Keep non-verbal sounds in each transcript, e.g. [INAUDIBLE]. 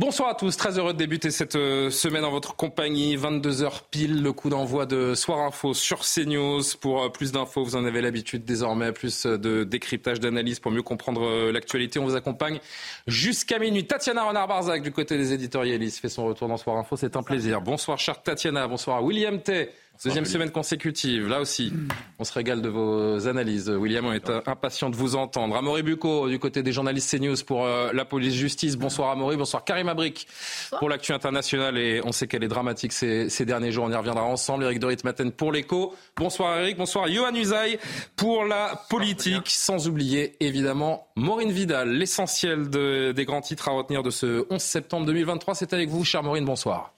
Bonsoir à tous, très heureux de débuter cette euh, semaine en votre compagnie. 22h pile, le coup d'envoi de Soir Info sur CNews. Pour euh, plus d'infos, vous en avez l'habitude désormais, plus euh, de décryptage, d'analyse pour mieux comprendre l'actualité. On vous accompagne jusqu'à minuit. Tatiana Renard-Barzac du côté des éditorialistes fait son retour dans Soir Info. C'est un plaisir. Bonsoir, chère Tatiana. Bonsoir, William Tay. Deuxième semaine consécutive, là aussi, on se régale de vos analyses. William, on est impatient de vous entendre. Amaury Bucco, du côté des journalistes CNews pour euh, la police-justice. Bonsoir Amaury, bonsoir Karim Abric pour l'actu internationale. Et on sait qu'elle est dramatique ces, derniers jours, on y reviendra ensemble. Eric Dorit Maten pour l'écho. Bonsoir Eric, bonsoir Johan Usaï pour la politique. Sans oublier évidemment Maureen Vidal, l'essentiel des grands titres à retenir de ce 11 septembre 2023. C'est avec vous, chère Maureen, bonsoir.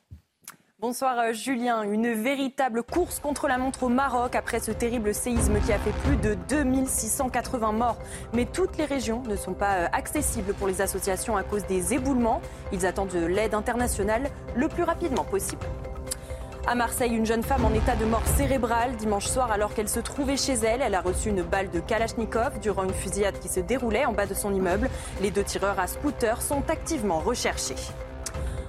Bonsoir euh, Julien. Une véritable course contre la montre au Maroc après ce terrible séisme qui a fait plus de 2680 morts. Mais toutes les régions ne sont pas euh, accessibles pour les associations à cause des éboulements. Ils attendent de l'aide internationale le plus rapidement possible. À Marseille, une jeune femme en état de mort cérébrale dimanche soir alors qu'elle se trouvait chez elle. Elle a reçu une balle de Kalachnikov durant une fusillade qui se déroulait en bas de son immeuble. Les deux tireurs à scooter sont activement recherchés.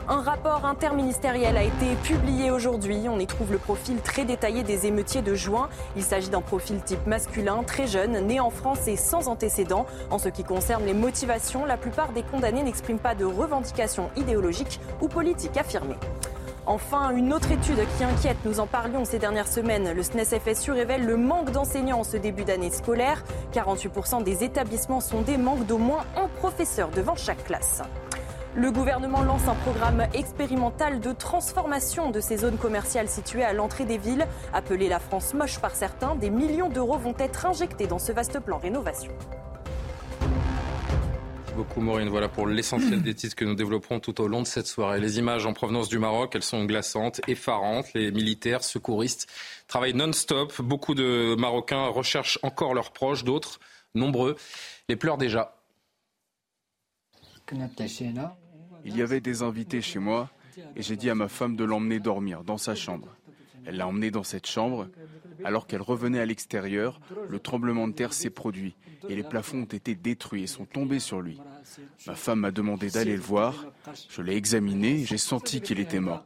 Un rapport interministériel a été publié aujourd'hui. On y trouve le profil très détaillé des émeutiers de juin. Il s'agit d'un profil type masculin, très jeune, né en France et sans antécédents. En ce qui concerne les motivations, la plupart des condamnés n'expriment pas de revendications idéologiques ou politiques affirmées. Enfin, une autre étude qui inquiète, nous en parlions ces dernières semaines. Le SNES FSU révèle le manque d'enseignants en ce début d'année scolaire. 48% des établissements sont des manques d'au moins un professeur devant chaque classe. Le gouvernement lance un programme expérimental de transformation de ces zones commerciales situées à l'entrée des villes. Appelée la France moche par certains, des millions d'euros vont être injectés dans ce vaste plan rénovation. Merci beaucoup Maureen. Voilà pour l'essentiel des titres que nous développerons tout au long de cette soirée. Les images en provenance du Maroc, elles sont glaçantes, effarantes. Les militaires, secouristes travaillent non-stop. Beaucoup de Marocains recherchent encore leurs proches, d'autres, nombreux, les pleurent déjà. Il y avait des invités chez moi et j'ai dit à ma femme de l'emmener dormir dans sa chambre. Elle l'a emmené dans cette chambre. Alors qu'elle revenait à l'extérieur, le tremblement de terre s'est produit et les plafonds ont été détruits et sont tombés sur lui. Ma femme m'a demandé d'aller le voir. Je l'ai examiné et j'ai senti qu'il était mort.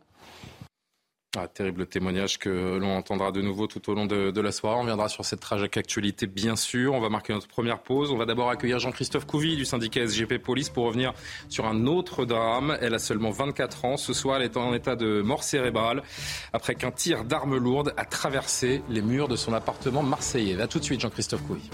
Ah, terrible témoignage que l'on entendra de nouveau tout au long de, la soirée. On viendra sur cette tragique actualité, bien sûr. On va marquer notre première pause. On va d'abord accueillir Jean-Christophe Couvi du syndicat SGP Police pour revenir sur un autre drame. Elle a seulement 24 ans. Ce soir, elle est en état de mort cérébrale après qu'un tir d'arme lourde a traversé les murs de son appartement marseillais. A tout de suite, Jean-Christophe Couvi.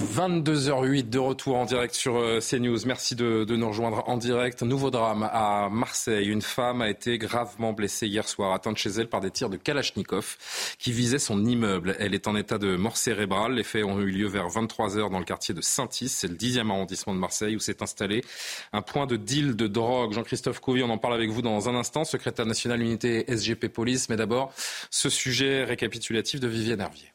22h08 de retour en direct sur euh, CNews. Merci de, nous rejoindre en direct. Nouveau drame à Marseille. Une femme a été gravement blessée hier soir, atteinte chez elle par des tirs de Kalachnikov qui visaient son immeuble. Elle est en état de mort cérébrale. Les faits ont eu lieu vers 23h dans le quartier de Saint-Is. C'est le 10e arrondissement de Marseille où s'est installé un point de deal de drogue. Jean-Christophe Couvi, on en parle avec vous dans un instant, secrétaire national unité SGP Police. Mais d'abord, ce sujet récapitulatif de Vivienne Hervier.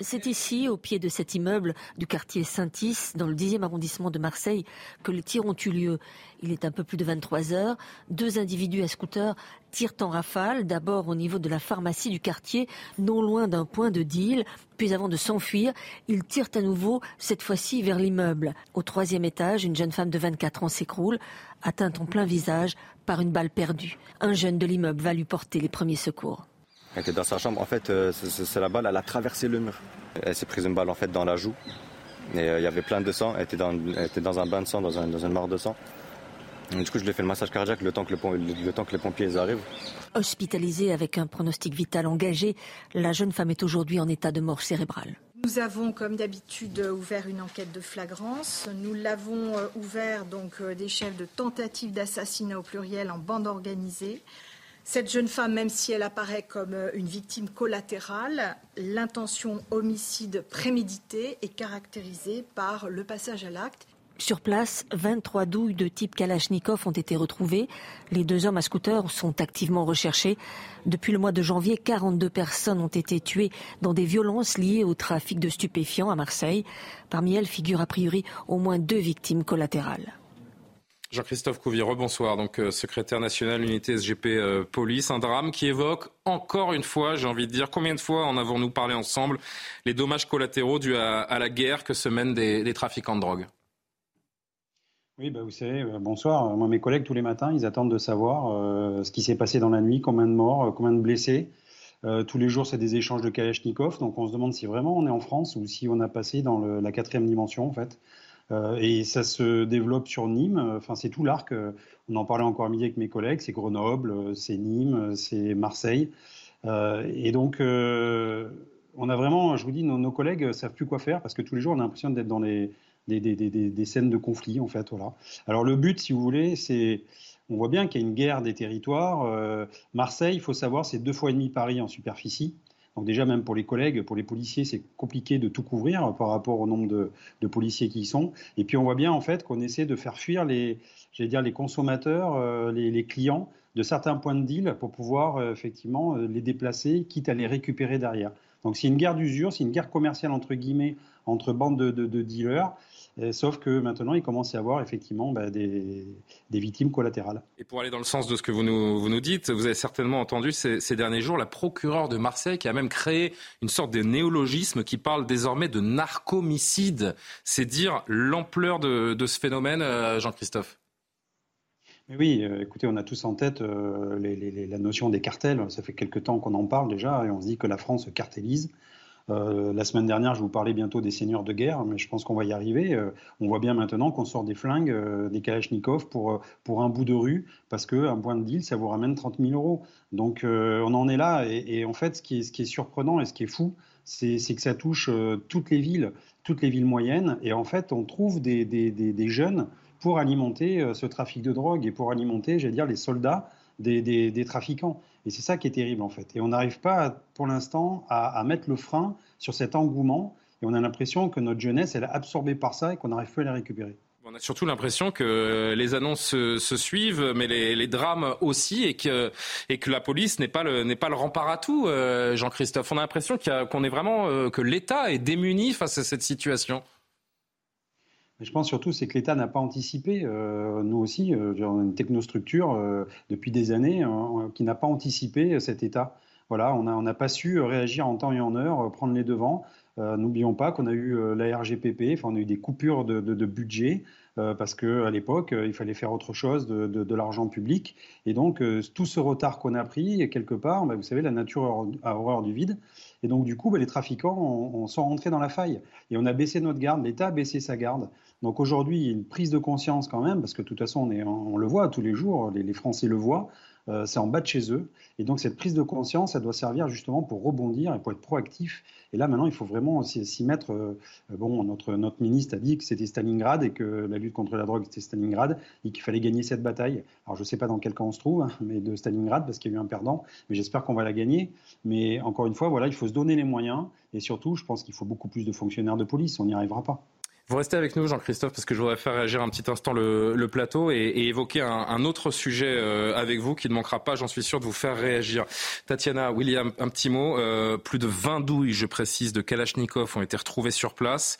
C'est ici, au pied de cet immeuble du quartier Saint-Is, dans le 10e arrondissement de Marseille, que les tirs ont eu lieu. Il est un peu plus de 23 heures. Deux individus à scooter tirent en rafale, d'abord au niveau de la pharmacie du quartier, non loin d'un point de deal. Puis avant de s'enfuir, ils tirent à nouveau, cette fois-ci vers l'immeuble. Au troisième étage, une jeune femme de 24 ans s'écroule, atteinte en plein visage par une balle perdue. Un jeune de l'immeuble va lui porter les premiers secours. Elle était dans sa chambre. En fait, euh, c'est la balle, elle a traversé le mur. Elle s'est prise une balle en fait dans la joue. Et euh, il y avait plein de sang. Elle était dans, était dans un bain de sang, dans, un, dans une mare de sang. du coup, je lui ai fait le massage cardiaque le temps que, le, temps que les pompiers arrivent. Hospitalisée avec un pronostic vital engagé, la jeune femme est aujourd'hui en état de mort cérébrale. Nous avons, comme d'habitude, ouvert une enquête de flagrance. Nous l'avons euh, ouvert donc des chefs de tentative d'assassinat au pluriel en bande organisée. Cette jeune femme, même si elle apparaît comme euh, une victime collatérale, l'intention homicide prémédité est caractérisée par le passage à l'acte sur place, 23 douilles de type Kalachnikov ont été retrouvées. Les deux hommes à scooter sont activement recherchés. Depuis le mois de janvier, 42 personnes ont été tuées dans des violences liées au trafic de stupéfiants à Marseille. Parmi elles figurent a priori au moins deux victimes collatérales. Jean-Christophe Couvier, bonsoir. Donc, euh, secrétaire national unité SGP euh, Police, un drame qui évoque encore une fois, j'ai envie de dire, combien de fois en avons-nous parlé ensemble, les dommages collatéraux dus à, la guerre que se mènent des trafiquants de drogue? Oui, bah vous savez, euh, bonsoir. Moi, mes collègues, tous les matins, ils attendent de savoir ce qui s'est passé dans la nuit, combien de morts, combien de blessés. tous les jours, c'est des échanges de Kalachnikov. Donc, on se demande si vraiment on est en France ou si on a passé dans la quatrième dimension, en fait. Et ça se développe sur Nîmes. Enfin, c'est tout l'arc. on en parlait encore midi avec mes collègues. C'est Grenoble, c'est Nîmes, c'est Marseille. et donc, on a vraiment, je vous dis, nos, collègues savent plus quoi faire parce que tous les jours, on a l'impression d'être dans les des, scènes de conflit, en fait. Voilà. Alors le but, si vous voulez, c'est... On voit bien qu'il y a une guerre des territoires. Euh, Marseille, il faut savoir, c'est deux fois et demi Paris en superficie. Donc déjà, même pour les collègues, pour les policiers, c'est compliqué de tout couvrir par rapport au nombre de, policiers qui y sont. Et puis on voit bien en fait qu'on essaie de faire fuir les, dire, les consommateurs, euh, les, clients de certains points de deal pour pouvoir euh, effectivement les déplacer, quitte à les récupérer derrière. Donc c'est une guerre d'usure, c'est une guerre commerciale entre guillemets entre bandes de dealers sauf que maintenant, il commence à y avoir effectivement bah, des, victimes collatérales. Et pour aller dans le sens de ce que vous nous, vous nous dites, vous avez certainement entendu ces, derniers jours la procureure de Marseille qui a même créé une sorte de néologisme qui parle désormais de narcomicide. C'est dire l'ampleur de, ce phénomène, euh, Jean-Christophe. oui, euh, écoutez, on a tous en tête euh, la notion des cartels. Ça fait quelque temps qu'on en parle déjà et on se dit que la France cartélise. Euh, la semaine dernière, je vous parlais bientôt des seigneurs de guerre, mais je pense qu'on va y arriver. Euh, on voit bien maintenant qu'on sort des flingues, euh, des Kalachnikov pour, pour un bout de rue, parce qu'un point de deal, ça vous ramène 30 000 euros. Donc on en est là. Et, en fait, ce qui, est, ce qui est surprenant et ce qui est fou, c'est que ça touche toutes les villes, toutes les villes moyennes. Et en fait, on trouve des, des, des, jeunes pour alimenter ce trafic de drogue et pour alimenter, j'allais dire, les soldats des, des trafiquants. Et c'est ça qui est terrible en fait. Et on n'arrive pas pour l'instant à, mettre le frein sur cet engouement. Et on a l'impression que notre jeunesse, est absorbée par ça et qu'on n'arrive plus à la récupérer. On a surtout l'impression que les annonces se, suivent, mais les, drames aussi, et que, la police n'est pas le, n'est pas le rempart à tout, euh, Jean-Christophe. On a l'impression qu'on est vraiment, euh, que l'État est démuni face à cette situation. Je pense surtout c'est que l'État n'a pas anticipé. Euh, nous aussi, euh, a une technostructure euh, depuis des années qui n'a pas anticipé cet État. Voilà, on n'a on pas su réagir en temps et en heure, prendre les devants. N'oublions pas qu'on a eu la RGPP, enfin on a eu des coupures de, de budget. Euh, parce qu'à l'époque, euh, il fallait faire autre chose de, l'argent public. Et donc, euh, tout ce retard qu'on a pris, quelque part, bah, vous savez, la nature a horreur du vide. Et donc, du coup, bah, les trafiquants sont rentrés dans la faille. Et on a baissé notre garde, l'État a baissé sa garde. Donc aujourd'hui, il y a une prise de conscience quand même, parce que de toute façon, on, le voit tous les jours, les Français le voient. Euh, c'est en bas de chez eux. Et donc cette prise de conscience, elle doit servir justement pour rebondir et pour être proactif. Et là maintenant, il faut vraiment s'y mettre. Euh, bon, notre, notre ministre a dit que c'était Stalingrad et que la lutte contre la drogue c'était Stalingrad et qu'il fallait gagner cette bataille. Alors je ne sais pas dans quel camp on se trouve, hein, mais de Stalingrad parce qu'il y a eu un perdant. Mais j'espère qu'on va la gagner. Mais encore une fois, voilà, il faut se donner les moyens et surtout, je pense qu'il faut beaucoup plus de fonctionnaires de police. On n'y arrivera pas. Vous restez avec nous, Jean-Christophe, parce que je voudrais faire réagir un petit instant le, plateau et, évoquer un, autre sujet euh, avec vous qui ne manquera pas, j'en suis sûr, de vous faire réagir. Tatiana, William, un petit mot. Euh, plus de 20 douilles, je précise, de Kalachnikov ont été retrouvées sur place.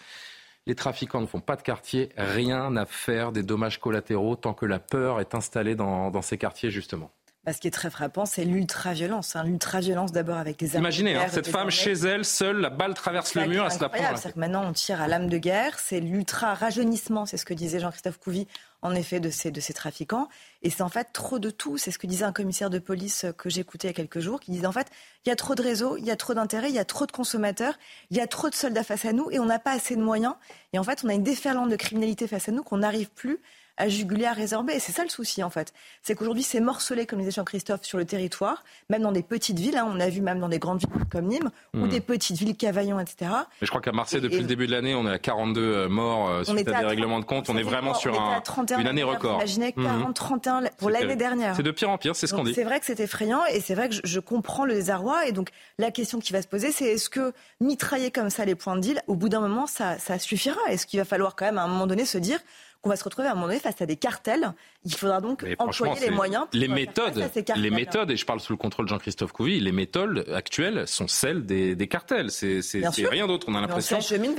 Les trafiquants ne font pas de quartier, rien à faire des dommages collatéraux tant que la peur est installée dans ces quartiers, justement. Bah, ce qui est très frappant, c'est l'ultra-violence. Hein. L'ultra-violence d'abord avec les armes. Imaginez, hein, cette femme chez elle, seule, la balle traverse le mur, elle se la prend. C'est que maintenant on tire à l'âme de guerre, c'est l'ultra-rajeunissement, c'est ce que disait Jean-Christophe Couvi, en effet, de ces, de ces trafiquants. Et c'est en fait trop de tout. C'est ce que disait un commissaire de police que j'écoutais il y a quelques jours, qui disait en fait, il y a trop de réseaux, il y a trop d'intérêts, il y a trop de consommateurs, il y a trop de soldats face à nous et on n'a pas assez de moyens. Et en fait, on a une déferlante de criminalité face à nous qu'on n'arrive plus à jugulaire résorbé. Et c'est ça le souci, en fait. C'est qu'aujourd'hui, c'est morcelé, comme disait Jean-Christophe, sur le territoire, même dans des petites villes. Hein. on a vu même dans des grandes villes comme Nîmes, ou hmm. des petites villes, Cavaillon, etc. Mais je crois qu'à Marseille, depuis le début de l'année, on est à 42 euh, morts euh, suite à des règlements de compte. On est vraiment sur un, une année record. Imaginez 40, 31 pour l'année dernière. C'est de pire en pire, c'est ce qu'on dit. C'est vrai que c'est effrayant et c'est vrai que je, je comprends le désarroi. Et donc, la question qui va se poser, c'est est-ce que mitrailler comme ça les points de deal, au bout d'un moment, ça, ça suffira? Est-ce qu'il va falloir quand même à un moment donné se dire qu'on va se retrouver à un moment donné face à des cartels. Il faudra donc employer les moyens. Pour les méthodes, les méthodes, et je parle sous le contrôle de Jean-Christophe Couvi, les méthodes actuelles sont celles des, des cartels. C'est rien d'autre. On a l'impression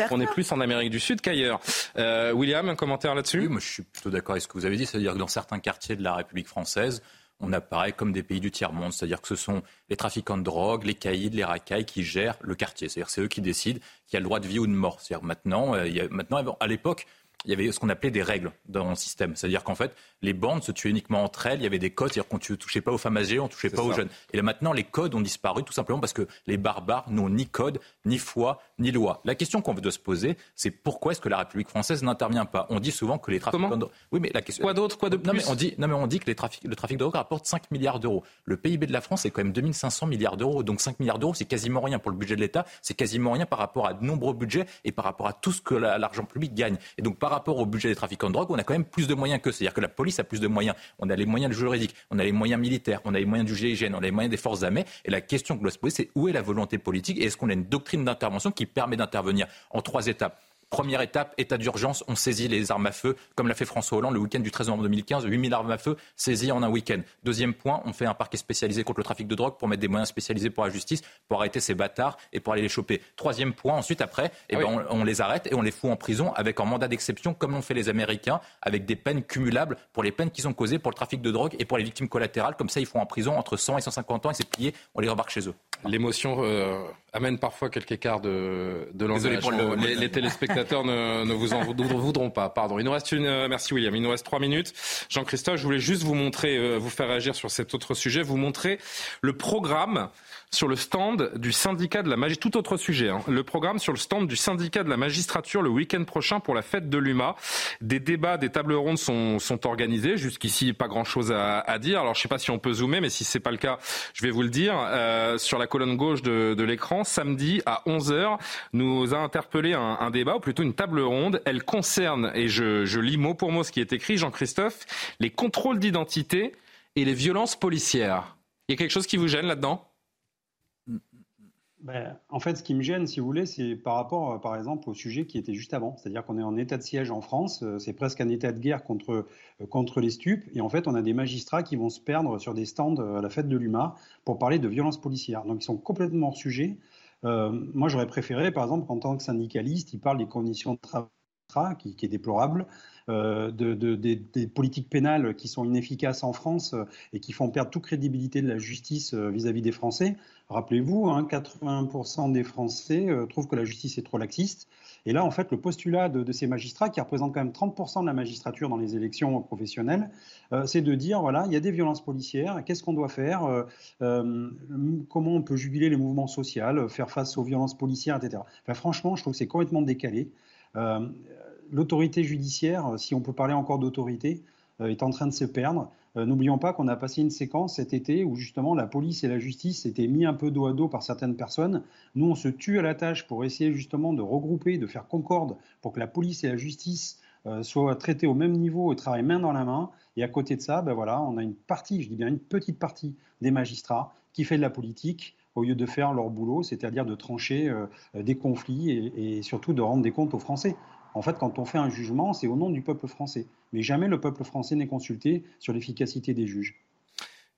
qu'on est plus en Amérique du Sud qu'ailleurs. Euh, William, un commentaire là-dessus? Oui, moi je suis plutôt d'accord avec ce que vous avez dit, c'est-à-dire que dans certains quartiers de la République française, on apparaît comme des pays du tiers-monde, c'est-à-dire que ce sont les trafiquants de drogue, les caïds, les racailles qui gèrent le quartier. C'est-à-dire c'est eux qui décident qu'il y a le droit de vie ou de mort. C'est-à-dire maintenant, euh, il y a, maintenant, à l'époque, il y avait ce qu'on appelait des règles dans le système. C'est-à-dire qu'en fait, les bandes se tuaient uniquement entre elles. Il y avait des codes, c'est-à-dire qu'on ne touchait pas aux femmes âgées, on ne touchait pas aux jeunes. Et là maintenant, les codes ont disparu tout simplement parce que les barbares n'ont ni code, ni foi, ni loi. La question qu'on veut se poser, c'est pourquoi est-ce que la République française n'intervient pas? On dit souvent que les trafiquants de... Oui, mais la question... Quoi d'autre? Quoi de plus non mais, on dit, non, mais on dit que les trafic... le trafic de drogue rapporte 5 milliards d'euros. Le PIB de la France, c'est quand même 2500 milliards d'euros. Donc 5 milliards d'euros, c'est quasiment rien pour le budget de l'État. C'est quasiment rien par rapport à de nombreux budgets et par rapport à tout ce que l'argent public gagne. Et donc par rapport au budget des trafiquants de drogue, on a quand même plus de moyens que. C'est-à-dire que la police a plus de moyens on a les moyens juridiques, on a les moyens militaires, on a les moyens du GIGN, on a les moyens des forces armées. Et la question que doit se poser, c'est où est la volonté politique et est-ce qu'on a une doctrine d'intervention qui permet d'intervenir en trois étapes? Première étape, état d'urgence, on saisit les armes à feu, comme l'a fait François Hollande le week-end du 13 novembre 2015, 8000 armes à feu saisies en un week-end. Deuxième point, on fait un parquet spécialisé contre le trafic de drogue pour mettre des moyens spécialisés pour la justice, pour arrêter ces bâtards et pour aller les choper. Troisième point, ensuite, après, eh ah ben, on, les arrête et on les fout en prison avec un mandat d'exception, comme l'ont fait les Américains, avec des peines cumulables pour les peines qui sont causées pour le trafic de drogue et pour les victimes collatérales. Comme ça, ils font en prison entre 100 et 150 ans et c'est plié, on les remarque chez eux. L'émotion euh, amène parfois quelques écarts de, de langage. Les, les, téléspectateurs ne, ne, vous en voudront pas. Pardon. Il nous reste une. Euh, merci William. Il nous reste trois minutes. Jean-Christophe, je voulais juste vous montrer, euh, vous faire réagir sur cet autre sujet, vous montrer le programme sur le stand du syndicat de la magistrature, tout autre sujet, hein. le programme sur le stand du syndicat de la magistrature le week-end prochain pour la fête de l'UMA. Des débats, des tables rondes sont, sont organisés. Jusqu'ici, pas grand-chose à, à, dire. Alors, je ne sais pas si on peut zoomer, mais si c'est pas le cas, je vais vous le dire. Euh, sur la colonne gauche de, de l'écran, samedi à 11h, nous a interpellé un, un, débat, ou plutôt une table ronde. Elle concerne, et je, je lis mot pour mot ce qui est écrit, Jean-Christophe, les contrôles d'identité et les violences policières. Il y a quelque chose qui vous gêne là-dedans? Ben, en fait, ce qui me gêne, si vous voulez, c'est par rapport, euh, par exemple, au sujet qui était juste avant. C'est-à-dire qu'on est en état de siège en France, euh, c'est presque un état de guerre contre, euh, contre les stupes, et en fait, on a des magistrats qui vont se perdre sur des stands à la fête de l'UMA pour parler de violences policières. Donc, ils sont complètement hors sujet. moi, j'aurais préféré, par exemple, qu'en tant que syndicaliste, ils parlent des conditions de travail, qui, qui est déplorable, euh, de, des, politiques pénales qui sont inefficaces en France euh, et qui font perdre toute crédibilité de la justice euh, vis-à-vis des Français. Rappelez-vous, hein, 80% des Français trouvent que la justice est trop laxiste. Et là, en fait, le postulat de, ces magistrats, qui représentent quand même 30% de la magistrature dans les élections professionnelles, c'est de dire, voilà, il y a des violences policières, qu'est-ce qu'on doit faire Comment on peut jubiler les mouvements sociaux, faire face aux violences policières, etc. franchement, je trouve que c'est complètement décalé l'autorité judiciaire, euh, si on peut parler encore d'autorité, euh, est en train de se perdre. Euh, n'oublions pas qu'on a passé une séquence cet été où justement la police et la justice s'étaient mis un peu dos à dos par certaines personnes. Nous, on se tue à la tâche pour essayer justement de regrouper, de faire concorde pour que la police et la justice soient traitées au même niveau et travaillent main dans la main. Et à côté de ça, ben voilà, on a une partie, je dis bien une petite partie des magistrats qui fait de la politique au lieu de faire leur boulot, c'est-à-dire de trancher des conflits et, surtout de rendre des comptes aux Français. En fait, quand on fait un jugement, c'est au nom du peuple français. Mais jamais le peuple français n'est consulté sur l'efficacité des juges.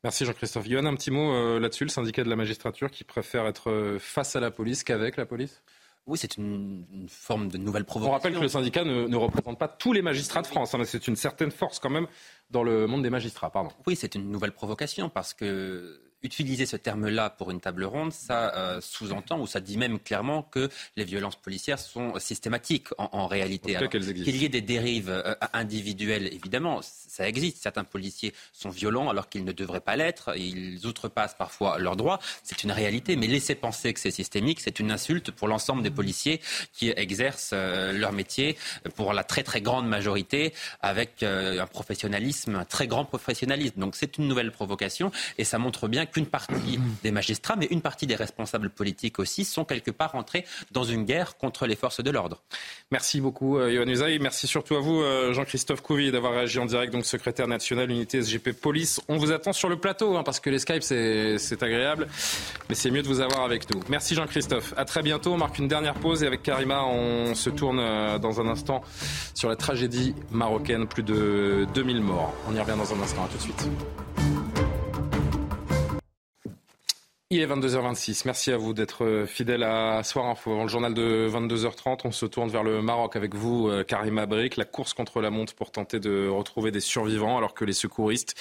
Merci Jean-Christophe. Yohann, un petit mot euh, là-dessus, le syndicat de la magistrature qui préfère être euh, face à la police qu'avec la police? Oui, c'est une, forme de nouvelle provocation. On rappelle que le syndicat ne, représente pas tous les magistrats de France, hein, mais c'est une certaine force quand même dans le monde des magistrats. Pardon. Oui, c'est une nouvelle provocation parce que utiliser ce terme-là pour une table ronde, ça euh, sous-entend ou ça dit même clairement que les violences policières sont systématiques en, réalité. Qu'il y ait des dérives euh, individuelles, évidemment, ça existe. Certains policiers sont violents alors qu'ils ne devraient pas l'être. Ils outrepassent parfois leurs droits. C'est une réalité. Mais laisser penser que c'est systémique, c'est une insulte pour l'ensemble des policiers qui exercent euh, leur métier pour la très très grande majorité avec un professionnalisme, un très grand professionnalisme. Donc c'est une nouvelle provocation et ça montre bien qu'une partie des magistrats, mais une partie des responsables politiques aussi, sont quelque part entrés dans une guerre contre les forces de l'ordre. Merci beaucoup, euh, Yohann Usaï. Merci surtout à vous, euh, Jean-Christophe Couvi, d'avoir réagi en direct, donc secrétaire national unité SGP Police. On vous attend sur le plateau, hein, parce que les Skype, c'est agréable, mais c'est mieux de vous avoir avec nous. Merci, Jean-Christophe. À très bientôt. On marque une dernière pause et avec Karima, on se tourne euh, dans un instant sur la tragédie marocaine. Plus de 2000 morts. On y revient dans un instant. À tout de suite. Il est 22h26. Merci à vous d'être euh, fidèle à Soir Info. Dans le journal de 22h30, on se tourne vers le Maroc avec vous, euh, Karim Abrik. La course contre la montre pour tenter de retrouver des survivants alors que les secouristes,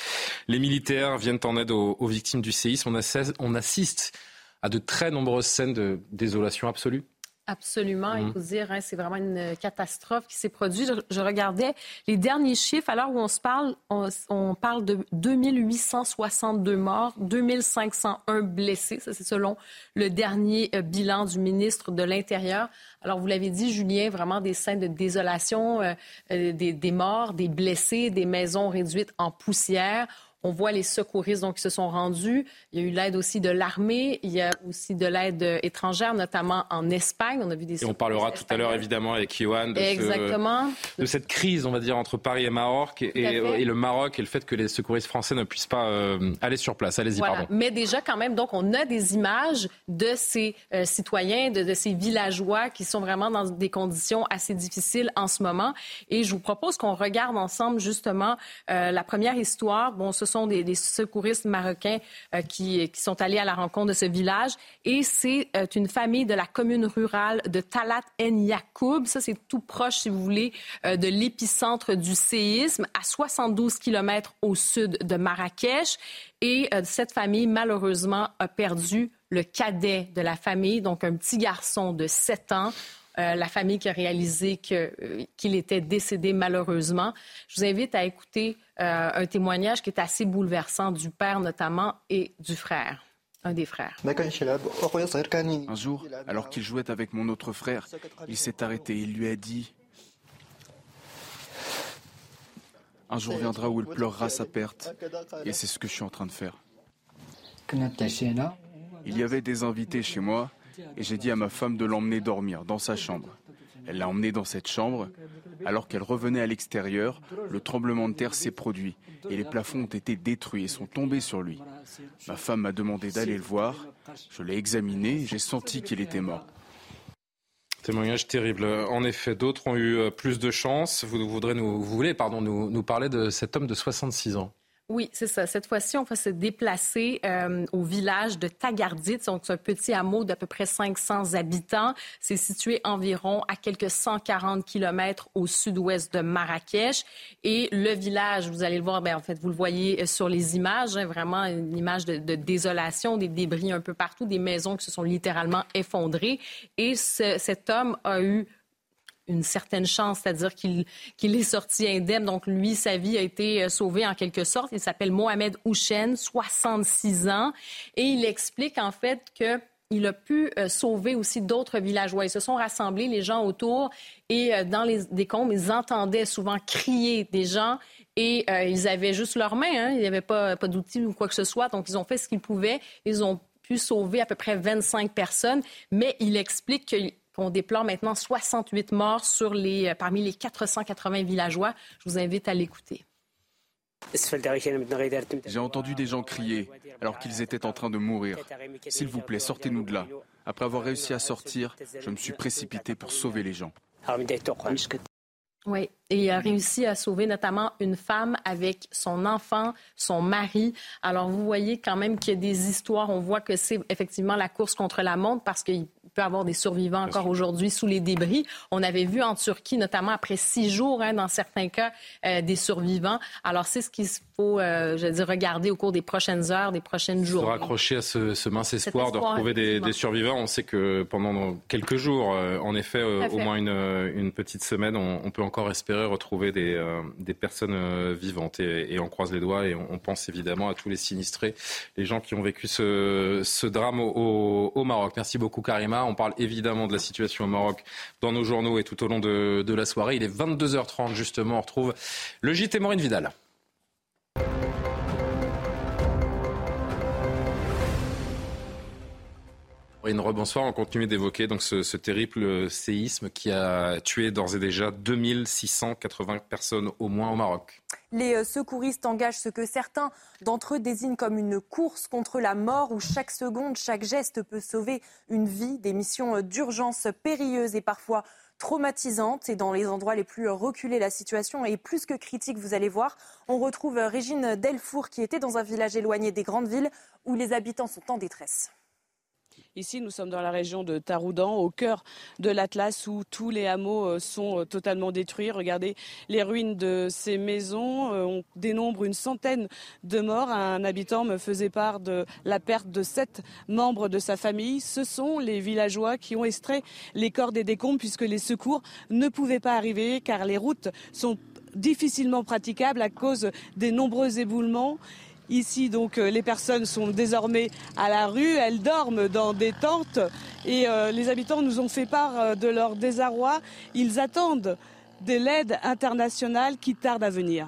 les militaires viennent en aide aux, victimes du séisme. On assiste à de très nombreuses scènes de désolation absolue. Absolument. Il mhm. faut dire, hein, c'est vraiment une catastrophe qui s'est produite. Je, regardais les derniers chiffres. À l'heure où on se parle, on, parle de 2862 morts, 2501 blessés. Ça, c'est selon le dernier euh, bilan du ministre de l'Intérieur. Alors, vous l'avez dit, Julien, vraiment des scènes de désolation, euh, euh, des, des morts, des blessés, des maisons réduites en poussière. On voit les secouristes donc, qui se sont rendus. Il y a eu l'aide aussi de l'armée. Il y a aussi de l'aide étrangère, notamment en Espagne. On a vu des. Et on parlera tout à l'heure évidemment avec Yohan de, Exactement. de cette crise, on va dire, entre Paris et Maroc et, le Maroc et le fait que les secouristes français ne puissent pas euh, aller sur place. Allez-y, pardon. Mais déjà, quand même, donc, on a des images de ces euh, citoyens, de, ces villageois qui sont vraiment dans des conditions assez difficiles en ce moment. Et je vous propose qu'on regarde ensemble justement euh, la première histoire. Bon, ce sont des, secouristes marocains euh, qui, sont allés à la rencontre de ce village. Et c'est euh, une famille de la commune rurale de Talat En Yacoub. Ça, c'est tout proche, si vous voulez, euh, de l'épicentre du séisme, à 72 kilomètres au sud de Marrakech. Et cette famille, malheureusement, a perdu le cadet de la famille, donc un petit garçon de 7 ans. Euh, la famille qui a réalisé euh, qu'il était décédé malheureusement. Je vous invite à écouter euh, un témoignage qui est assez bouleversant du père notamment et du frère. Un des frères. Un jour, alors qu'il jouait avec mon autre frère, il s'est arrêté et il lui a dit Un jour viendra où il pleurera sa perte. Et c'est ce que je suis en train de faire. Il y avait des invités chez moi et j'ai dit à ma femme de l'emmener dormir dans sa chambre. Elle l'a emmené dans cette chambre. Alors qu'elle revenait à l'extérieur, le tremblement de terre s'est produit et les plafonds ont été détruits et sont tombés sur lui. Ma femme m'a demandé d'aller le voir. Je l'ai examiné et j'ai senti qu'il était mort. Témoignage terrible. En effet, d'autres ont eu euh, plus de chance. Vous, voudrez voulez nous parler de cet homme de 66 ans. Oui, c'est ça. Cette fois-ci, on va se déplacer euh, au village de Tagardit. C'est un petit hameau d'à peu près 500 habitants. C'est situé environ à quelques 140 kilomètres au sud-ouest de Marrakech. Et le village, vous allez le voir, bien, en fait, vous le voyez euh, sur les images, hein, vraiment une image de, de, désolation, des débris un peu partout, des maisons qui se sont littéralement effondrées. Et ce, cet homme a eu une certaine chance, c'est-à-dire qu'il est sorti indemne. Donc, lui, sa vie a été euh, sauvée en quelque sorte. Il s'appelle Mohamed Houchen, 66 ans, et il explique en fait que il a pu euh, sauver aussi d'autres villageois. Ils se sont rassemblés, les gens autour, et euh, dans les décombres, ils entendaient souvent crier des gens et ils avaient juste leurs mains. Hein. Il n'y avait pas, pas d'outils ou quoi que ce soit. Donc, ils ont fait ce qu'ils pouvaient. Ils ont pu sauver à peu près 25 personnes, mais il explique que on déplore maintenant 68 morts sur les, euh, parmi les 480 villageois. Je vous invite à l'écouter. J'ai entendu des gens crier alors qu'ils étaient en train de mourir. S'il vous plaît, sortez-nous de là. Après avoir réussi à sortir, je me suis précipité pour sauver les gens. Oui, et il a réussi à sauver notamment une femme avec son enfant, son mari. Alors vous voyez quand même qu'il y a des histoires. On voit que c'est effectivement la course contre la montre parce qu'il peut y avoir des survivants encore aujourd'hui sous les débris. On avait vu en Turquie, notamment après six jours, hein, dans certains cas, euh, des survivants. Alors c'est ce qu'il faut, je veux dire, regarder au cours des prochaines heures, des prochaines jours. Se raccrocher à ce, mince espoir, de retrouver des, survivants. On sait que pendant quelques jours, en effet, au moins une, une petite semaine, on, peut encore espérer retrouver des, des personnes vivantes. Et, et, on croise les doigts et on, pense évidemment à tous les sinistrés, les gens qui ont vécu ce, ce drame au, au, Maroc. Merci beaucoup Karima. On parle évidemment de la situation au Maroc dans nos journaux et tout au long de, de la soirée. Il est 22h30 justement. On retrouve le JT Maureen Vidal. Une rebonsoir. On continue d'évoquer donc ce, terrible séisme qui a tué d'ores et déjà 2680 personnes au moins au Maroc. Les euh, secouristes engagent ce que certains d'entre eux désignent comme une course contre la mort où chaque seconde, chaque geste peut sauver une vie. Des missions euh, d'urgence périlleuses et parfois traumatisantes. Et dans les endroits les plus reculés, la situation est plus que critique, vous allez voir. On retrouve euh, Régine Delfour qui était dans un village éloigné des grandes villes où les habitants sont en détresse. Ici, nous sommes dans la région de Taroudan, au cœur de l'Atlas, où tous les hameaux euh, sont euh, totalement détruits. Regardez les ruines de ces maisons. Euh, on dénombre une centaine de morts. Un habitant me faisait part de la perte de sept membres de sa famille. Ce sont les villageois qui ont extrait les corps des décombres puisque les secours ne pouvaient pas arriver car les routes sont difficilement praticables à cause des nombreux éboulements. Ici, donc, euh, les personnes sont désormais à la rue, elles dorment dans des tentes et euh, les habitants nous ont fait part euh, de leur désarroi. Ils attendent de l'aide internationale qui tarde à venir.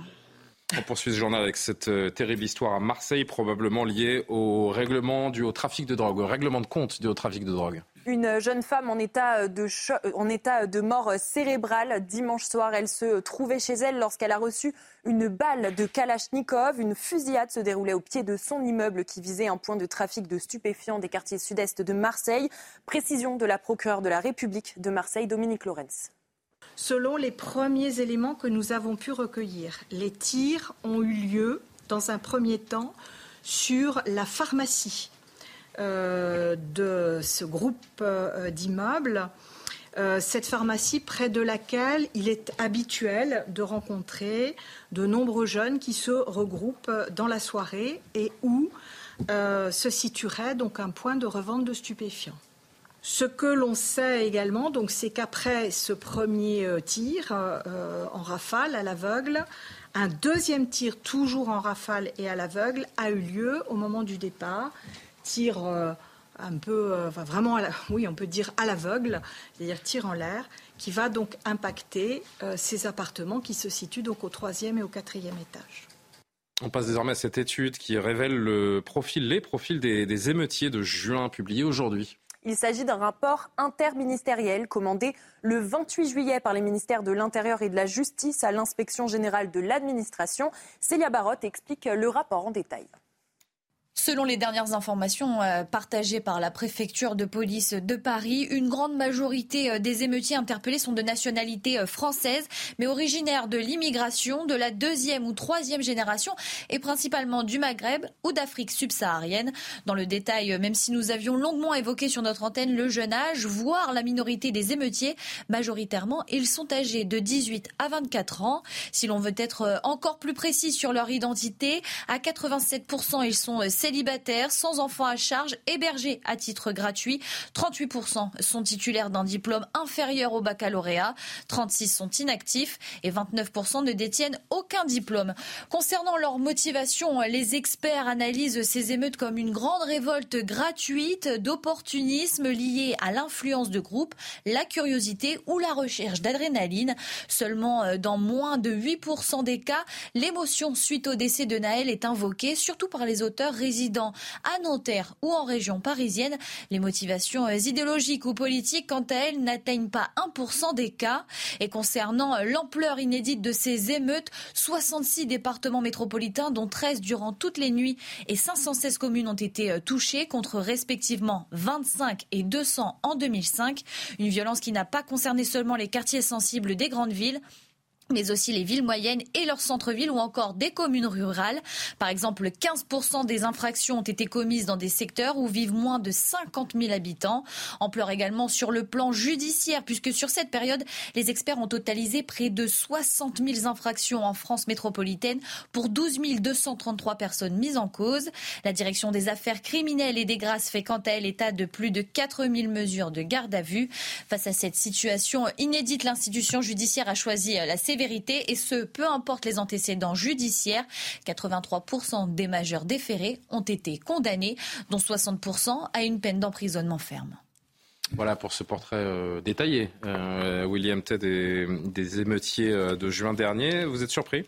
On poursuit ce journal avec cette terrible histoire à Marseille, probablement liée au règlement du au trafic de drogue, au règlement de compte du haut trafic de drogue. Une jeune femme en état de, en état de mort cérébrale. Dimanche soir, elle se trouvait chez elle lorsqu'elle a reçu une balle de Kalachnikov. Une fusillade se déroulait au pied de son immeuble qui visait un point de trafic de stupéfiants des quartiers sud-est de Marseille. Précision de la procureure de la République de Marseille, Dominique Lorenz. Selon les premiers éléments que nous avons pu recueillir, les tirs ont eu lieu dans un premier temps sur la pharmacie euh, de ce groupe euh, d'immeubles. Euh, cette pharmacie près de laquelle il est habituel de rencontrer de nombreux jeunes qui se regroupent dans la soirée et où se situerait donc un point de revente de stupéfiants. Ce que l'on sait également, c'est qu'après ce premier tir en rafale à l'aveugle, un deuxième tir toujours en rafale et à l'aveugle a eu lieu au moment du départ tir euh, un peu, euh, vraiment, [LAUGHS] oui, on peut dire à l'aveugle, c'est-à-dire tir en l'air, qui va donc impacter euh, ces appartements qui se situent donc au troisième et au quatrième étage. On passe désormais à cette étude qui révèle les profils des, des émeutiers de juin publiés aujourd'hui. Il s'agit d'un rapport interministériel commandé le 28 juillet par les ministères de l'Intérieur et de la Justice à l'inspection générale de l'administration. Célia Barotte explique le rapport en détail. Selon les dernières informations euh, partagées par la préfecture de police de Paris, une grande majorité euh, des émeutiers interpellés sont de nationalité euh, française, mais originaires de l'immigration de la deuxième ou troisième génération et principalement du Maghreb ou d'Afrique subsaharienne. Dans le détail, même si nous avions longuement évoqué sur notre antenne le jeune âge, voire la minorité des émeutiers, majoritairement, ils sont âgés de 18 à 24 ans. Si l'on veut être encore plus précis sur leur identité, à 87%, ils sont célibataires, sans enfants à charge, hébergés à titre gratuit. 38% sont titulaires d'un diplôme inférieur au baccalauréat, 36% sont inactifs et 29% ne détiennent aucun diplôme. Concernant leur motivation, les experts analysent ces émeutes comme une grande révolte gratuite d'opportunisme lié à l'influence de groupe, la curiosité ou la recherche d'adrénaline. Seulement euh, dans moins de 8% des cas, l'émotion suite au décès de Naël est invoquée, surtout par les auteurs à Nanterre ou en région parisienne. Les motivations idéologiques ou politiques, quant à elles, n'atteignent pas 1% des cas. Et concernant l'ampleur inédite de ces émeutes, 66 départements métropolitains, dont 13 durant toutes les nuits, et 516 communes ont été euh, touchées, contre respectivement 25 et 200 en 2005. Une violence qui n'a pas concerné seulement les quartiers sensibles des grandes villes mais aussi les villes moyennes et leurs centres-villes ou encore des communes rurales. Par exemple, 15% des infractions ont été commises dans des secteurs où vivent moins de 50 000 habitants. Ampleur également sur le plan judiciaire, puisque sur cette période, les experts ont totalisé près de 60 000 infractions en France métropolitaine pour 12 233 personnes mises en cause. La direction des affaires criminelles et des grâces fait quant à elle état de plus de 4 000 mesures de garde à vue. Face à cette situation inédite, l'institution judiciaire a choisi la sévérité vérité, et ce, peu importe les antécédents judiciaires. 83% des majeurs déférés ont été condamnés, dont 60% à une peine d'emprisonnement ferme. Voilà pour ce portrait euh, détaillé, euh, William Ted, des, des émeutiers euh, de juin dernier. Vous êtes surpris?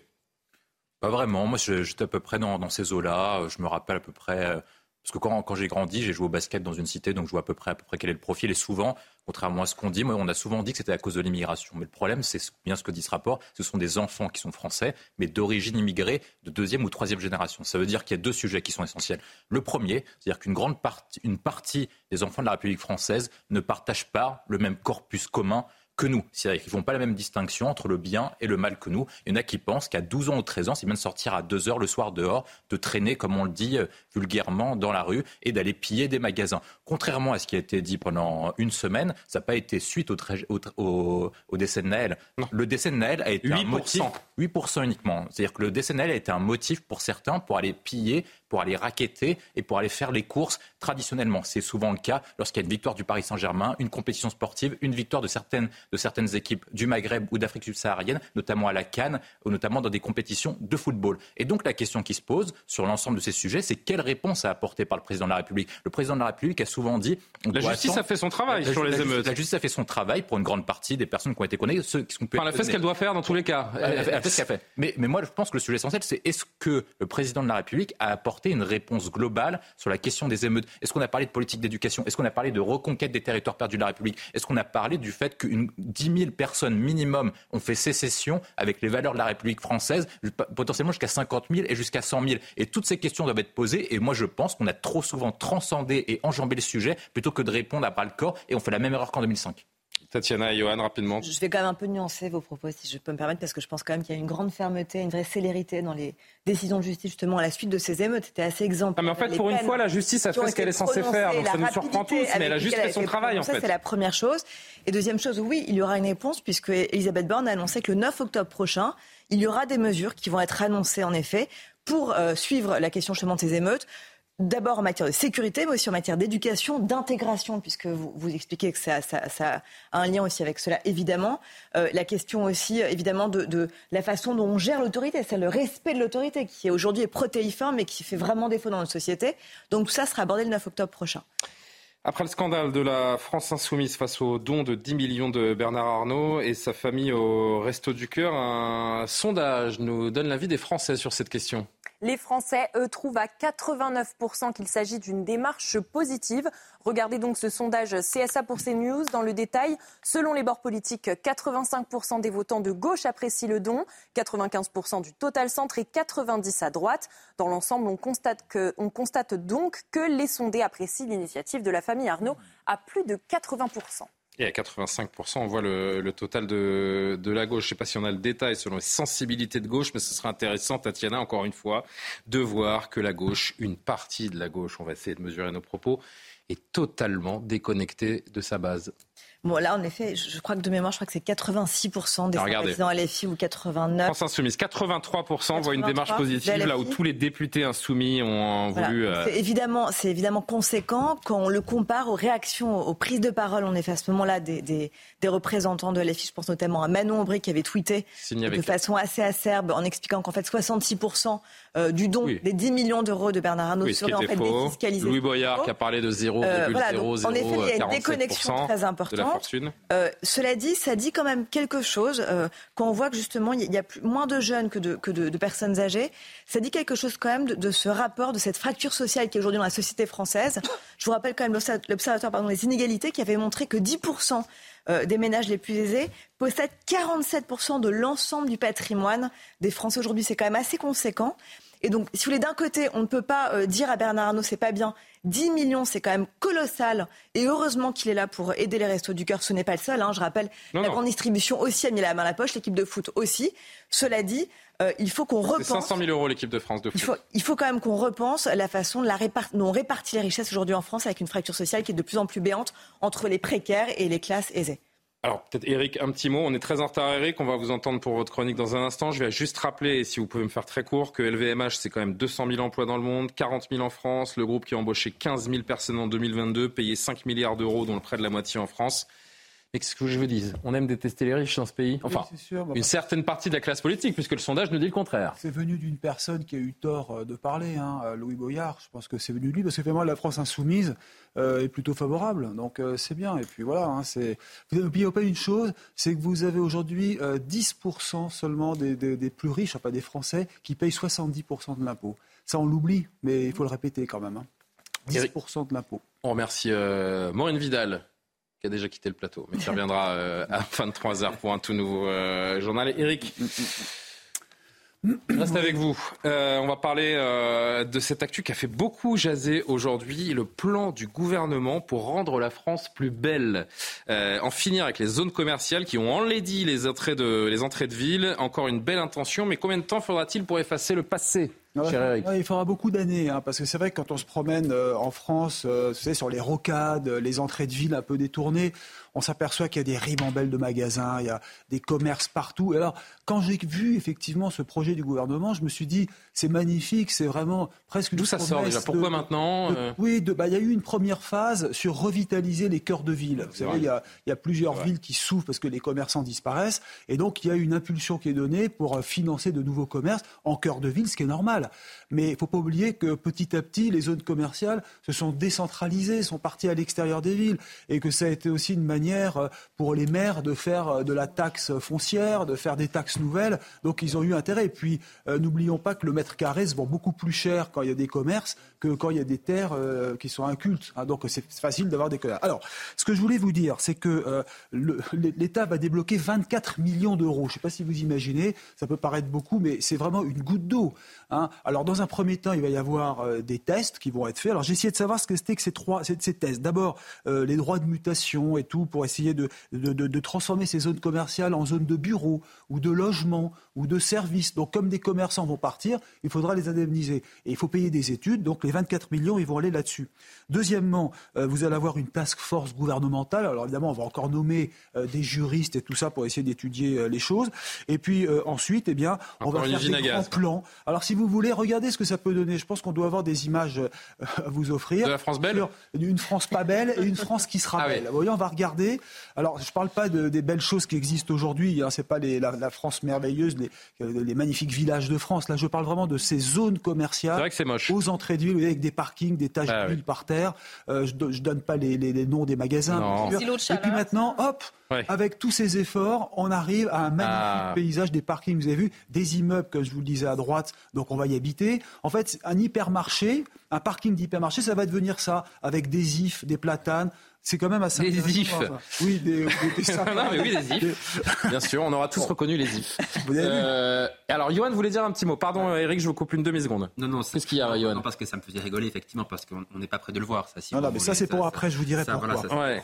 Pas vraiment. Moi, j'étais à peu près dans, dans ces eaux-là. Je me rappelle à peu près parce que quand, j'ai grandi, j'ai joué au basket dans une cité, donc je vois à peu près, à peu près quel est le profil. Et souvent, contrairement à ce qu'on dit, moi, on a souvent dit que c'était à cause de l'immigration. Mais le problème, c'est bien ce que dit ce rapport, ce sont des enfants qui sont français, mais d'origine immigrée de deuxième ou troisième génération. Ça veut dire qu'il y a deux sujets qui sont essentiels. Le premier, c'est-à-dire qu'une grande partie, une partie des enfants de la République française ne partagent pas le même corpus commun que nous. C'est-à-dire qu'ils ne font pas la même distinction entre le bien et le mal que nous. Il y en a qui pensent qu'à 12 ans ou 13 ans, c'est bien de sortir à 2 heures le soir dehors, de traîner, comme on le dit euh, vulgairement, dans la rue et d'aller piller des magasins. Contrairement à ce qui a été dit pendant une semaine, ça n'a pas été suite au, au, au, décès de Naël. Le décès de Naël a été 8%. un motif. 8% uniquement. C'est-à-dire que le décès de Naël a été un motif pour certains pour aller piller pour aller raqueter et pour aller faire les courses traditionnellement. C'est souvent le cas lorsqu'il y a une victoire du Paris Saint-Germain, une compétition sportive, une victoire de certaines, de certaines équipes du Maghreb ou d'Afrique subsaharienne, notamment à la Cannes, ou notamment dans des compétitions de football. Et donc la question qui se pose sur l'ensemble de ces sujets, c'est quelle réponse a apporté par le président de la République? Le président de la République a souvent dit... la justice a fait son travail sur les émeutes. La justice a fait son travail pour une grande partie des personnes qui ont été condamnées. Ceux qui sont enfin, elle a fait ce qu'elle doit faire dans tous les cas. Elle, a fait ce qu'elle fait. Mais, mais moi, je pense que le sujet essentiel, c'est est-ce que le président de la République a apporté une réponse globale sur la question des émeutes Est-ce qu'on a parlé de politique d'éducation? Est-ce qu'on a parlé de reconquête des territoires perdus de la République? Est-ce qu'on a parlé du fait que 10 000 personnes minimum ont fait sécession avec les valeurs de la République française, potentiellement jusqu'à 50 000 et jusqu'à 100 000 Et toutes ces questions doivent être posées. Et moi, je pense qu'on a trop souvent transcendé et enjambé le sujet plutôt que de répondre à bras le corps. Et on fait la même erreur qu'en 2005. Tatiana et Johan, rapidement. Je vais quand même un peu nuancer vos propos, si je peux me permettre, parce que je pense quand même qu'il y a une grande fermeté, une vraie célérité dans les décisions de justice, justement, à la suite de ces émeutes. C'était assez exemplaire. Ah, mais en fait, pour une fois, la justice a fait ce qu'elle est censée faire. Donc ça nous surprend tous, mais elle a juste fait son travail, en fait. C'est la première chose. Et deuxième chose, oui, il y aura une réponse, puisque Elisabeth Borne a annoncé que le 9 octobre prochain, il y aura des mesures qui vont être annoncées, en effet, pour euh, suivre la question justement de ces émeutes d'abord en matière de sécurité, mais aussi en matière d'éducation, d'intégration, puisque vous, expliquez que ça, a un lien aussi avec cela, évidemment. Euh, la question aussi, évidemment, de, la façon dont on gère l'autorité, c'est le respect de l'autorité qui aujourd'hui est protéiforme mais qui fait vraiment défaut dans notre société. Donc tout ça sera abordé le 9 octobre prochain. Après le scandale de la France insoumise face au don de 10 millions de Bernard Arnault et sa famille au Resto du Cœur, un sondage nous donne l'avis des Français sur cette question. Les Français, eux, trouvent à 89% qu'il s'agit d'une démarche positive. Regardez donc ce sondage CSA pour CNews dans le détail. Selon les bords politiques, 85% des votants de gauche apprécient le don, 95% du total centre et 90% à droite. Dans l'ensemble, on constate, on constate donc que les sondés apprécient l'initiative de la famille Arnaud à plus de 80%. Et à 85%, on voit le, total de, la gauche. Je ne sais pas si on a le détail selon les sensibilités de gauche, mais ce sera intéressant, Tatiana, encore une fois, de voir que la gauche, une partie de la gauche, on va essayer de mesurer nos propos, est totalement déconnectée de sa base. Bon, là, en effet, je crois que de mémoire, je crois que c'est 86% des présidents LFI ou 89%. France Insoumise, 83%, voient une démarche positive, là où tous les députés insoumis ont voulu. Euh, c'est évidemment, c'est évidemment conséquent quand on le compare aux réactions, aux prises de parole. On est à ce moment-là des, des, des, représentants de LFI. Je pense notamment à Manon Aubry qui avait tweeté de façon assez acerbe en expliquant qu'en fait 66% euh, du don des 10 millions d'euros de Bernard Arnault serait en fait défiscalisé. Louis Boyard qui a parlé de 0,047%. Euh, en effet, il y a une déconnexion très importante. Euh, cela dit, ça dit quand même quelque chose euh, quand on voit que justement il y a moins de jeunes que, de, personnes âgées. Ça dit quelque chose quand même de, ce rapport, de cette fracture sociale qui est aujourd'hui dans la société française. Je vous rappelle quand même l'observatoire des inégalités qui avait montré que 10% euh, des ménages les plus aisés possèdent 47% de l'ensemble du patrimoine des Français aujourd'hui. C'est quand même assez conséquent. Et donc, si vous voulez, d'un côté, on ne peut pas euh, dire à Bernard Arnault, c'est pas bien. 10 millions, c'est quand même colossal. Et heureusement qu'il est là pour aider les restos du cœur. Ce n'est pas le seul. Hein. Je rappelle, la grande distribution aussi a mis la main à la poche, l'équipe de foot aussi. Cela dit, euh, il faut qu'on repense. 500 000 euros l'équipe de France de foot. Il faut, il faut quand même qu'on repense la façon de la dont on répartit les richesses aujourd'hui en France avec une fracture sociale qui est de plus en plus béante entre les précaires et les classes aisées. Alors peut-être Eric, un petit mot. On est très en retard Eric, on va vous entendre pour votre chronique dans un instant. Je vais juste rappeler, si vous pouvez me faire très court, que LVMH c'est quand même 200 000 emplois dans le monde, 40 000 en France, le groupe qui a embauché 15 000 personnes en 2022, payé 5 milliards d'euros dont près de la moitié en France. Mais qu'est-ce que je vous dis On aime détester les riches dans ce pays. Enfin, une certaine partie de la classe politique, puisque le sondage nous dit le contraire. C'est venu d'une personne qui a eu tort euh, de parler, hein, euh, Louis Boyard. Je pense que c'est venu de lui, parce que moi, la France insoumise euh, est plutôt favorable. Donc c'est bien. Et puis voilà, hein, c'est... vous n'oubliez pas une chose, c'est que vous avez aujourd'hui 10% seulement des, des, plus riches, enfin des Français, qui payent 70% de l'impôt. Ça, on l'oublie, mais il faut le répéter quand même. 10% hein. de l'impôt. On remercie Maureen Vidal qui a déjà quitté le plateau, mais qui reviendra [LAUGHS] euh, à 23h pour un tout nouveau euh, journal. Eric, je reste avec vous. Euh, on va parler de cette actu qui a fait beaucoup jaser aujourd'hui, le plan du gouvernement pour rendre la France plus belle. en finir avec les zones commerciales qui ont enlaidi les entrées de, les entrées de ville. Encore une belle intention, mais combien de temps faudra-t-il pour effacer le passé? Il faudra beaucoup d'années, hein, parce que c'est vrai que quand on se promène euh, en France, euh, sur les rocades, les entrées de ville un peu détournées, on s'aperçoit qu'il y a des ribambelles de magasins, il y a des commerces partout. Et alors, quand j'ai vu effectivement ce projet du gouvernement, je me suis dit, c'est magnifique, c'est vraiment presque... D'où ça sort déjà Pourquoi maintenant euh Oui, bah, il y a eu une première phase sur revitaliser les cœurs de ville. Vous savez, il y, a, y a, plusieurs villes qui souffrent parce que les commerçants disparaissent. Et donc, il y a une impulsion qui est donnée pour financer de nouveaux commerces en cœur de ville, ce qui est normal. Mais il ne faut pas oublier que petit à petit, les zones commerciales se sont décentralisées, sont parties à l'extérieur des villes, et que ça a été aussi une manière euh, pour les maires de faire euh, de la taxe foncière, de faire des taxes nouvelles. Donc ils ont eu intérêt. Et puis euh, n'oublions pas que le mètre carré se vend beaucoup plus cher quand il y a des commerces que quand il y a des terres qui sont incultes. Hein. donc c'est facile d'avoir des commerces. Alors, ce que je voulais vous dire, c'est que l'État va débloquer 24 millions d'euros. Je ne sais pas si vous imaginez, ça peut paraître beaucoup, mais c'est vraiment une goutte d'eau. Hein. Alors dans un premier temps, il va y avoir euh, des tests qui vont être faits. Alors j'ai essayé de savoir ce que c'était que ces, trois, ces, tests. D'abord, euh, les droits de mutation et tout pour essayer de, de, transformer ces zones commerciales en zones de bureaux ou de logements ou de services. Donc comme des commerçants vont partir, il faudra les indemniser. Et il faut payer des études. Donc les 24 millions, ils vont aller là-dessus. Deuxièmement, euh, vous allez avoir une task force gouvernementale. Alors évidemment, on va encore nommer des juristes et tout ça pour essayer d'étudier les choses. Et puis ensuite, eh bien, on va faire des grands plans. Alors si vous voulez, regardez ce que ça peut donner. Je pense qu'on doit avoir des images euh, à vous offrir. De la France belle Une France pas belle et une France qui sera ah belle. Vous voyez, on va regarder. Alors, je ne parle pas de, des belles choses qui existent aujourd'hui. Hein, Ce n'est pas les, la, France merveilleuse, les, les, magnifiques villages de France. Là, je parle vraiment de ces zones commerciales vrai que moche. aux entrées de ville, avec des parkings, des taches ah d'huile par terre. Euh, je ne donne pas les, les, noms des magasins. Et puis maintenant, hop, avec tous ces efforts, on arrive à un magnifique ah. paysage des parkings. Vous avez vu des immeubles, comme je vous le disais à droite, donc on va y habiter. En fait, un hypermarché, un parking d'hypermarché, ça va devenir ça, avec des ifs, des platanes, c'est quand même assez. Des ifs. Oui, des, des, [LAUGHS] non, mais oui, des ifs. Bien sûr, on aura tous reconnu les ifs. [LAUGHS] Euh, alors, Johan voulait dire un petit mot. Pardon, Eric, je vous coupe une demi-seconde. Non, non. Qu'est-ce qu'il y a, Johan Non, parce que ça me faisait rigoler, effectivement, parce qu'on n'est pas prêt de le voir. Ça, si non, non, mais ça, c'est pour après, je vous dirai ça, pourquoi.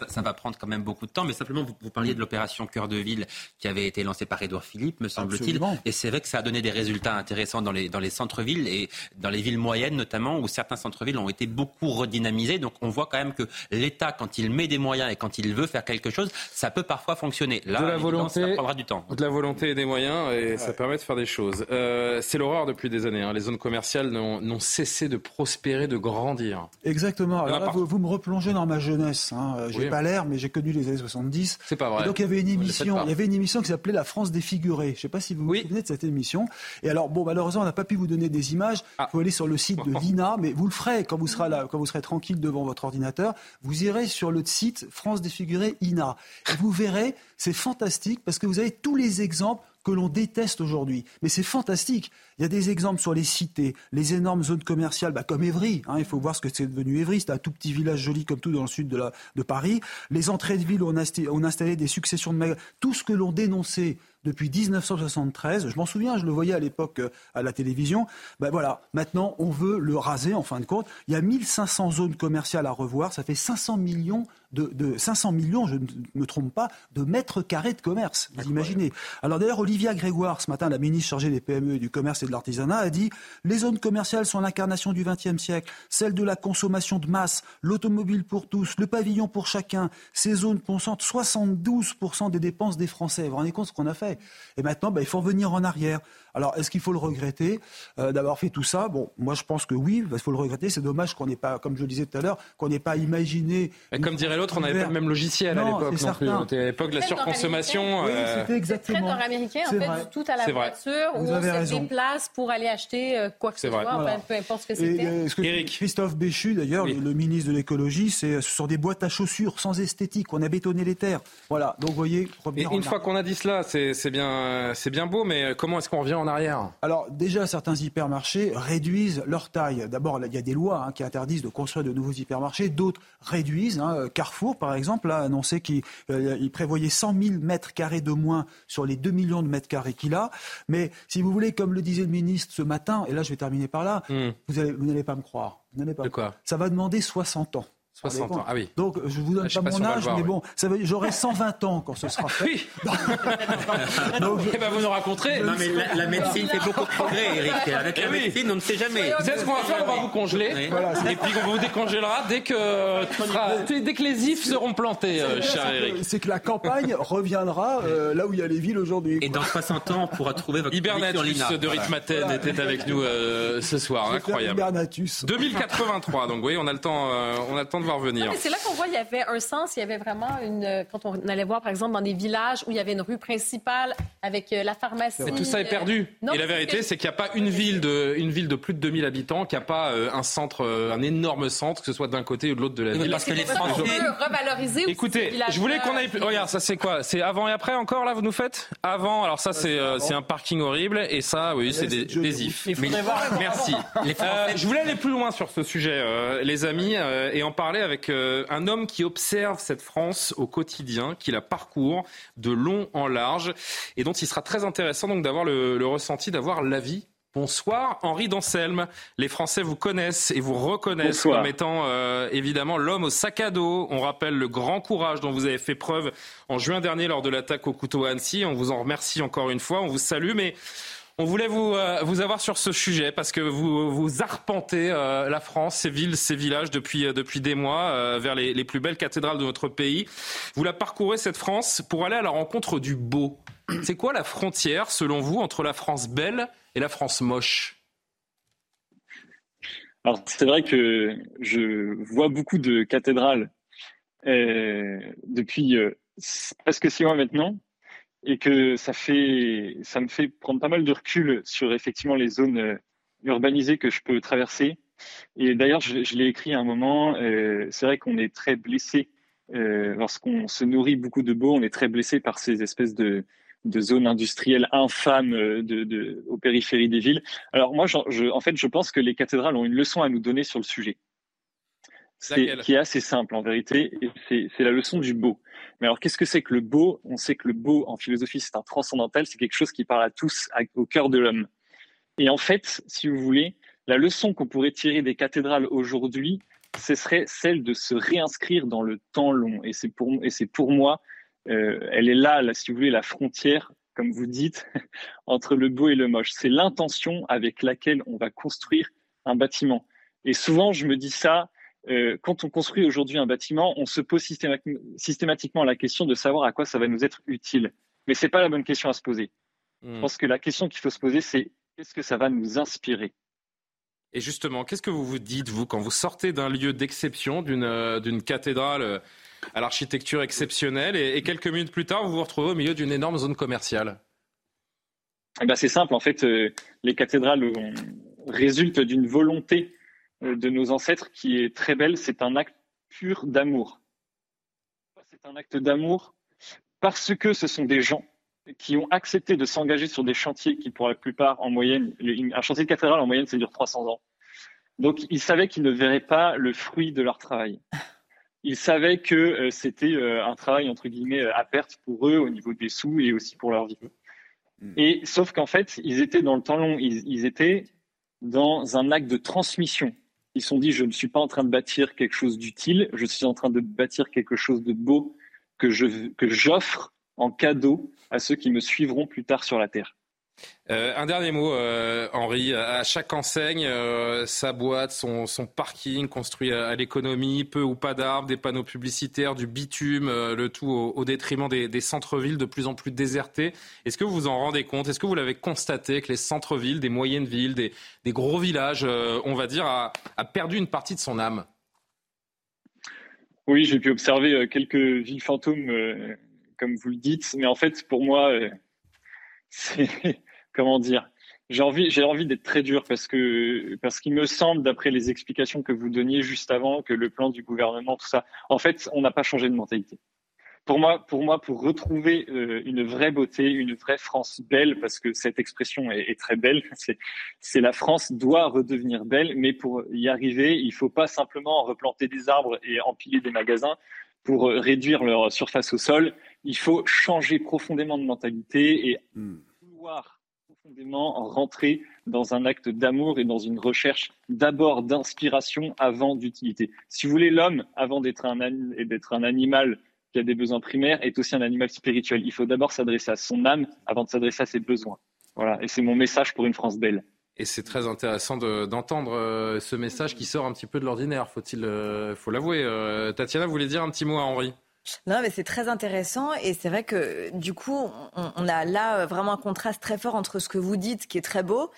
ça, va prendre quand même beaucoup de temps, mais simplement, vous, parliez de l'opération Cœur de Ville qui avait été lancée par Édouard Philippe, me semble-t-il. Et c'est vrai que ça a donné des résultats intéressants dans les, dans les centres-villes et dans les villes moyennes, notamment, où certains centres-villes ont été beaucoup redynamisés. Donc, on voit quand même que l'État, quand il met des moyens et quand il veut faire quelque chose, ça peut parfois fonctionner. Là, de la volonté, ça prendra du temps. De la volonté et des moyens, et ça permet de faire des choses. Euh, c'est l'horreur depuis des années. Hein. Les zones commerciales n'ont cessé de prospérer, de grandir. Exactement. Alors vous, me replongez dans ma jeunesse. Hein. Euh, j'ai pas l'air, mais j'ai connu les années 70. C'est pas vrai. donc il y avait une émission, il y avait une émission qui s'appelait La France défigurée. Je sais pas si vous vous souvenez de cette émission. Et alors bon, malheureusement, on n'a pas pu vous donner des images. Il ah. faut aller sur le site de [LAUGHS] l'INA, mais vous le ferez quand vous serez là, quand vous serez tranquille devant votre ordinateur. Vous irez sur le site France défigurée INA. Vous verrez, c'est fantastique parce que vous avez tous les exemples que l'on déteste aujourd'hui. Mais c'est fantastique. Il y a des exemples sur les cités, les énormes zones commerciales, bah, comme Évry. Hein, il faut voir ce que c'est devenu Évry. C'est un tout petit village joli comme tout dans le sud de, Paris. Les entrées de ville on a, on a installé des successions de magasins. Tout ce que l'on dénonçait depuis 1973. Je m'en souviens, je le voyais à l'époque euh, à la télévision. Ben voilà, maintenant on veut le raser en fin de compte. Il y a 1500 zones commerciales à revoir, ça fait 500 millions de, 500 millions, je ne me trompe pas, de mètres carrés de commerce. Vous imaginez. Alors d'ailleurs, Olivia Grégoire, ce matin, la ministre chargée des PME et du commerce et de l'artisanat, a dit les zones commerciales sont l'incarnation du XXe siècle, celle de la consommation de masse, l'automobile pour tous, le pavillon pour chacun. Ces zones concentrent 72% des dépenses des Français. Vous vous rendez compte ce qu'on a fait? Et maintenant, ben, il faut revenir en arrière. Alors, est-ce qu'il faut le regretter? Euh, d'avoir fait tout ça Bon, moi, je pense que oui, il faut le regretter. C'est dommage qu'on n'ait pas, comme je le disais tout à l'heure, qu'on n'ait pas imaginé. Et comme dirait l'autre, on n'avait pas le même logiciel à l'époque non plus. À l'époque de la surconsommation. Oui, euh, c'était exactement. très nord-américain, en fait, tout à la voiture, où on se déplace pour aller acheter euh, quoi que ce soit, peu importe ce que c'était. Christophe Béchu, d'ailleurs, le, ministre de l'écologie, c'est ce sont des boîtes à chaussures sans esthétique. On a bétonné les terres. Voilà. Donc, vous voyez. Et une fois qu'on a dit cela, c'est bien, c'est bien beau, mais comment est-ce qu'on revient en arrière Alors, déjà, certains hypermarchés réduisent leur taille. D'abord, il y a des lois hein, qui interdisent de construire de nouveaux hypermarchés. D'autres réduisent. Hein. Carrefour, par exemple, a annoncé qu'il euh, prévoyait 100 000 mètres carrés de moins sur les 2 millions de mètres carrés qu'il a. Mais si vous voulez, comme le disait le ministre ce matin, et là je vais terminer par là, hmm. vous n'allez pas me croire. Vous pas de quoi Ça va demander 60 ans. 60 ans, ah oui. Donc, je vous donne ah, pas, mon âge, mais bon, j'aurai 120 ans quand ce sera fait. oui [LAUGHS] Donc, eh ben, vous nous raconterez. Non, mais la, médecine fait beaucoup de progrès, Eric. Avec la eh médecine, on ne sait jamais. Vous savez ce qu'on va faire On va vous congeler. et puis, on vous décongélera dès que, dès que les ifs seront plantés, euh, cher Eric. C'est que la campagne reviendra euh, là où il y a les villes aujourd'hui. Et dans 60 ans, on pourra trouver votre Hibernatus de Ritmaten était avec nous euh, ce soir. Incroyable. Hibernatus. 2083. Donc, vous voyez, on a le temps, on a le temps de c'est là qu'on voit qu'il y avait un sens, il y avait vraiment une. Quand on allait voir, par exemple, dans des villages où il y avait une rue principale avec euh, la pharmacie. Mais tout ça est perdu. Euh, et la vérité, c'est qu'il n'y a pas une ville, de, une ville de plus de 2000 habitants qui n'a pas euh, un centre, un énorme centre, que ce soit d'un côté ou de l'autre de la ville. Parce que les Français. revaloriser Écoutez, je voulais qu'on aille. Regarde, ça c'est quoi? C'est avant et après encore, là, vous nous faites? Avant, alors ça, c'est c'est un parking horrible. Et ça, oui, c'est des, des ifs. Merci. je voulais aller plus loin sur ce sujet, les amis, et en parler avec euh, un homme qui observe cette France au quotidien, qui la parcourt de long en large, et dont il sera très intéressant donc d'avoir le, ressenti, d'avoir l'avis Bonsoir Henri Danselme. Les Français vous connaissent et vous reconnaissent comme étant euh, évidemment l'homme au sac à dos. On rappelle le grand courage dont vous avez fait preuve en juin dernier lors de l'attaque au couteau à Annecy. On vous en remercie encore une fois. On vous salue. Mais on voulait vous, euh, vous avoir sur ce sujet parce que vous, vous arpentez euh, la France, ses villes, ses villages depuis, euh, depuis des mois vers les, les, plus belles cathédrales de notre pays. Vous la parcourez, cette France, pour aller à la rencontre du beau. C'est quoi la frontière, selon vous, entre la France belle et la France moche? Alors, c'est vrai que je vois beaucoup de cathédrales depuis presque six mois maintenant et que ça fait, ça me fait prendre pas mal de recul sur effectivement les zones euh, urbanisées que je peux traverser. Et d'ailleurs, je, je l'ai écrit à un moment. Euh, c'est vrai qu'on est très blessé euh, lorsqu'on se nourrit beaucoup de beau. On est très blessé par ces espèces de, de zones industrielles infâmes euh, de, de, aux périphéries des villes. Alors moi, je, en fait, je pense que les cathédrales ont une leçon à nous donner sur le sujet c'est qui est assez simple en vérité, et c'est la leçon du beau. Mais alors, qu'est-ce que c'est que le beau? On sait que le beau en philosophie, c'est un transcendantal, c'est quelque chose qui parle à tous, au cœur de l'homme. Et en fait, si vous voulez, la leçon qu'on pourrait tirer des cathédrales aujourd'hui, ce serait celle de se réinscrire dans le temps long. Et c'est pour, et c'est pour moi, euh, elle est là, là, si vous voulez, la frontière, comme vous dites, [LAUGHS] entre le beau et le moche. C'est l'intention avec laquelle on va construire un bâtiment. Et souvent, je me dis ça, euh, quand on construit aujourd'hui un bâtiment, on se pose systématiquement la question de savoir à quoi ça va nous être utile. Mais ce n'est pas la bonne question à se poser. Je hmm. pense que la question qu'il faut se poser, c'est qu'est-ce que ça va nous inspirer? Et justement, qu'est-ce que vous vous dites, vous, quand vous sortez d'un lieu d'exception, d'une euh, cathédrale euh, à l'architecture exceptionnelle, et, quelques minutes plus tard, vous vous retrouvez au milieu d'une énorme zone commerciale? Eh ben, C'est simple, en fait, les cathédrales résultent d'une volonté euh, de nos ancêtres qui est très belle. C'est un acte pur d'amour. C'est un acte d'amour? Parce que ce sont des gens qui ont accepté de s'engager sur des chantiers qui, pour la plupart, en moyenne, un chantier de cathédrale, en moyenne, ça dure 300 ans. Donc, ils savaient qu'ils ne verraient pas le fruit de leur travail. Ils savaient que euh, c'était euh, un travail, entre guillemets, à perte pour eux au niveau des sous et aussi pour leur vie. Hmm. Et sauf qu'en fait, ils étaient dans le temps long, ils, étaient dans un acte de transmission. Ils se sont dit, je ne suis pas en train de bâtir quelque chose d'utile, je suis en train de bâtir quelque chose de beau que j'offre en cadeau à ceux qui me suivront plus tard sur la terre. Euh, un dernier mot, euh, Henri. À chaque enseigne, euh, sa boîte, son, parking construit à, l'économie, peu ou pas d'arbres, des panneaux publicitaires, du bitume, le tout au, détriment des, centres-villes de plus en plus désertés. Est-ce que vous vous en rendez compte? Est-ce que vous l'avez constaté que les centres-villes, des moyennes villes, des, gros villages, on va dire, a, a, perdu une partie de son âme? Oui, j'ai pu observer quelques villes fantômes, comme vous le dites, mais en fait, pour moi, [LAUGHS] c'est comment dire j'ai envie, j'ai envie d'être très dur parce que parce qu'il me semble, d'après les explications que vous donniez juste avant, que le plan du gouvernement, tout ça, en fait, on n'a pas changé de mentalité. Pour moi, pour moi, pour retrouver euh, une vraie beauté, une vraie France belle, parce que cette expression est, est très belle, [LAUGHS] c'est, c'est la France doit redevenir belle, mais pour y arriver, il faut pas simplement replanter des arbres et empiler des magasins pour réduire leur surface au sol. Il faut changer profondément de mentalité et hmm. vouloir profondément rentrer dans un acte d'amour et dans une recherche d'abord d'inspiration avant d'utilité. Si vous voulez, l'homme, avant d'être un, un animal qui a des besoins primaires, est aussi un animal spirituel. Il faut d'abord s'adresser à son âme avant de s'adresser à ses besoins. Voilà, et c'est mon message pour une France belle. Et c'est très intéressant d'entendre euh, ce message qui sort un petit peu de l'ordinaire, faut-il, euh, faut l'avouer. Euh, Tatiana voulez dire un petit mot à Henri? Non, mais c'est très intéressant et c'est vrai que du coup, on, a là vraiment un contraste très fort entre ce que vous dites, qui est très beau,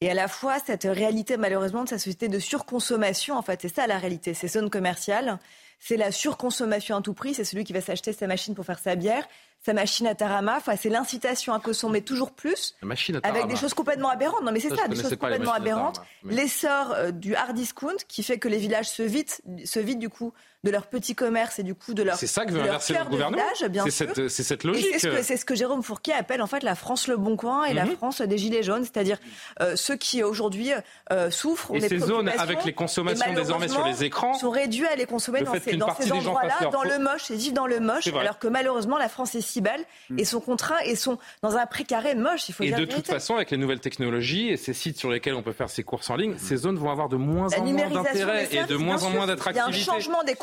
et à la fois cette réalité malheureusement de sa société de surconsommation. En fait, c'est ça la réalité, ces zones commerciales. C'est la surconsommation à tout prix. C'est celui qui va s'acheter sa machine pour faire sa bière, sa machine à tarama. Enfin, c'est l'incitation à consommer toujours plus. avec des choses complètement aberrantes. Non, mais c'est ça, des choses complètement aberrantes. L'essor euh, du hard discount qui fait que les villages se vident, se vident du coup de leur petit commerce et du coup de leur C'est ça que veut inverser le gouvernement. C'est cette, cette, logique. C'est ce, que Jérôme Fourquet appelle en fait la France le bon coin et la mhm. France des gilets jaunes, c'est-à-dire euh, ceux qui aujourd'hui euh, souffrent. Et ces zones avec les consommations désormais sur les écrans sont réduits à les consommer dans ces, dans ces endroits-là, dans le moche et vivent dans le moche, alors que malheureusement la France est si belle et sont contraints et sont dans un précaré moche. Il faut et de toute façon, avec les nouvelles technologies et ces sites sur lesquels on peut faire ses courses en ligne, ces zones vont avoir de moins en moins d'intérêt et de moins en moins d'attractivité. Il y a un changement des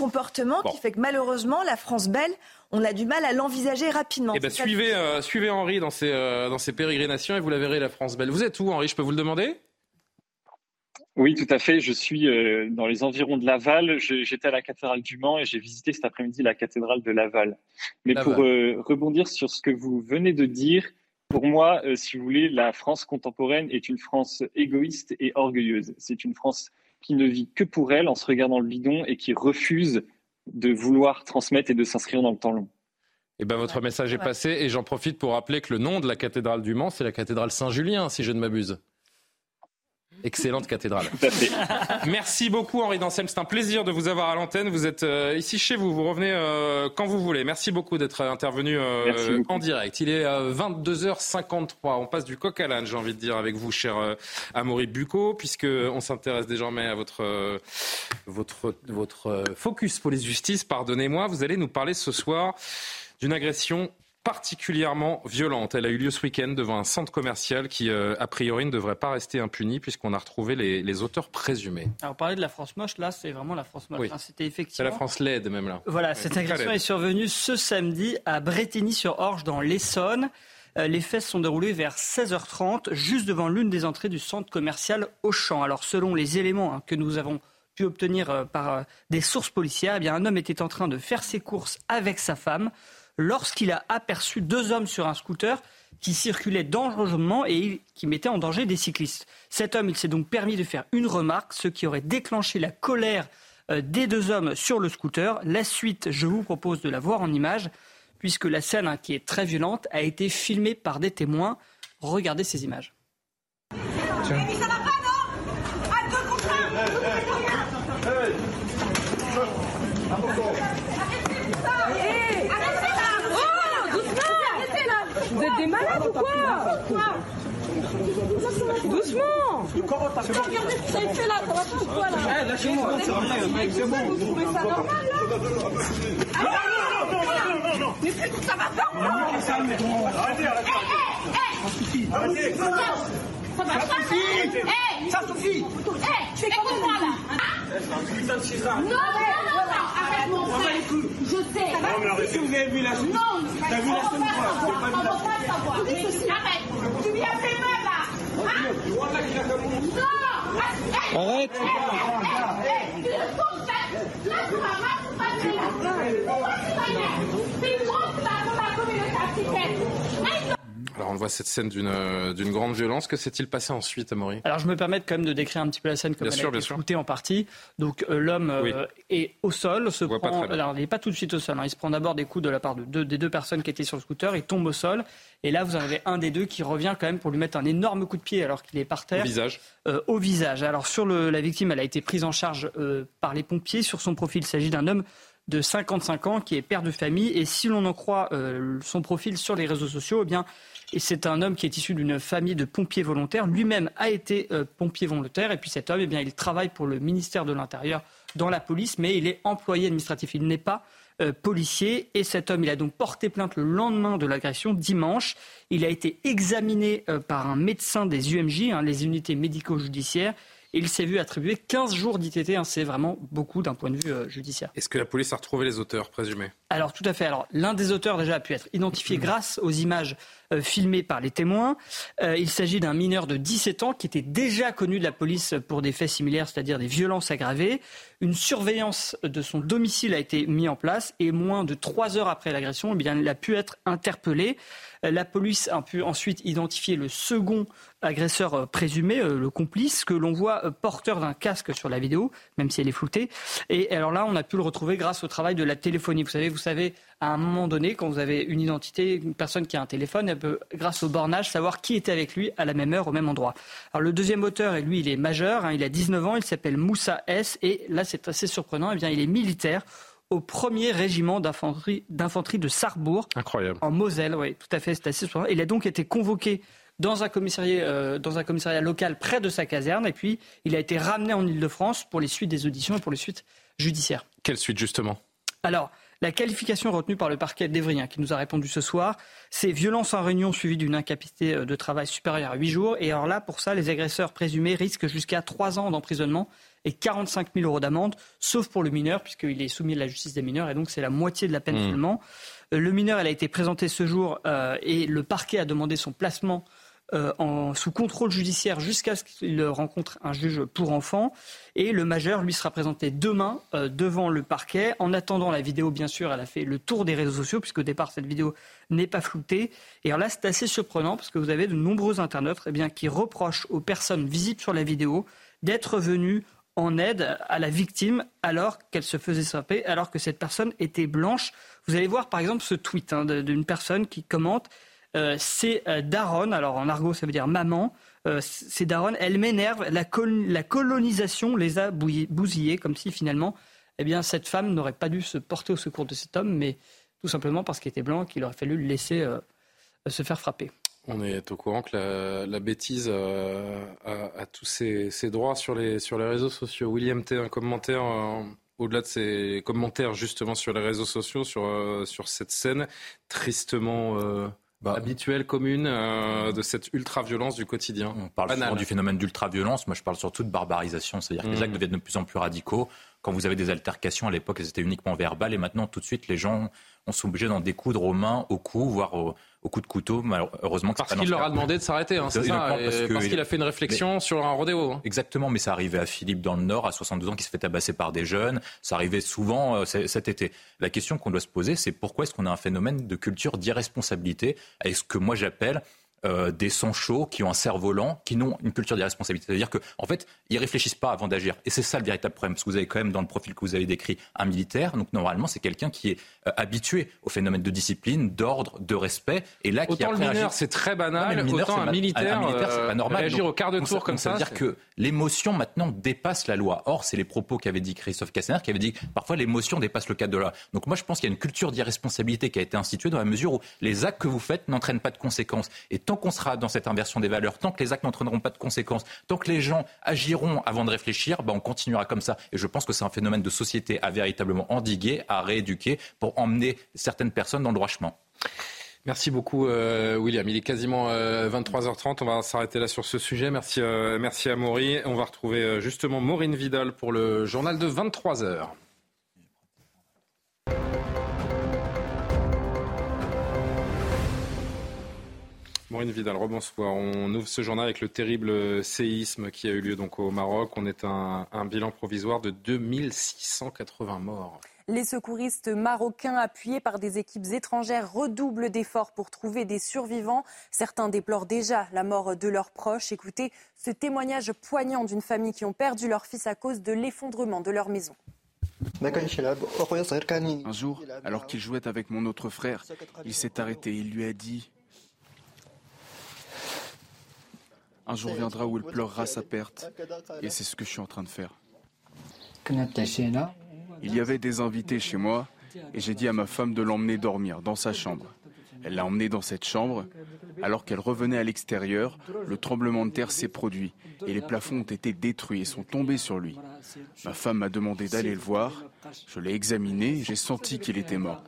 qui fait que malheureusement, la France belle, on a du mal à l'envisager rapidement. Eh ben, suivez, euh, suivez Henri dans ses, euh, dans ses pérégrinations et vous la verrez, la France belle. Vous êtes où, Henri Je peux vous le demander? Oui, tout à fait. Je suis euh, dans les environs de Laval. J'étais à la cathédrale du Mans et j'ai visité cet après-midi la cathédrale de Laval. Mais pour rebondir sur ce que vous venez de dire, pour moi, si vous voulez, la France contemporaine est une France égoïste et orgueilleuse. C'est une France qui ne vit que pour elle en se regardant le bidon et qui refuse de vouloir transmettre et de s'inscrire dans le temps long. Eh ben, votre message est passé et j'en profite pour rappeler que le nom de la cathédrale du Mans, c'est la cathédrale Saint-Julien, si je ne m'abuse. Excellente cathédrale. Merci beaucoup Henri Dancel, c'est un plaisir de vous avoir à l'antenne. Vous êtes euh, ici chez vous, vous revenez euh, quand vous voulez. Merci beaucoup d'être intervenu euh, en direct. Il est 22h53, on passe du coq à l'âne, j'ai envie de dire, avec vous, cher Amaury Bucco, puisqu'on s'intéresse désormais à votre, votre, votre focus police-justice. Pardonnez-moi, vous allez nous parler ce soir d'une agression particulièrement violente. Elle a eu lieu ce week-end devant un centre commercial qui, euh, a priori, ne devrait pas rester impuni puisqu'on a retrouvé les, auteurs présumés. Alors, parler de la France moche, là, c'est vraiment la France moche. Hein. C'était effectivement. C'est la France laide, même là. Voilà, cette agression est survenue ce samedi à Bretigny-sur-Orge, dans l'Essonne. Euh, les faits sont déroulés vers 16h30, juste devant l'une des entrées du centre commercial Auchan. Alors, selon les éléments hein, que nous avons pu obtenir euh, par des sources policières, eh bien, un homme était en train de faire ses courses avec sa femme lorsqu'il a aperçu deux hommes sur un scooter qui circulaient dangereusement et qui mettaient en danger des cyclistes. Cet homme, il s'est donc permis de faire une remarque, ce qui aurait déclenché la colère euh, des deux hommes sur le scooter. La suite, je vous propose de la voir en image, puisque la scène, hein, qui est très violente, a été filmée par des témoins. Regardez ces images. Quoi Doucement. Regardez ce que vous avez fait là, va pas quoi là Eh, lâchez-moi C'est bon, vous trouvez ça normal. Là non, non, non, non, non, Mais ça va ou quoi Arrêtez, arrêtez. Arrêtez. Ça suffit. Ça suffit. Eh, écoute-moi là. Non, non, non, arrête mon frère. Je sais. Non, mais arrête. Si vous avez vu la. Non, t'as vu la scène ou pas? On va pas savoir. Arrête. Tu viens faire mal là. Non. Arrête. Là, tu vas mal, tu vas mal. Pourquoi tu vas mal? C'est trop, tu vas dans la communauté africaine. Alors on voit cette scène d'une euh, d'une grande violence. Que s'est-il passé ensuite, Amaury? Alors je me permets quand même de décrire un petit peu la scène comme bien elle sûr, a été en partie. Donc euh, l'homme euh, est au sol, se prend. Alors il n'est pas tout de suite au sol. Hein. Il se prend d'abord des coups de la part de deux, des deux personnes qui étaient sur le scooter. Il tombe au sol. Et là vous en avez un des deux qui revient quand même pour lui mettre un énorme coup de pied alors qu'il est par terre. Au visage. au visage. Alors sur le, la victime, elle a été prise en charge par les pompiers. Sur son profil, il s'agit d'un homme de 55 ans qui est père de famille. Et si l'on en croit son profil sur les réseaux sociaux, eh bien et c'est un homme qui est issu d'une famille de pompiers volontaires. Lui-même a été euh, pompier volontaire. Et puis cet homme, eh bien, il travaille pour le ministère de l'Intérieur dans la police, mais il est employé administratif. Il n'est pas euh, policier. Et cet homme, il a donc porté plainte le lendemain de l'agression, dimanche. Il a été examiné euh, par un médecin des UMJ, hein, les unités médico-judiciaires il s'est vu attribuer 15 jours d'ITT. Hein, c'est vraiment beaucoup d'un point de vue euh, judiciaire. Est-ce que la police a retrouvé les auteurs présumés? Alors tout à fait. Alors l'un des auteurs déjà a pu être identifié grâce aux images euh, filmées par les témoins. Euh, il s'agit d'un mineur de 17 ans qui était déjà connu de la police pour des faits similaires, c'est-à-dire des violences aggravées. Une surveillance de son domicile a été mise en place et moins de trois heures après l'agression, eh il a pu être interpellé. La police a pu ensuite identifier le second agresseur euh, présumé, euh, le complice, que l'on voit euh, porteur d'un casque sur la vidéo, même si elle est floutée. Et alors là, on a pu le retrouver grâce au travail de la téléphonie. Vous savez, vous savez, à un moment donné, quand vous avez une identité, une personne qui a un téléphone, elle peut, grâce au bornage, savoir qui était avec lui à la même heure, au même endroit. Alors le deuxième auteur, et lui, il est majeur, hein, il a 19 ans, il s'appelle Moussa S. Et là, c'est assez surprenant, eh bien, il est militaire au premier régiment d'infanterie de Sarrebourg. Incroyable. En Moselle, oui, tout à fait, c'est assez surprenant. Il a donc été convoqué dans un commissariat, euh, dans un commissariat local près de sa caserne. Et puis, il a été ramené en Ile-de-France pour les suites des auditions et pour les suites judiciaires. Quelle suite, justement? Alors, la qualification retenue par le parquet d'Evrien, qui nous a répondu ce soir, c'est violence en réunion suivie d'une incapacité euh, de travail supérieure à 8 jours. Et alors là, pour ça, les agresseurs présumés risquent jusqu'à 3 ans d'emprisonnement et 45 000 euros d'amende, sauf pour le mineur, puisqu'il est soumis à la justice des mineurs, et donc c'est la moitié de la peine mmh. seulement. Euh, le mineur, elle a été présenté ce jour, et le parquet a demandé son placement euh, en, sous contrôle judiciaire jusqu'à ce qu'il rencontre un juge pour enfants. Et le majeur, lui, sera présenté demain euh, devant le parquet. En attendant, la vidéo, bien sûr, elle a fait le tour des réseaux sociaux, puisque au départ, cette vidéo n'est pas floutée. Et alors là, c'est assez surprenant, parce que vous avez de nombreux internautes eh bien, qui reprochent aux personnes visibles sur la vidéo d'être venues en aide à la victime alors qu'elle se faisait frapper, alors que cette personne était blanche. Vous allez voir par exemple ce tweet hein, d'une personne qui commente euh, c'est euh, Daron, alors en argot ça veut dire maman, euh, c'est Daron, elle m'énerve, la, colonisation les a bousillés, comme si finalement, eh bien, cette femme n'aurait pas dû se porter au secours de cet homme, mais tout simplement parce qu'il était blanc, qu'il aurait fallu le laisser se faire frapper. On est au courant que la, bêtise a, tous ses, droits sur les, sur les réseaux sociaux. William T, un commentaire au-delà de ses commentaires justement sur les réseaux sociaux, sur, sur cette scène tristement bah, habituelle, commune euh, de cette ultra-violence du quotidien. On parle souvent du phénomène d'ultra-violence. Moi, je parle surtout de barbarisation. C'est-à-dire que les mmh. actes deviennent de plus en plus radicaux. Quand vous avez des altercations, à l'époque, elles étaient uniquement verbales. Et maintenant, tout de suite, les gens on sont obligés d'en découdre aux mains, au cou, voire au, coup de couteau. Malheureusement, parce qu'il leur a demandé de s'arrêter, hein, c'est ça, parce, qu'il a fait une réflexion sur un rodéo. Hein. Exactement, mais ça arrivait à Philippe dans le Nord, à 62 ans, qui se fait tabasser par des jeunes. Ça arrivait souvent euh, cet été. La question qu'on doit se poser, c'est pourquoi est-ce qu'on a un phénomène de culture d'irresponsabilité? Avec ce que moi j'appelle euh, des sangs chauds qui ont un cerf-volant, qui n'ont une culture d'irresponsabilité. C'est-à-dire qu'en en fait, ils réfléchissent pas avant d'agir. Et c'est ça le véritable problème, parce que vous avez quand même dans le profil que vous avez décrit un militaire. Donc normalement, c'est quelqu'un qui est euh, habitué au phénomène de discipline, d'ordre, de respect. Et là, autant qui le mineur, c'est très banal, autant un militaire, un militaire c'est pas normal. Réagir au quart de tour comme ça. Ça veut dire que l'émotion maintenant dépasse la loi. Or, c'est les propos qu'avait dit Christophe Castaner, qui avait dit que parfois l'émotion dépasse le cadre de la loi. Donc moi, je pense qu'il y a une culture d'irresponsabilité qui a été instituée dans la mesure où les actes que vous faites n'entraînent pas de conséquences. Et tant qu'on sera dans cette inversion des valeurs, tant que les actes n'entraîneront pas de conséquences, tant que les gens agiront avant de réfléchir, ben on continuera comme ça. Et je pense que c'est un phénomène de société à véritablement endiguer, à rééduquer pour emmener certaines personnes dans le droit chemin. Merci beaucoup, euh, William. Il est quasiment 23h30. Euh, On va s'arrêter là sur ce sujet. Merci, euh, merci à Maury. On va retrouver justement Maureen Vidal pour le journal de 23h. Maureen Vidal, rebonsoir. On ouvre ce journal avec le terrible séisme qui a eu lieu donc au Maroc. On est un, un bilan provisoire de 2680 morts. Les secouristes marocains, appuyés par des équipes étrangères, redoublent d'efforts pour trouver des survivants. Certains déplorent déjà la mort de leurs proches. Écoutez ce témoignage poignant d'une famille qui ont perdu leur fils à cause de l'effondrement de leur maison. Un jour, alors qu'il jouait avec mon autre frère, il s'est arrêté. Il lui a dit Un jour viendra où il pleurera sa perte. Et c'est ce que je suis en train de faire. Il y avait des invités chez moi et j'ai dit à ma femme de l'emmener dormir dans sa chambre. Elle l'a emmené dans cette chambre. Alors qu'elle revenait à l'extérieur, le tremblement de terre s'est produit et les plafonds ont été détruits et sont tombés sur lui. Ma femme m'a demandé d'aller le voir. Je l'ai examiné et j'ai senti qu'il était mort.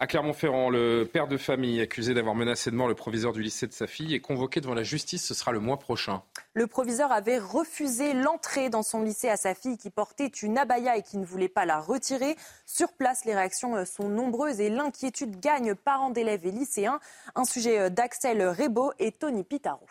À Clermont-Ferrand, le père de famille accusé d'avoir menacé de mort le proviseur du lycée de sa fille est convoqué devant la justice. Ce sera le mois prochain. Le proviseur avait refusé l'entrée dans son lycée à sa fille qui portait une abaya et qui ne voulait pas la retirer. Sur place, les réactions euh, sont nombreuses et l'inquiétude gagne parents d'élèves et lycéens. Un sujet euh, d'Axel Rebaud et Tony Pitaro.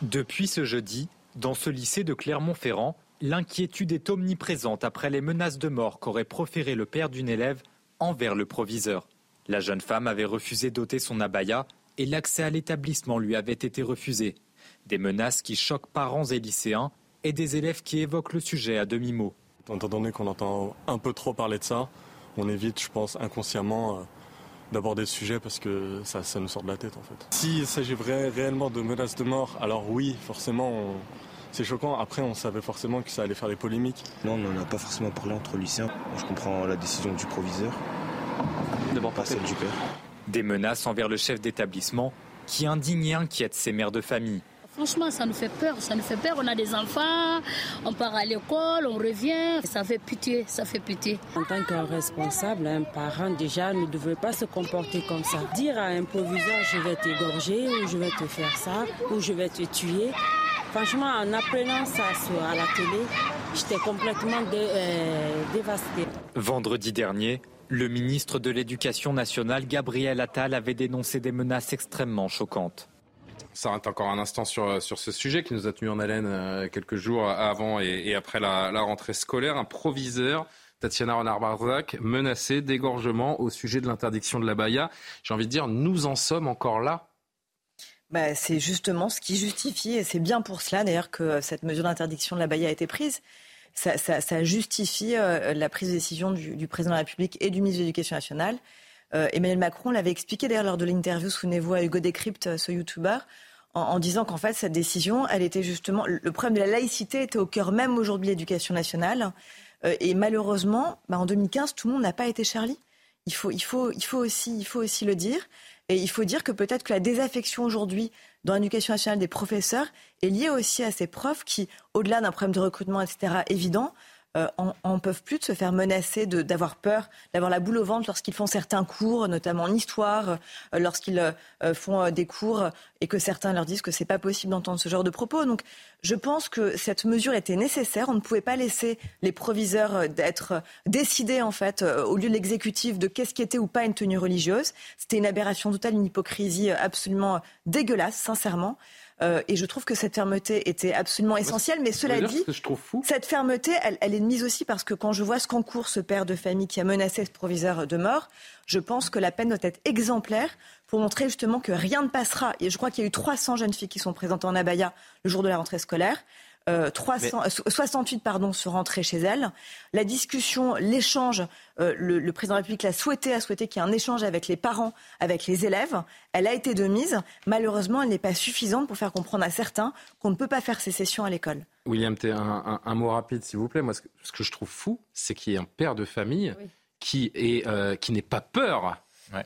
Depuis ce jeudi, dans ce lycée de Clermont-Ferrand, L'inquiétude est omniprésente après les menaces de mort qu'aurait proféré le père d'une élève envers le proviseur. La jeune femme avait refusé d'ôter son abaya et l'accès à l'établissement lui avait été refusé. Des menaces qui choquent parents et lycéens et des élèves qui évoquent le sujet à demi-mot. Étant donné qu'on entend un peu trop parler de ça, on évite, je pense, inconsciemment euh, d'aborder le sujet parce que ça, ça nous sort de la tête en fait. S'il s'agit réellement de menaces de mort, alors oui, forcément, on c'est choquant. Après, on savait forcément que ça allait faire des polémiques. Non, on n'en a pas forcément parlé entre lycéens. Je comprends la décision du proviseur. D'abord pas celle du père. Des menaces envers le chef d'établissement qui indigne et inquiète ses mères de famille. Franchement, ça nous fait peur, ça nous fait peur. On a des enfants, on part à l'école, on revient. Ça fait pitié, ça fait pitié. En tant qu'un responsable, un parent déjà ne devrait pas se comporter comme ça. Dire à un proviseur, je vais t'égorger, ou je vais te faire ça, ou je vais te tuer. Franchement, en apprenant ça à la télé, j'étais complètement euh, dévastée. Vendredi dernier, le ministre de l'Éducation nationale, Gabriel Attal, avait dénoncé des menaces extrêmement choquantes. Ça s'arrête encore un instant sur, sur ce sujet qui nous a tenu en haleine euh, quelques jours avant et, après la, rentrée scolaire. Un proviseur, Tatiana Renard-Barzac, menacé d'égorgement au sujet de l'interdiction de la baya. J'ai envie de dire, nous en sommes encore là bah, c'est justement ce qui justifie, et c'est bien pour cela d'ailleurs que cette mesure d'interdiction de la baïa a été prise. Ça, justifie euh, la prise de décision du, président de la République et du ministre de l'Éducation nationale. Euh, Emmanuel Macron l'avait expliqué d'ailleurs lors de l'interview, souvenez-vous, à Hugo Décrypte, ce youtubeur, en, disant qu'en fait, cette décision, elle était justement. Le problème de la laïcité était au cœur même aujourd'hui de l'éducation nationale. Euh, et malheureusement, bah, en 2015, tout le monde n'a pas été Charlie. Il faut, il, faut, il, faut aussi, il faut aussi le dire. Et il faut dire que peut-être que la désaffection aujourd'hui dans l'éducation nationale des professeurs est liée aussi à ces profs qui, au-delà d'un problème de recrutement, etc., évident, euh, en, peuvent plus de se faire menacer, d'avoir peur, d'avoir la boule au ventre lorsqu'ils font certains cours, notamment en histoire, euh, lorsqu'ils euh, font des cours et que certains leur disent que c'est pas possible d'entendre ce genre de propos. Donc, je pense que cette mesure était nécessaire. On ne pouvait pas laisser les proviseurs d'être décidés en fait au lieu de l'exécutif de qu'est-ce qui était ou pas une tenue religieuse. C'était une aberration totale, une hypocrisie absolument dégueulasse, sincèrement. Euh, et je trouve que cette fermeté était absolument essentielle. Mais cela dit, cette fermeté, elle, est mise aussi parce que quand je vois ce qu'encourt ce père de famille qui a menacé ce proviseur de mort, je pense que la peine doit être exemplaire pour montrer justement que rien ne passera. Et je crois qu'il y a eu 300 jeunes filles qui sont présentées en abaya le jour de la rentrée scolaire. 68 euh, pardon, se rentraient chez elle. La discussion, l'échange, euh, le, président de la République l'a souhaité, a souhaité qu'il y ait un échange avec les parents, avec les élèves. Elle a été de mise. Malheureusement, elle n'est pas suffisante pour faire comprendre à certains qu'on ne peut pas faire ces sessions à l'école. William, un, un, mot rapide, s'il vous plaît. Moi, ce que, je trouve fou, c'est qu'il y ait un père de famille qui, est, euh, qui n'ait pas peur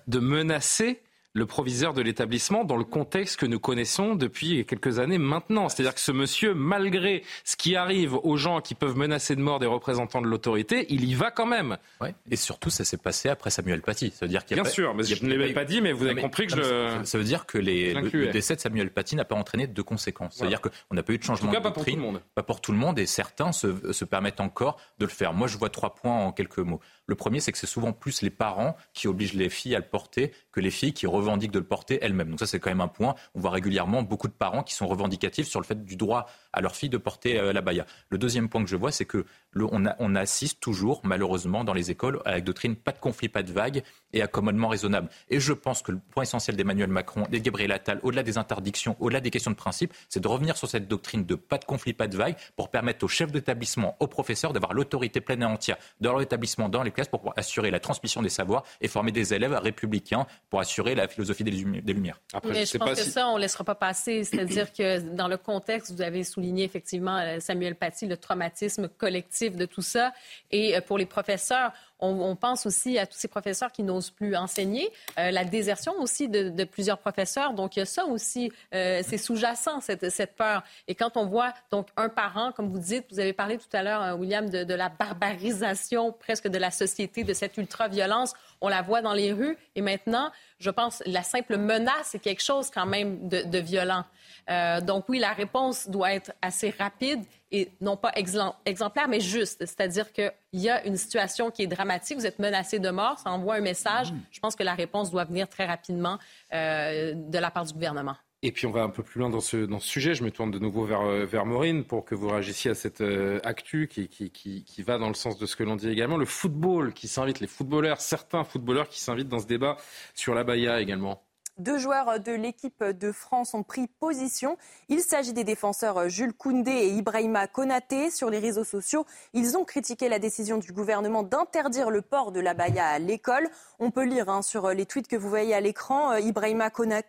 de menacer le proviseur de l'établissement dans le contexte que nous connaissons depuis quelques années maintenant. C'est-à-dire que ce monsieur, malgré ce qui arrive aux gens qui peuvent menacer de mort des représentants de l'autorité, il y va quand même. Ouais. Et surtout, ça s'est passé après Samuel Paty. Ça veut dire qu'il Bien sûr, mais je ne l'ai pas dit, mais vous avez compris que je... Ça veut dire que les, le, décès de Samuel Paty n'a pas entraîné de conséquences. C'est-à-dire qu'on n'a pas eu de changement en tout cas, de doctrine. Pas pour tout le monde. Pas pour tout le monde, et certains se, se permettent encore de le faire. Moi, je vois trois points en quelques mots. Le premier, c'est que c'est souvent plus les parents qui obligent les filles à le porter que les filles qui revendiquent de le porter elles-mêmes. Donc ça, c'est quand même un point. On voit régulièrement beaucoup de parents qui sont revendicatifs sur le fait du droit à leur fille de porter euh, la baya. Le deuxième point que je vois, c'est que on, assiste toujours, malheureusement, dans les écoles à la doctrine pas de conflit, pas de vague et accommodement raisonnable. Et je pense que le point essentiel d'Emmanuel Macron, et de Gabriel Attal, au-delà des interdictions, au-delà des questions de principe, c'est de revenir sur cette doctrine de pas de conflit, pas de vague pour permettre aux chefs d'établissement, aux professeurs d'avoir l'autorité pleine et entière dans leur établissement, dans les classes, pour assurer la transmission des savoirs et former des élèves républicains pour assurer la philosophie des, Lumières. Après, je, pense que ça, on ne laissera pas passer. C'est-à-dire que dans le contexte, vous avez souligné effectivement, euh, Samuel Paty, le traumatisme collectif de tout ça. Et euh, pour les professeurs, on, pense aussi à tous ces professeurs qui n'osent plus enseigner, euh, la désertion aussi de, plusieurs professeurs. Donc, il y a ça aussi, c'est sous-jacent, cette, cette, peur. Et quand on voit donc un parent, comme vous dites, vous avez parlé tout à l'heure, William, de, de, la barbarisation presque de la société, de cette ultra-violence, on la voit dans les rues. Et maintenant, je pense, la simple menace, c'est quelque chose quand même de, de violent. Euh, donc oui, la réponse doit être assez rapide et non pas exemplaire, mais juste. C'est-à-dire qu'il y a une situation qui est dramatique, vous êtes menacé de mort, ça envoie un message. Mm. Je pense que la réponse doit venir très rapidement euh, de la part du gouvernement. Et puis on va un peu plus loin dans ce, sujet. Je me tourne de nouveau vers, euh, vers Maureen pour que vous réagissiez à cette actu qui, va dans le sens de ce que l'on dit également. Le football qui s'invite, les footballeurs, certains footballeurs qui s'invitent dans ce débat sur la Baïa également. Deux joueurs de l'équipe de France ont pris position. Il s'agit des défenseurs Jules Koundé et Ibrahima Konaté. Sur les réseaux sociaux, ils ont critiqué la décision du gouvernement d'interdire le port de la baya à l'école. On peut lire hein, sur les tweets que vous voyez à l'écran euh, Ibrahima Konaté